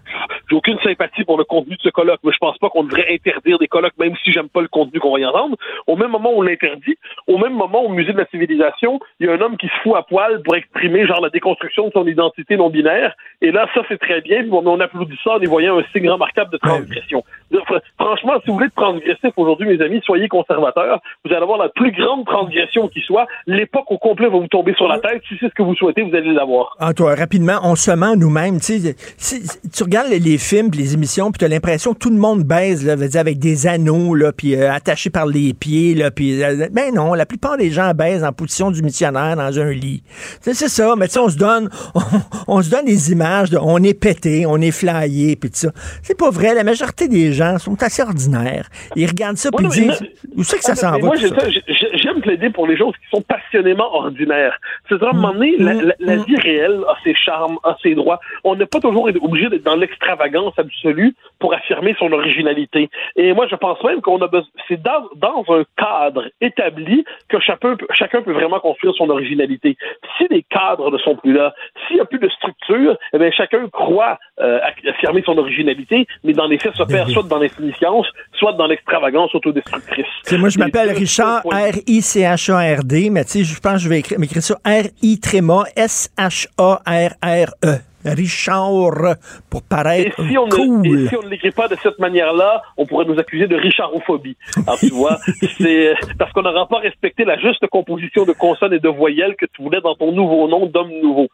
j'ai aucune sympathie pour le contenu de ce colloque, mais je pense pas qu'on devrait interdire des colloques, même si j'aime pas le contenu qu'on va y entendre. Au même moment où on l'interdit, au même moment au musée de la civilisation, il y a un homme qui se fout à poil pour exprimer genre la déconstruction de son identité non binaire. Et là, ça c'est très bien. puis on, applaudit ça en y voyant un signe remarquable de transgression. Fr- Franchement, si vous voulez être transgressif aujourd'hui, mes amis, soyez conservateurs. Vous allez avoir la plus grande transgression qui soit. L'époque au complet va vous tomber sur la tête. Si c'est ce que vous souhaitez, vous allez l'avoir. Ah, toi, rapidement, on se ment nous-mêmes. Tu sais, si- tu regardes les, films, puis les émissions, puis tu as l'impression que tout le monde baise, là, dire, avec des anneaux, là, puis euh, attachés par les pieds. Là, puis, euh, ben non, la plupart des gens baisent en position du missionnaire dans un lit. Tu sais, C'est ça, mais tu sais, on se donne on, on se donne des images de on est pété, on est flyé, puis tout ça. C'est pas vrai. La majorité des gens sont assez ordinaires. Ils regardent ça, puis disent où c'est que ça Ah, s'en va? Moi, plaider pour les choses qui sont passionnément ordinaires. C'est-à-dire, à un moment donné, Mm. la, la- la vie réelle a ses charmes, a ses droits. On n'est pas toujours obligé d'être dans l'extravagance absolue pour affirmer son originalité. Et moi, je pense même qu'on a besoin, c'est dans, dans un cadre établi que chacun, peut- chacun peut vraiment construire son originalité. Si les cadres ne sont plus là, s'il n'y a plus de structure, eh bien, chacun croit euh, affirmer son originalité, mais dans les faits se perd soit dans l'insignifiance, soit dans l'extravagance autodestructrice. Tu sais, moi, je m'appelle Richard, R-I-C-H-A-R-D, mais tu sais, je pense que je vais écrire, m'écrire ça R-I tréma S-H-A-R-R-E. Richard pour paraître Et si on cool. ne, et si on ne l'écrit pas de cette manière-là, on pourrait nous accuser de richarophobie. Alors, tu vois, c'est parce qu'on n'aura pas respecté la juste composition de consonnes et de voyelles que tu voulais dans ton nouveau nom d'homme nouveau.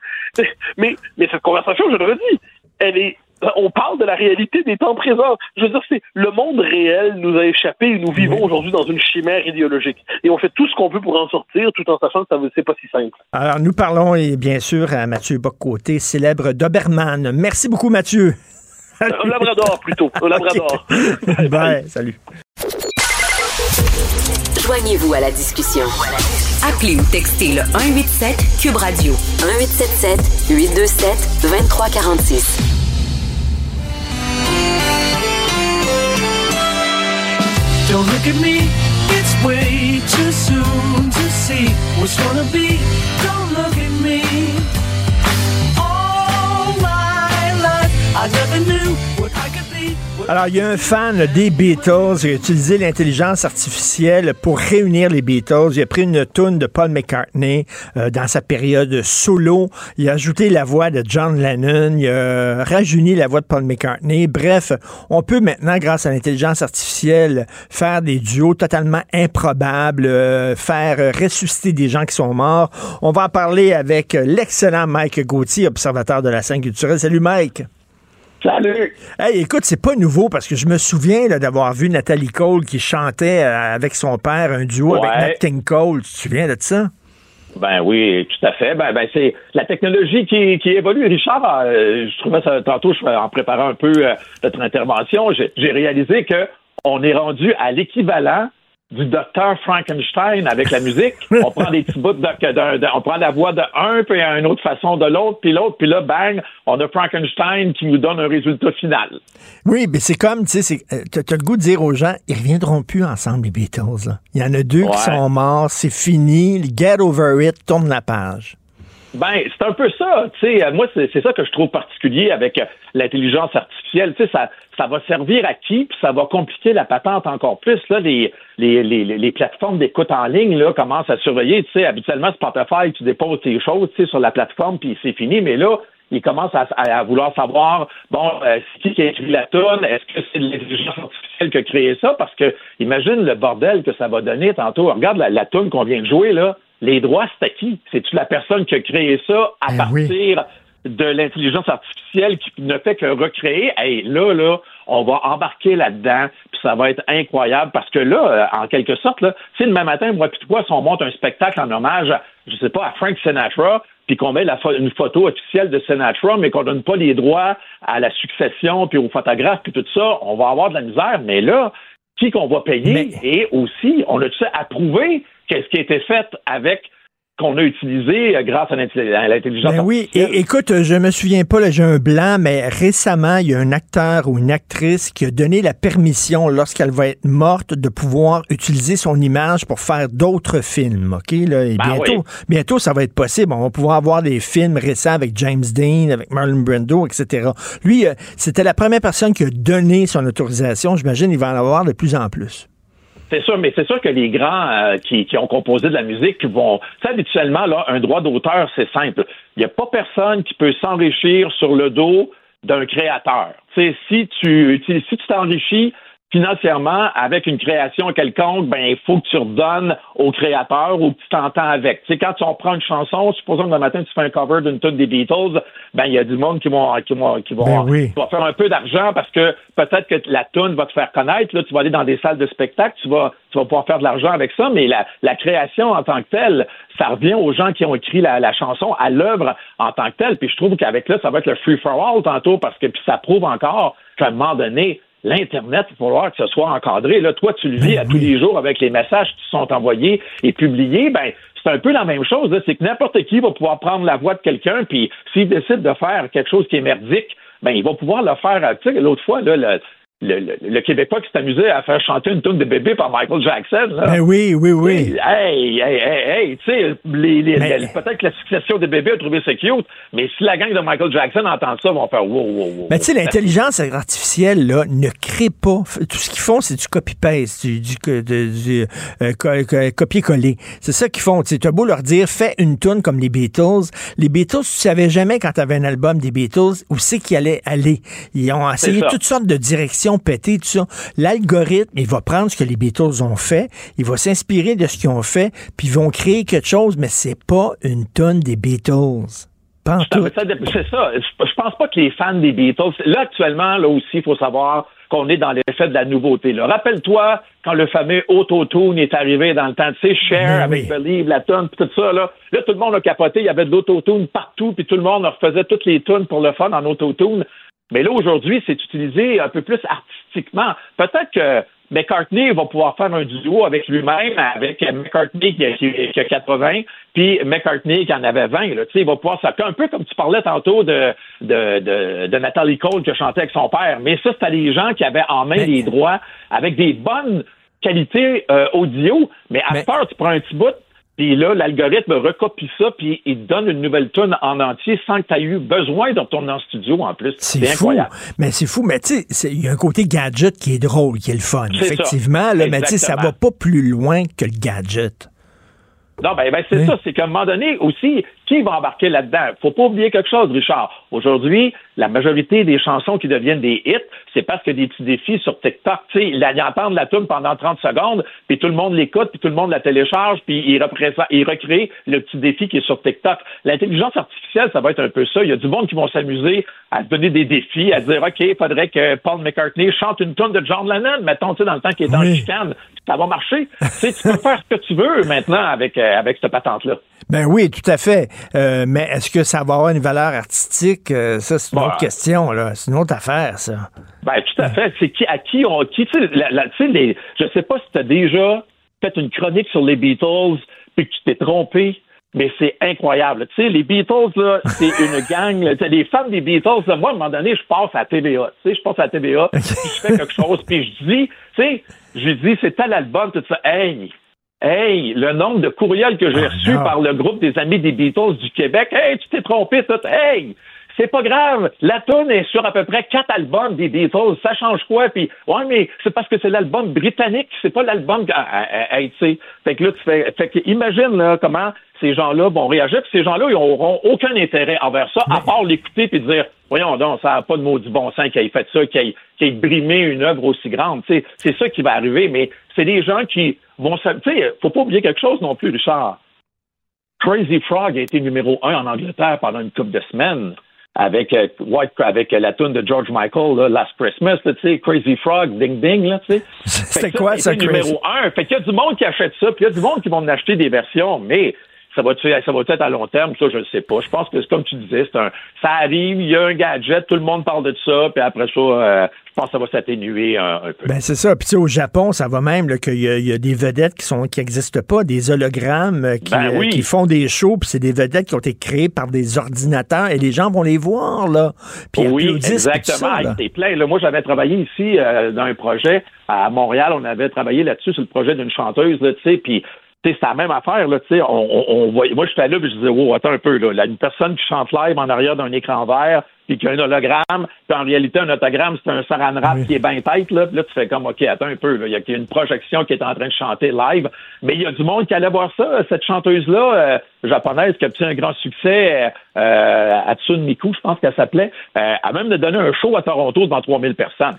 Mais, mais cette conversation, je le redis, elle est on parle de la réalité des temps présents. Je veux dire, c'est le monde réel nous a échappé et nous vivons aujourd'hui dans une chimère idéologique. Et on fait tout ce qu'on peut pour en sortir, tout en sachant que ça c'est pas si simple. Alors, nous parlons, et bien sûr, à Mathieu Boccoté, célèbre Doberman. Merci beaucoup, Mathieu. Un labrador, plutôt. Un labrador. Bye, bye. Salut. Joignez-vous à la discussion. Appelez ou textez le 187 Cube Radio 1877 827 2346. Don't look at me, it's way too soon to see what's gonna be. Don't look at me. All my life, I never knew Alors, il y a un fan des Beatles qui a utilisé l'intelligence artificielle pour réunir les Beatles. Il a pris une toune de Paul McCartney euh, dans sa période solo. Il a ajouté la voix de John Lennon. Il a rajeuni la voix de Paul McCartney. Bref, on peut maintenant, grâce à l'intelligence artificielle, faire des duos totalement improbables, euh, faire ressusciter des gens qui sont morts. On va en parler avec l'excellent Mike Gauthier, observateur de la scène culturelle. Salut Mike. Salut! Hey, écoute, c'est pas nouveau parce que je me souviens d'avoir vu Nathalie Cole qui chantait euh, avec son père un duo avec. Nat King Cole. Tu te souviens de ça? Ben oui, tout à fait. Ben, ben c'est la technologie qui, qui évolue. Richard, euh, je trouvais ça tantôt, je, en préparant un peu euh, notre intervention, j'ai j'ai réalisé que on est rendu à l'équivalent du docteur Frankenstein avec la musique. On prend des petits bouts de, on prend la voix de un, puis une autre façon de l'autre, puis l'autre, puis là, bang, on a Frankenstein qui nous donne un résultat final. Oui, mais c'est comme, tu sais, euh, t'as t'as le goût de dire aux gens, ils reviendront plus ensemble, les Beatles. là. Il y en a deux Ouais. qui sont morts, c'est fini, get over it, tourne la page. Ben, c'est un peu ça. Tu sais, euh, moi, c'est ça que je trouve particulier avec euh, l'intelligence artificielle. Sais, ça, ça va servir à qui, puis ça va compliquer la patente encore plus. Là, les, les, les, les plateformes d'écoute en ligne là, commencent à surveiller. Sais, habituellement, Spotify, tu déposes tes choses sur la plateforme, puis c'est fini. Mais là, ils commencent à, à- vouloir savoir, bon, euh, c'est qui qui a écrit la tonne? Est-ce que c'est l'intelligence artificielle qui a créé ça? Parce que imagine le bordel que ça va donner tantôt. Regarde la, la toune qu'on vient de jouer, là. Les droits, c'est à qui? C'est-tu la personne qui a créé ça à partir de l'intelligence artificielle qui ne fait que recréer? Hey, là, là, on va embarquer là-dedans, puis ça va être incroyable parce que là, euh, en quelque sorte, là, sais, demain matin, moi puis toi, si on monte un spectacle en hommage, à, je sais pas, à Frank Sinatra, puis qu'on met la une photo officielle de Sinatra, mais qu'on donne pas les droits à la succession, puis aux photographes, puis tout ça, on va avoir de la misère. Mais là, qui qu'on va payer? Et aussi, on a-tu approuvé qu'est-ce qui a été fait avec qu'on a utilisé euh, grâce à l'intelli- à l'intelligence Ben oui, et, écoute, je me souviens pas, là, j'ai un blanc, mais récemment, il y a un acteur ou une actrice qui a donné la permission, lorsqu'elle va être morte, de pouvoir utiliser son image pour faire d'autres films, OK? Là, et Ben bientôt, oui. bientôt, ça va être possible. On va pouvoir avoir des films récents avec James Dean, avec Marlon Brando, etc. Lui, euh, c'était la première personne qui a donné son autorisation. J'imagine qu'il va en avoir de plus en plus. C'est sûr, mais c'est sûr que les grands euh, qui, ont composé de la musique vont. Tu habituellement, là, un droit d'auteur, c'est simple. Il n'y a pas personne qui peut s'enrichir sur le dos d'un créateur. Tu sais, si tu si tu t'enrichis financièrement avec une création quelconque, ben il faut que tu redonnes au créateur ou que tu t'entends avec. Tu sais, quand tu en prends une chanson, supposons que le matin tu fais un cover d'une tune des Beatles, ben il y a du monde qui vont qui vont qui vont Ben oui. tu vas faire un peu d'argent parce que peut-être que la tune va te faire connaître. Là, tu vas aller dans des salles de spectacle, tu vas, tu vas pouvoir faire de l'argent avec ça, mais la, la création en tant que telle, ça revient aux gens qui ont écrit la, la chanson, à l'œuvre en tant que telle. Puis je trouve qu'avec là, ça va être le free for all tantôt parce que puis ça prouve encore qu'à un moment donné, L'Internet, il va falloir que ce soit encadré. Là, toi, tu le vis à tous les jours avec les messages qui sont envoyés et publiés. Ben, c'est un peu la même chose. C'est que n'importe qui va pouvoir prendre la voix de quelqu'un, puis s'il décide de faire quelque chose qui est merdique, ben, il va pouvoir le faire. Tu sais, l'autre fois, là, le- le, le, le Québécois qui s'est amusé à faire chanter une tune de bébé par Michael Jackson. Là. Ben oui, oui, oui. Hey, hey, hey, hey, tu sais, les, les, les- peut-être que la succession des bébés a trouvé ça cute, mais si la gang de Michael Jackson entend ça, ils vont faire wow, wow, wow. Mais tu sais, l'intelligence artificielle, là, ne crée pas. Tout ce qu'ils font, c'est du copy-paste, du, du, du, euh, co- co- copier-coller. C'est ça qu'ils font. Tu as beau leur dire, fais une tune comme les Beatles. Les Beatles, tu savais jamais quand tu avais un album des Beatles où c'est qu'ils allaient aller. Ils ont essayé toutes sortes de directions pétées, tout ça. L'algorithme, il va prendre ce que les Beatles ont fait, il va s'inspirer de ce qu'ils ont fait, puis ils vont créer quelque chose, mais c'est pas une tune des Beatles. C'est ça. Je, pense pas que les fans des Beatles. Là, actuellement, là aussi, il faut savoir qu'on est dans l'effet de la nouveauté. Rappelle-toi quand le fameux Auto-Tune est arrivé dans le temps, tu sais, Cher avec Believe, la puis tout ça, là. Là, tout le monde a capoté. Il y avait de l'Auto-Tune partout, puis tout le monde refaisait toutes les tunes pour le fun en Auto-Tune. Mais là, aujourd'hui, c'est utilisé un peu plus artistiquement. Peut-être que McCartney va pouvoir faire un duo avec lui-même, avec McCartney qui a, qui- qui a 80, puis McCartney qui en avait 20. Là. Tu sais, il va pouvoir ça un peu comme tu parlais tantôt de, de, de, de Nathalie Cole qui a chanté avec son père. Mais ça, c'était des gens qui avaient en main les droits avec des bonnes qualités euh, audio. Mais à part, tu prends un petit bout, puis là, l'algorithme recopie ça, puis il te donne une nouvelle tune en entier sans que tu aies eu besoin de retourner en studio en plus. C'est fou. Mais c'est fou. Mais tu sais, il y a un côté gadget qui est drôle, qui est le fun. C'est ça. Effectivement, là, mais tu sais, ça va pas plus loin que le gadget. Non, ben, ben c'est ça. C'est qu'à un moment donné aussi, qui va embarquer là-dedans? Faut pas oublier quelque chose, Richard. Aujourd'hui, la majorité des chansons qui deviennent des hits, c'est parce qu'il y a des petits défis sur TikTok. Tu sais, ils entendent la tune pendant 30 secondes, puis tout le monde l'écoute, puis tout le monde la télécharge, puis il, représente- il recrée le petit défi qui est sur TikTok. L'intelligence artificielle, ça va être un peu ça. Il y a du monde qui vont s'amuser à se donner des défis, à dire, OK, il faudrait que Paul McCartney chante une tune de John Lennon, mettons, tu sais, dans le temps qu'il est en chicane. Ça va marcher. tu sais, tu peux faire ce que tu veux maintenant avec, euh, avec cette patente-là. Ben oui, tout à fait. Euh, mais est-ce que ça va avoir une valeur artistique? Euh, ça, c'est une Bah. autre question. là. C'est une autre affaire, ça. Ben, tout à fait. C'est qui, à qui on, qui, tu sais, je sais pas si tu as déjà fait une chronique sur les Beatles puis que tu t'es trompé, mais c'est incroyable. Tu sais, les Beatles, là, c'est une gang, là, les fans des Beatles, là, moi, à un moment donné, je passe à TVA. Tu sais, je passe à la TVA, puis je fais quelque chose, puis je dis, tu sais, je dis, c'est tel album, tout ça. Hey! Hey, le nombre de courriels que j'ai reçus non. par le groupe des amis des Beatles du Québec. Hey, tu t'es trompé, tout. Hey, c'est pas grave. La tune est sur à peu près quatre albums des Beatles. Ça change quoi? Puis, ouais, mais c'est parce que c'est l'album britannique, c'est pas l'album. Ah, ah, ah, Hey, tu sais. Fait que là, tu fais. Fait que imagine là comment ces gens-là vont réagir. Puis ces gens-là, ils auront aucun intérêt envers ça, à part l'écouter puis dire, voyons donc, ça n'a pas de maudit bon sens qu'il ait fait ça, qu'il ait, brimé une œuvre aussi grande. Tu sais, c'est ça qui va arriver. Mais c'est des gens qui vont. sais, faut pas oublier quelque chose non plus, Richard. Crazy Frog a été numéro un en Angleterre pendant une couple de semaines avec euh, White, avec euh, la tune de George Michael, là, Last Christmas, tu sais, Crazy Frog, Ding Ding, là, tu sais. C'était quoi, ça, été Crazy? numéro un. Fait qu'il y a du monde qui achète ça, puis il y a du monde qui vont en acheter des versions, mais ça va, ça va être à long terme, ça, je ne sais pas. Je pense que, c'est comme tu disais, c'est un, ça arrive, il y a un gadget, tout le monde parle de ça, puis après ça, euh, je pense que ça va s'atténuer un, un peu. Ben c'est ça. Puis tu sais, au Japon, ça va même qu'il y, a- il y a des vedettes qui sont qui n'existent pas, des hologrammes euh, qui, Ben euh, oui. qui font des shows, puis c'est des vedettes qui ont été créées par des ordinateurs et les gens vont les voir là. Puis oui, exactement. C'est plein. Là, moi, j'avais travaillé ici euh, dans un projet à Montréal. On avait travaillé là-dessus sur le projet d'une chanteuse, tu sais, puis c'est la même affaire, là, tu sais. On, on, on voyait- moi, j'étais là, puis je disais, wow, attends un peu, là, là, une personne qui chante live en arrière d'un écran vert, puis qui a un hologramme, puis en réalité, un autogramme, c'est un saran wrap qui est bien tête, là, puis là, tu fais comme, OK, attends un peu, là, il y a il y a une projection qui est en train de chanter live, mais il y a du monde qui allait voir ça, cette chanteuse-là, euh, japonaise, qui a obtenu un grand succès, euh, Hatsune Miku, je pense qu'elle s'appelait, euh, a même de donner un show à Toronto devant 3000 personnes.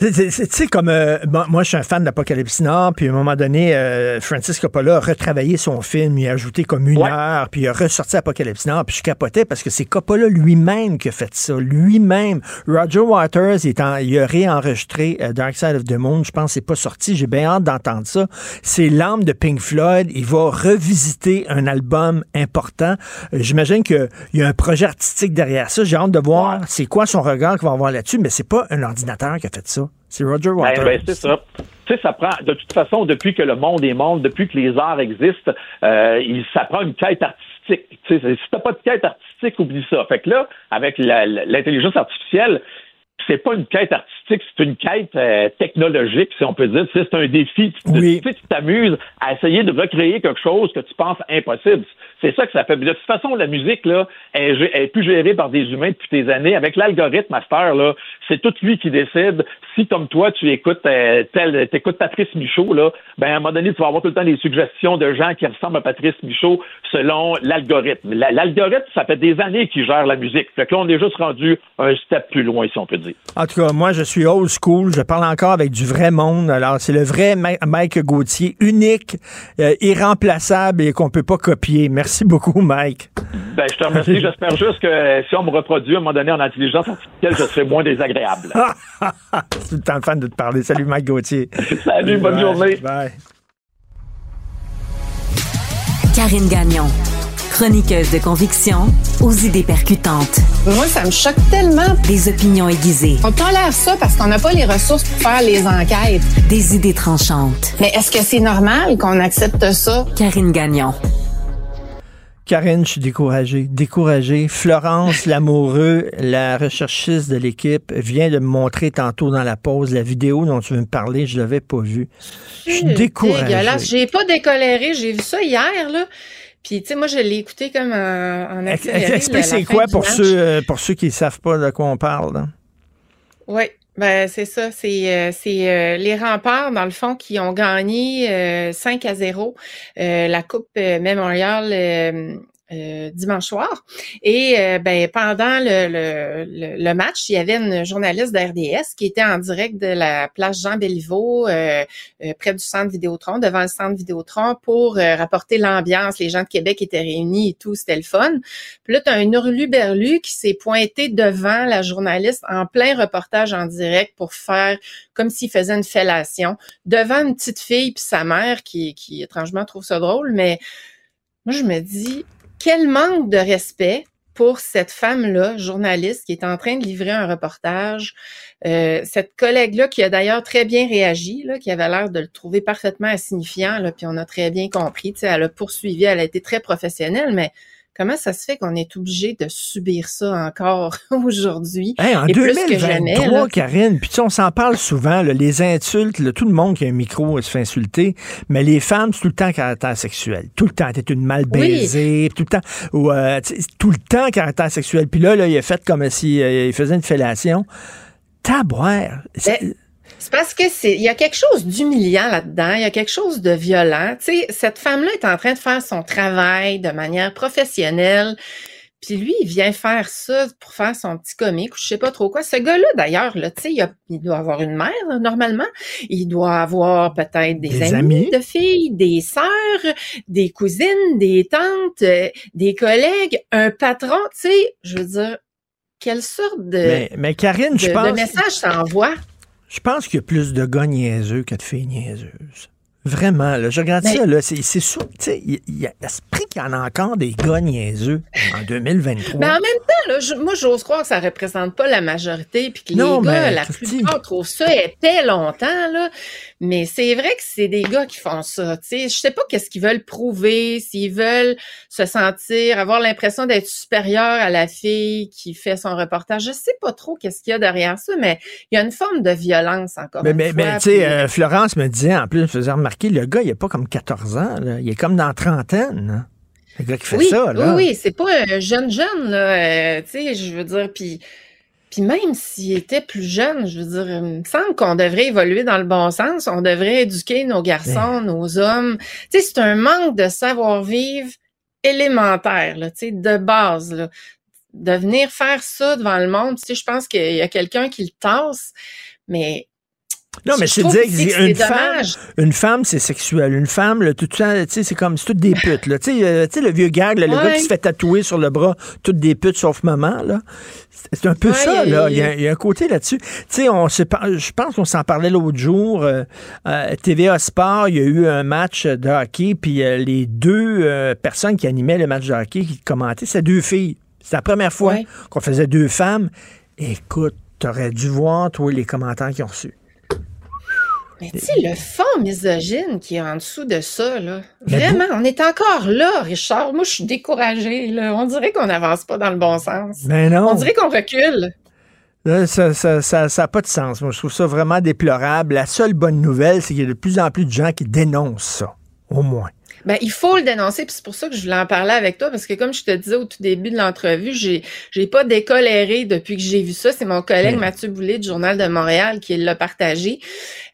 Tu sais, comme euh, bon, moi, je suis un fan d'Apocalypse Now, puis à un moment donné, euh, Francis Coppola a retravaillé son film, il a ajouté comme une heure, puis il a ressorti Apocalypse Now, puis je capotais parce que c'est Coppola lui-même qui a fait ça, lui-même. Roger Waters, il, en- il a réenregistré euh, Dark Side of the Moon, je pense que c'est pas sorti, j'ai bien hâte d'entendre ça. C'est l'âme de Pink Floyd, il va revisiter un album important. Euh, J'imagine qu'il y a un projet artistique derrière ça, j'ai hâte de voir c'est quoi son regard qu'il va avoir là-dessus, mais c'est pas un ordinateur qui a fait ça. C'est Roger Ben, Waters. ben, c'est ça. Tu sais, ça prend, de toute façon, depuis que le monde est monde, depuis que les arts existent, euh, il, ça prend une quête artistique. Tu sais, si t'as pas de quête artistique, oublie ça. Fait que là, avec l'intelligence artificielle, c'est pas une quête artistique, c'est une quête euh, technologique, si on peut dire. C'est un défi. Tu, tu t'amuses à essayer de recréer quelque chose que tu penses impossible. C'est ça que ça fait. De toute façon, la musique, là, elle, est gé- elle est plus gérée par des humains depuis des années. Avec l'algorithme heure, là, c'est tout lui qui décide. Si, comme toi, tu écoutes euh, tel, t'écoutes Patrice Michaud, là, ben, à un moment donné, tu vas avoir tout le temps des suggestions de gens qui ressemblent à Patrice Michaud selon l'algorithme. La- L'algorithme, ça fait des années qu'il gère la musique. Fait que là, on est juste rendu un step plus loin, si on peut dire. En tout cas, moi, je suis old school. Je parle encore avec du vrai monde. Alors, c'est le vrai Mike Gauthier, unique, euh, irremplaçable et qu'on peut pas copier. Merci beaucoup, Mike. Ben, je te remercie. J'espère juste que euh, si on me reproduit à un moment donné en intelligence artificielle, je serai moins désagréable. c'est tout le temps fan de te parler. Salut, Mike Gauthier. Salut, bonne Bye. journée. Bye. Karine Gagnon, chroniqueuse de conviction aux idées percutantes. Moi, ça me choque tellement. Des opinions aiguisées. On tolère ça parce qu'on n'a pas les ressources pour faire les enquêtes. Des idées tranchantes. Mais est-ce que c'est normal qu'on accepte ça? Karine Gagnon. Karine, je suis découragé. Découragé. Florence Lamoureux, la recherchiste de l'équipe, vient de me montrer tantôt dans la pause la vidéo dont tu veux me parler. Je l'avais pas vue. Je suis découragé. Dégueulasse. J'ai pas décoléré. J'ai vu ça hier, là. Puis, tu sais, moi, je l'ai écouté comme en, en accéléré, Explique c'est quoi pour match. ceux, euh, pour ceux qui ne savent pas de quoi on parle. là? Oui, ben c'est ça. C'est euh, c'est euh, les remparts, dans le fond, qui ont gagné euh, 5 à 0 euh, la Coupe euh, Memorial euh, dimanche soir. Et euh, ben, pendant le, le, le, le match, il y avait une journaliste de RDS qui était en direct de la place Jean Béliveau, euh, euh, près du centre Vidéotron, devant le centre Vidéotron, pour euh, rapporter l'ambiance. Les gens de Québec étaient réunis et tout, c'était le fun. Puis là, tu as un hurluberlu qui s'est pointé devant la journaliste en plein reportage en direct pour faire comme s'il faisait une fellation devant une petite fille puis sa mère qui, qui étrangement trouve ça drôle, mais moi je me dis quel manque de respect pour cette femme-là, journaliste, qui est en train de livrer un reportage? Euh, cette collègue-là, qui a d'ailleurs très bien réagi, là, qui avait l'air de le trouver parfaitement insignifiant, là, puis on a très bien compris. Elle a poursuivi, elle a été très professionnelle, mais comment ça se fait qu'on est obligé de subir ça encore aujourd'hui? Hey, en et plus que jamais, 2023, là, Karine, puis tu sais, on s'en parle souvent, là, les insultes, là, tout le monde qui a un micro se fait insulter, mais les femmes, c'est tout le temps caractère sexuel. Tout le temps, t'es une mal baisée, tout le temps, ou, euh, tout le temps caractère sexuel. Puis là, là, il a fait comme si il faisait une fellation. Taboire. Ben, C'est parce que c'est, il y a quelque chose d'humiliant là-dedans, il y a quelque chose de violent. Tu sais, cette femme-là est en train de faire son travail de manière professionnelle. Puis lui, il vient faire ça pour faire son petit comique ou je sais pas trop quoi. Ce gars-là, d'ailleurs, là, tu sais, il, doit avoir une mère, là, normalement. Il doit avoir peut-être des, Des amis, amis. de filles, des sœurs, des cousines, des tantes, euh, des collègues, un patron. Tu sais, je veux dire, quelle sorte de, Mais, mais Karine, de, je de pense, message ça envoie? Je pense qu'il y a plus de gars niaiseux que de filles niaiseuses. Vraiment, là, je regarde Mais- ça, là, c'est c'est sûr, tu sais, il y a l'esprit qu'il y en a encore des gars niaiseux en 2023. Mais en même temps, là, je- moi, j'ose croire que ça représente pas la majorité, puis que Non, les gars, la plupart trouvent ça épais longtemps, là. Mais c'est vrai que c'est des gars qui font ça, tu sais. Je sais pas qu'est-ce qu'ils veulent prouver, s'ils veulent se sentir, avoir l'impression d'être supérieur à la fille qui fait son reportage. Je sais pas trop qu'est-ce qu'il y a derrière ça, mais il y a une forme de violence encore Mais, une mais, mais, tu sais, euh, Florence me disait, en plus, me faisait remarquer, le gars, il a pas comme 14 ans, là. il est comme dans la trentaine. là. Le gars qui fait oui, ça, là. Oui, oui, c'est pas un jeune jeune, là. euh, tu sais, je veux dire, puis. Puis même s'il était plus jeune, je veux dire, il me semble qu'on devrait évoluer dans le bon sens. On devrait éduquer nos garçons, nos hommes. Tu sais, c'est un manque de savoir-vivre élémentaire, là, tu sais, de base, là. De venir faire ça devant le monde, tu sais, je pense qu'il y a quelqu'un qui le tasse, mais Non, mais je que qu'une c'est femme, une femme, c'est sexuel. Une femme, là, tout ça, tu sais, c'est comme, c'est toutes des putes, là. Tu sais, euh, le vieux gag, là, le gars qui se fait tatouer sur le bras, toutes des putes sauf maman, là. C'est- un peu Ouais, ça, il y a- là. Il y, a, il y a un côté là-dessus. Tu sais, on par- je pense qu'on s'en parlait l'autre jour. euh, euh, TVA Sport, il y a eu un match de hockey, puis euh, les deux personnes qui animaient le match de hockey, qui commentaient, c'est deux filles. C'est la première fois Ouais. qu'on faisait deux femmes. Écoute, t'aurais dû voir, toi, les commentaires qu'ils ont reçus. Mais tu sais, le fond misogyne qui est en dessous de ça, là. Vraiment, on est encore là, Richard. Moi, je suis découragée, là. On dirait qu'on n'avance pas dans le bon sens. Mais non. On dirait qu'on recule. Là, ça n'a ça, ça, a pas de sens. Moi, je trouve ça vraiment déplorable. La seule bonne nouvelle, c'est qu'il y a de plus en plus de gens qui dénoncent ça, au moins. Ben, il faut le dénoncer, puis c'est pour ça que je voulais en parler avec toi, parce que comme je te disais au tout début de l'entrevue, j'ai j'ai pas décoléré depuis que j'ai vu ça. C'est mon collègue Mathieu Boulay du Journal de Montréal qui l'a partagé.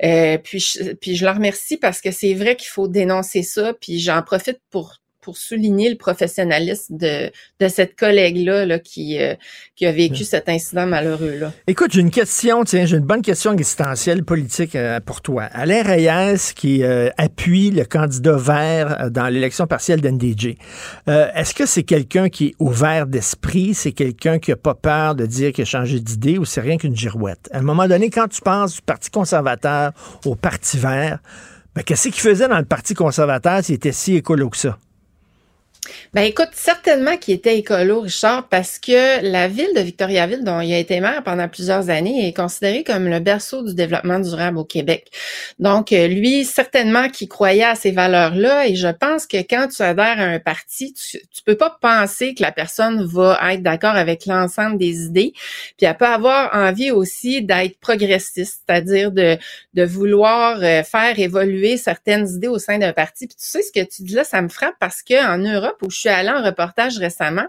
Euh, puis, je, puis je le remercie parce que c'est vrai qu'il faut dénoncer ça, puis j'en profite pour pour souligner le professionnalisme de, de cette collègue-là là, qui, euh, qui a vécu cet incident malheureux-là. Écoute, j'ai une question, tiens, j'ai une bonne question existentielle politique euh, pour toi. Alain Reyes qui euh, appuie le candidat vert dans l'élection partielle d'NDJ. Est-ce que c'est quelqu'un qui est ouvert d'esprit? C'est quelqu'un qui n'a pas peur de dire qu'il a changé d'idée ou c'est rien qu'une girouette? À un moment donné, quand tu penses du Parti conservateur au Parti vert, ben, qu'est-ce qu'il faisait dans le Parti conservateur s'il était si écolo que ça? Ben écoute, certainement qu'il était écolo, Richard, parce que la ville de Victoriaville, dont il a été maire pendant plusieurs années, est considérée comme le berceau du développement durable au Québec. Donc, euh, lui, certainement qu'il croyait à ces valeurs-là, et je pense que quand tu adhères à un parti, tu, tu peux pas penser que la personne va être d'accord avec l'ensemble des idées, puis elle peut avoir envie aussi d'être progressiste, c'est-à-dire de, de vouloir euh, faire évoluer certaines idées au sein d'un parti. Puis tu sais, ce que tu dis là, ça me frappe parce que en Europe, où je suis allée en reportage récemment,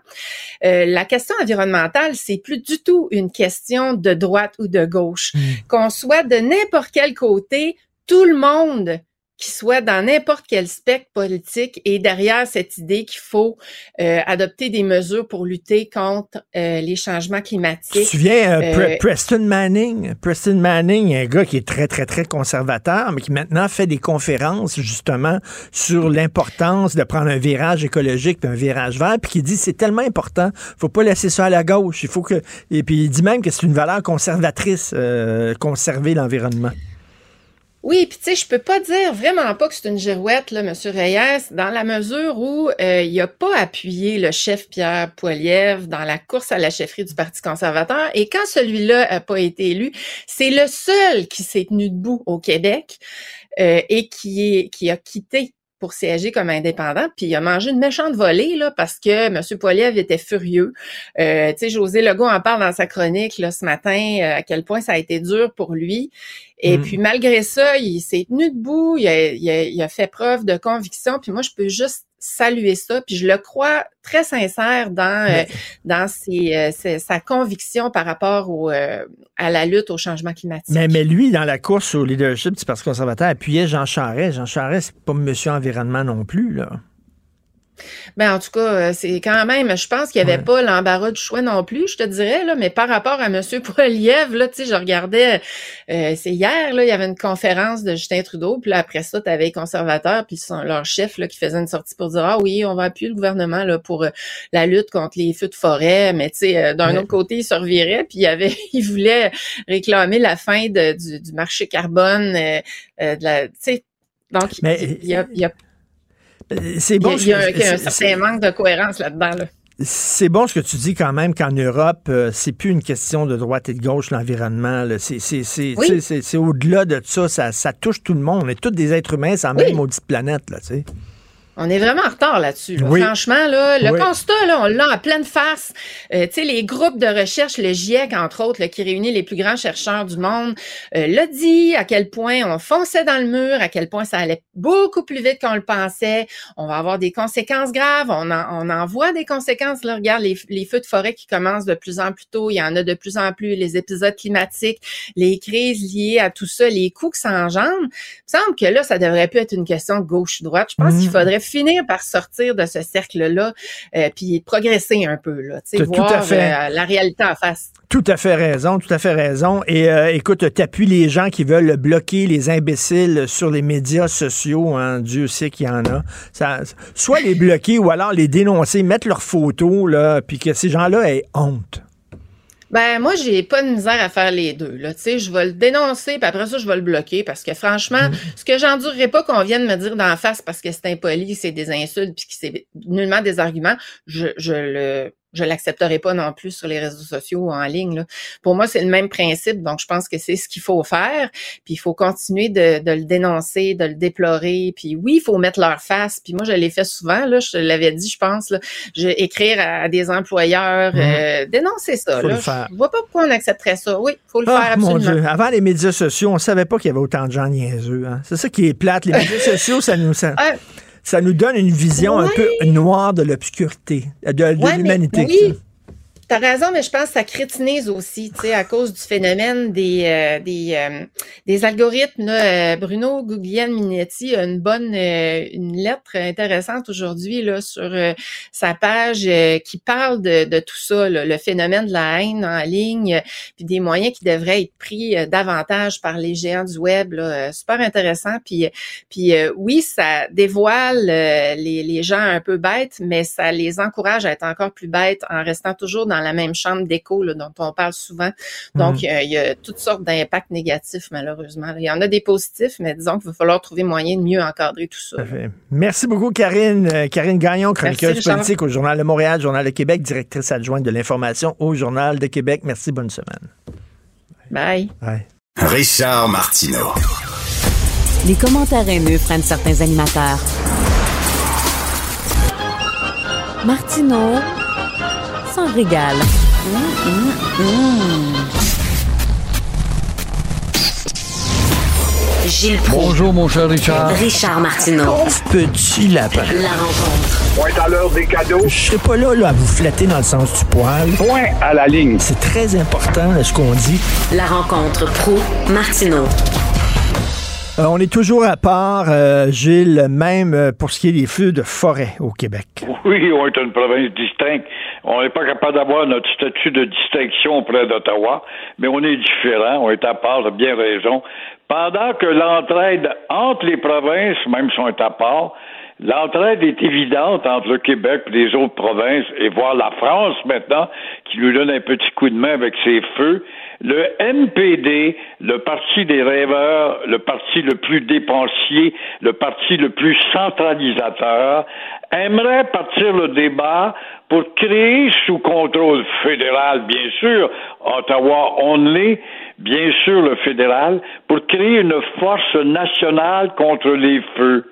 euh, la question environnementale, c'est plus du tout une question de droite ou de gauche. Hmm. Qu'on soit de n'importe quel côté, tout le monde qui soit dans n'importe quel spectre politique et derrière cette idée qu'il faut euh, adopter des mesures pour lutter contre euh, les changements climatiques. Tu te souviens, euh, Pre- Preston Manning? Preston Manning, un gars qui est très, très, très conservateur, mais qui maintenant fait des conférences justement sur l'importance de prendre un virage écologique puis un virage vert, puis qui dit c'est tellement important, faut pas laisser ça à la gauche. Il faut que. Et puis il dit même que c'est une valeur conservatrice, euh, conserver l'environnement. Oui, puis tu sais, je peux pas dire vraiment pas que c'est une girouette, là, M. Reyes, dans la mesure où euh, il a pas appuyé le chef Pierre Poilievre dans la course à la chefferie du Parti conservateur. Et quand celui-là a pas été élu, c'est le seul qui s'est tenu debout au Québec euh, et qui, est, qui a quitté pour siéger comme indépendant, puis il a mangé une méchante volée là parce que M. Poiliev était furieux. Euh, tu sais, José Legault en parle dans sa chronique là ce matin euh, à quel point ça a été dur pour lui. Et Mm. puis malgré ça, il s'est tenu debout, il a, il a- il a fait preuve de conviction. Puis moi, je peux juste saluer ça. Puis je le crois très sincère dans euh, dans ses, euh, ses- sa conviction par rapport au, euh, à la lutte au changement climatique. Mais, mais lui, dans la course au leadership du Parti conservateur, appuyait Jean Charest. Jean Charest, c'est pas monsieur environnement non plus, là. Ben, en tout cas, euh, c'est quand même, je pense qu'il n'y avait pas l'embarras du choix non plus, je te dirais, là, mais par rapport à M. Poiliev, là, tu sais, je regardais, euh, c'est hier, là, il y avait une conférence de Justin Trudeau, puis là, après ça, tu avais les conservateurs, puis son, leur chef, là, qui faisait une sortie pour dire, ah oui, on va appuyer le gouvernement, là, pour euh, la lutte contre les feux de forêt, mais tu sais, euh, d'un Ouais. autre côté, il se revirait, puis il y avait, il voulait réclamer la fin de- du, du marché carbone, euh, euh, de la, tu sais, donc, Mais- il y a, il y a C'est bon. il y a, ce il que- y a un certain manque de cohérence là-dedans. Là. C'est bon ce que tu dis quand même qu'en Europe, euh, c'est plus une question de droite et de gauche, l'environnement. C'est Oui. au-delà de ça, ça. Ça touche tout le monde. On est tous des êtres humains sans même maudite planète. Là, tu sais. On est vraiment en retard là-dessus. là. Oui. Franchement, là, le Oui. constat, là, on l'a en pleine face. Euh, tu sais, les groupes de recherche, le GIEC, entre autres, là, qui réunit les plus grands chercheurs du monde, euh, l'a dit à quel point on fonçait dans le mur, à quel point ça allait beaucoup plus vite qu'on le pensait. On va avoir des conséquences graves. On en, on en voit des conséquences. Là, regarde les, les feux de forêt qui commencent de plus en plus tôt. Il y en a de plus en plus. Les épisodes climatiques, les crises liées à tout ça, les coûts que ça engendre. Il me semble que là, ça devrait plus être une question de gauche-droite. Je pense qu'il faudrait finir par sortir de ce cercle-là, euh, puis progresser un peu, là, tu sais, T'as tout voir à fait. euh, la réalité en face. Tout à fait raison, tout à fait raison. Et euh, écoute, t'appuies les gens qui veulent bloquer les imbéciles sur les médias sociaux. Hein, Dieu sait qu'il y en a. Ça, soit les bloquer ou alors les dénoncer, mettre leurs photos, là, puis que ces gens-là aient honte. Ben moi, j'ai pas de misère à faire les deux. Là, tu sais, je vais le dénoncer, puis après ça, je vais le bloquer parce que franchement, ce que j'endurerais pas qu'on vienne me dire d'en face parce que c'est impoli, c'est des insultes, puis que c'est nullement des arguments, je, je le je l'accepterai pas non plus sur les réseaux sociaux ou en ligne. là. Pour moi, c'est le même principe, donc je pense que c'est ce qu'il faut faire. Puis il faut continuer de, de le dénoncer, de le déplorer. Puis oui, il faut mettre leur face. Puis moi, je l'ai fait souvent. Là, je l'avais dit, je pense. Là, je, écrire à des employeurs, Mhm. euh, dénoncer ça. Faut là. le faire. Je vois pas pourquoi on accepterait ça. Oui, faut le Ah, faire mon absolument. Dieu. Avant les médias sociaux, on savait pas qu'il y avait autant de gens niaiseux. hein. C'est ça qui est plate. Les médias sociaux, ça nous, ça, ça nous donne une vision un peu noire de l'obscurité, de, de Ouais, mais l'humanité. oui. T'as raison, mais je pense que ça crétinise aussi, tu sais, à cause du phénomène des euh, des, euh, des algorithmes. Euh, Bruno Guglielminetti a une bonne euh, une lettre intéressante aujourd'hui là sur euh, sa page qui parle de, de tout ça, là, le phénomène de la haine en ligne, puis des moyens qui devraient être pris davantage par les géants du web. Là, super intéressant. Puis puis oui, ça dévoile les, les gens un peu bêtes, mais ça les encourage à être encore plus bêtes en restant toujours dans la même chambre d'écho là, dont on parle souvent. Donc, Mhm. euh, il y a toutes sortes d'impacts négatifs, malheureusement. Il y en a des positifs, mais disons qu'il va falloir trouver moyen de mieux encadrer tout ça. Parfait. Merci beaucoup, Karine. Euh, Karine Gagnon, chroniqueuse politique au Journal de Montréal, Journal de Québec, directrice adjointe de l'information au Journal de Québec. Merci, bonne semaine. Bye. Bye. Richard Martineau. Les commentaires haineux prennent certains animateurs. Martineau s'en régale. Gilles Proulx. Bonjour, mon cher Richard. Richard Martineau. Petit lapin. La rencontre. Point à l'heure des cadeaux. Je serai pas là, là, à vous flatter dans le sens du poil. Point à la ligne. C'est très important là, ce qu'on dit. La rencontre pro martineau Euh, on est toujours à part, euh, Gilles, même euh, pour ce qui est des feux de forêt au Québec. Oui, on est une province distincte. On n'est pas capable d'avoir notre statut de distinction auprès d'Ottawa, mais on est différent, on est à part, t'as bien raison. Pendant que l'entraide entre les provinces, même si on est à part, l'entraide est évidente entre le Québec et les autres provinces, et voir la France maintenant, qui lui donne un petit coup de main avec ses feux. Le NPD, le parti des rêveurs, le parti le plus dépensier, le parti le plus centralisateur, aimerait partir le débat pour créer sous contrôle fédéral, bien sûr, Ottawa only, bien sûr le fédéral, pour créer une force nationale contre les feux.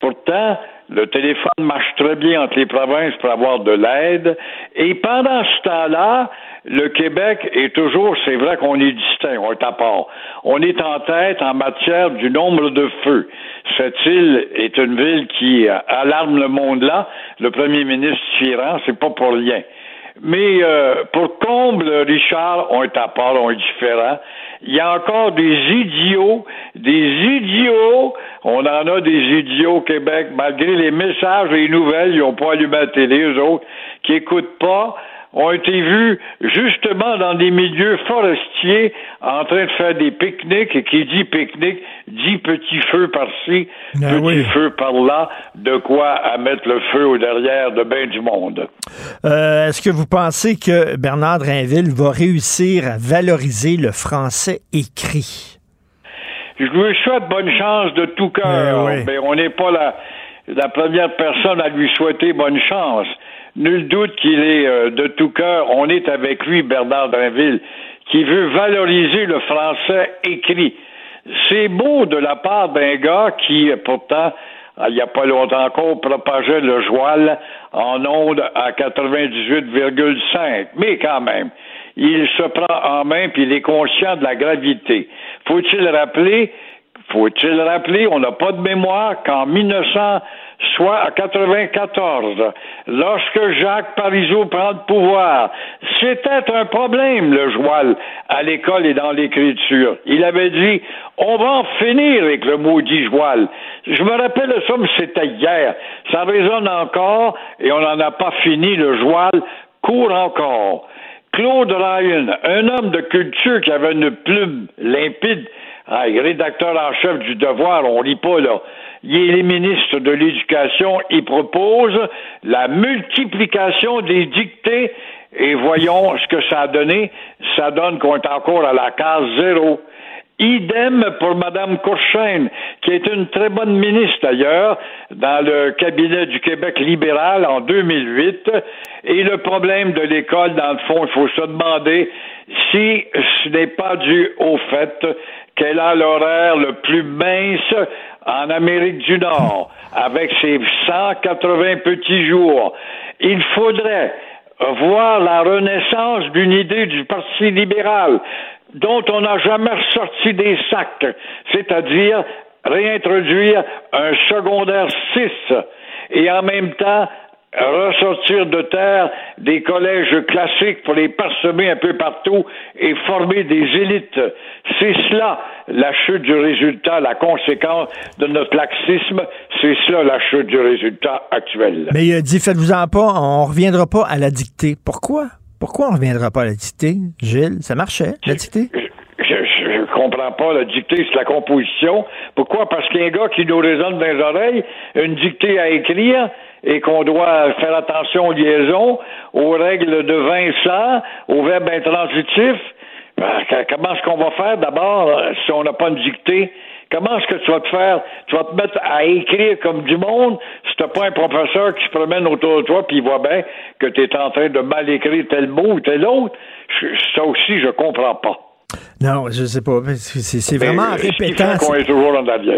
Pourtant, le téléphone marche très bien entre les provinces pour avoir de l'aide. Et pendant ce temps-là, le Québec est toujours, c'est vrai qu'on est distinct, on est à part. On est en tête en matière du nombre de feux. Cette île est une ville qui alarme le monde là. Le premier ministre Chiran, c'est pas pour rien. Mais euh, pour comble, Richard, on est à part, on est différent. Il y a encore des idiots, des idiots. On en a des idiots au Québec, malgré les messages et les nouvelles, ils n'ont pas allumé la télé, eux autres, qui écoutent pas ont été vus justement dans des milieux forestiers en train de faire des pique-niques et qui dit pique-nique dit petit feu par-ci, Ben petit oui. feu par-là, de quoi à mettre le feu au derrière de bien du monde. Euh, Est-ce que vous pensez que Bernard Drinville va réussir à valoriser le français écrit? Je lui souhaite bonne chance de tout cœur, Ben oui. mais on n'est pas la, la première personne à lui souhaiter bonne chance. Nul doute qu'il est euh, de tout cœur, on est avec lui, Bernard Drinville, qui veut valoriser le français écrit. C'est beau de la part d'un gars qui, pourtant, euh, il n'y a pas longtemps encore, propageait le joual en ondes à 98,5. Mais quand même, il se prend en main puis il est conscient de la gravité. Faut-il rappeler, faut-il rappeler, on n'a pas de mémoire qu'en 1900, soit à 94, lorsque Jacques Parizeau prend le pouvoir, c'était un problème, le joual, à l'école et dans l'écriture. Il avait dit, on va en finir avec le maudit joual. Je me rappelle ça, mais c'était hier. Ça résonne encore et on n'en a pas fini. Le joual court encore. Claude Ryan, un homme de culture qui avait une plume limpide, ah, rédacteur en chef du Devoir, on lit pas là. Il est ministre de l'Éducation, il propose la multiplication des dictées et voyons ce que ça a donné. Ça donne qu'on est encore à la case zéro. Idem pour Mme Courchaine, qui est une très bonne ministre d'ailleurs, dans le cabinet du Québec libéral en 2008. Et le problème de l'école, dans le fond, il faut se demander si ce n'est pas dû au fait qu'elle a l'horaire le plus mince en Amérique du Nord, avec ses 180 petits jours. Il faudrait voir la renaissance d'une idée du Parti libéral dont on n'a jamais ressorti des sacs, c'est-à-dire réintroduire un secondaire 6 et en même temps ressortir de terre des collèges classiques pour les parsemer un peu partout et former des élites. C'est cela la chute du résultat, la conséquence de notre laxisme, c'est cela la chute du résultat actuel. Mais il a dit, faites-vous-en pas, on reviendra pas à la dictée. Pourquoi? Pourquoi on reviendra pas à la dictée, Gilles? Ça marchait, la dictée? Je, je, comprends pas. La dictée, c'est la composition. Pourquoi? Parce qu'il y a un gars qui nous résonne dans les oreilles, une dictée à écrire, et qu'on doit faire attention aux liaisons, aux règles de Vincent, aux verbes intransitifs. Ben, comment est-ce qu'on va faire? D'abord si on n'a pas une dictée? Comment est-ce que tu vas te faire? Tu vas te mettre à écrire comme du monde si tu n'as pas un professeur qui se promène autour de toi puis il voit bien que tu es en train de mal écrire tel mot ou tel autre? Ça aussi, je comprends pas. Non, je sais pas. C'est vraiment en répétant.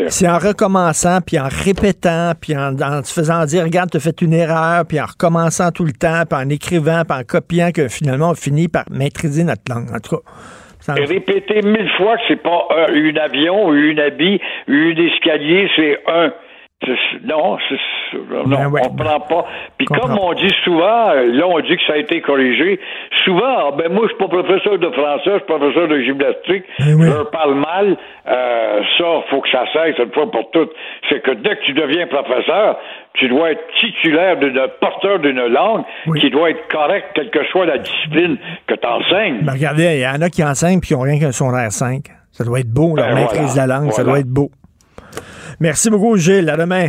C'est en recommençant, puis en répétant, puis en, en te faisant dire, regarde, tu as fait une erreur, puis en recommençant tout le temps, puis en écrivant, puis en copiant, que finalement, on finit par maîtriser notre langue. En tout cas. Ça... Répéter mille fois que c'est pas un, une avion, une habit, une escalier, c'est un. Non, non ben ouais, on prend pas. Puis comme on dit souvent, là on dit que ça a été corrigé, souvent, ben moi je suis pas professeur de français, je suis professeur de gymnastique, Ben je parle mal, euh, ça, faut que ça cesse une fois pour toutes. C'est que dès que tu deviens professeur, tu dois être titulaire d'une porteur d'une langue qui doit être correcte, quelle que soit la discipline que tu enseignes. Ben regardez, il y en a qui enseignent puis qui n'ont rien qu'un secondaire 5. Ça doit être beau, leur Ben maîtrise voilà, de la langue, ça doit être beau. Merci beaucoup, Gilles. À demain.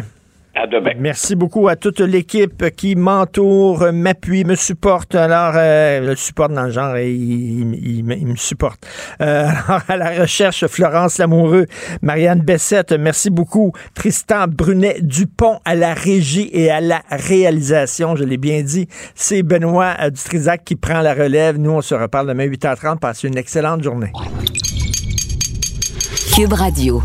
À demain. Merci beaucoup à toute l'équipe qui m'entoure, m'appuie, me supporte. Alors, euh, le supporte dans le genre, et il, il- il- il me supporte. Euh, alors, à la recherche, Florence Lamoureux, Marianne Bessette, merci beaucoup. Tristan Brunet-Dupont à la régie et à la réalisation, je l'ai bien dit. C'est Benoît euh, Dutrisac qui prend la relève. Nous, on se reparle demain 8h30. Passez une excellente journée. Cube Radio.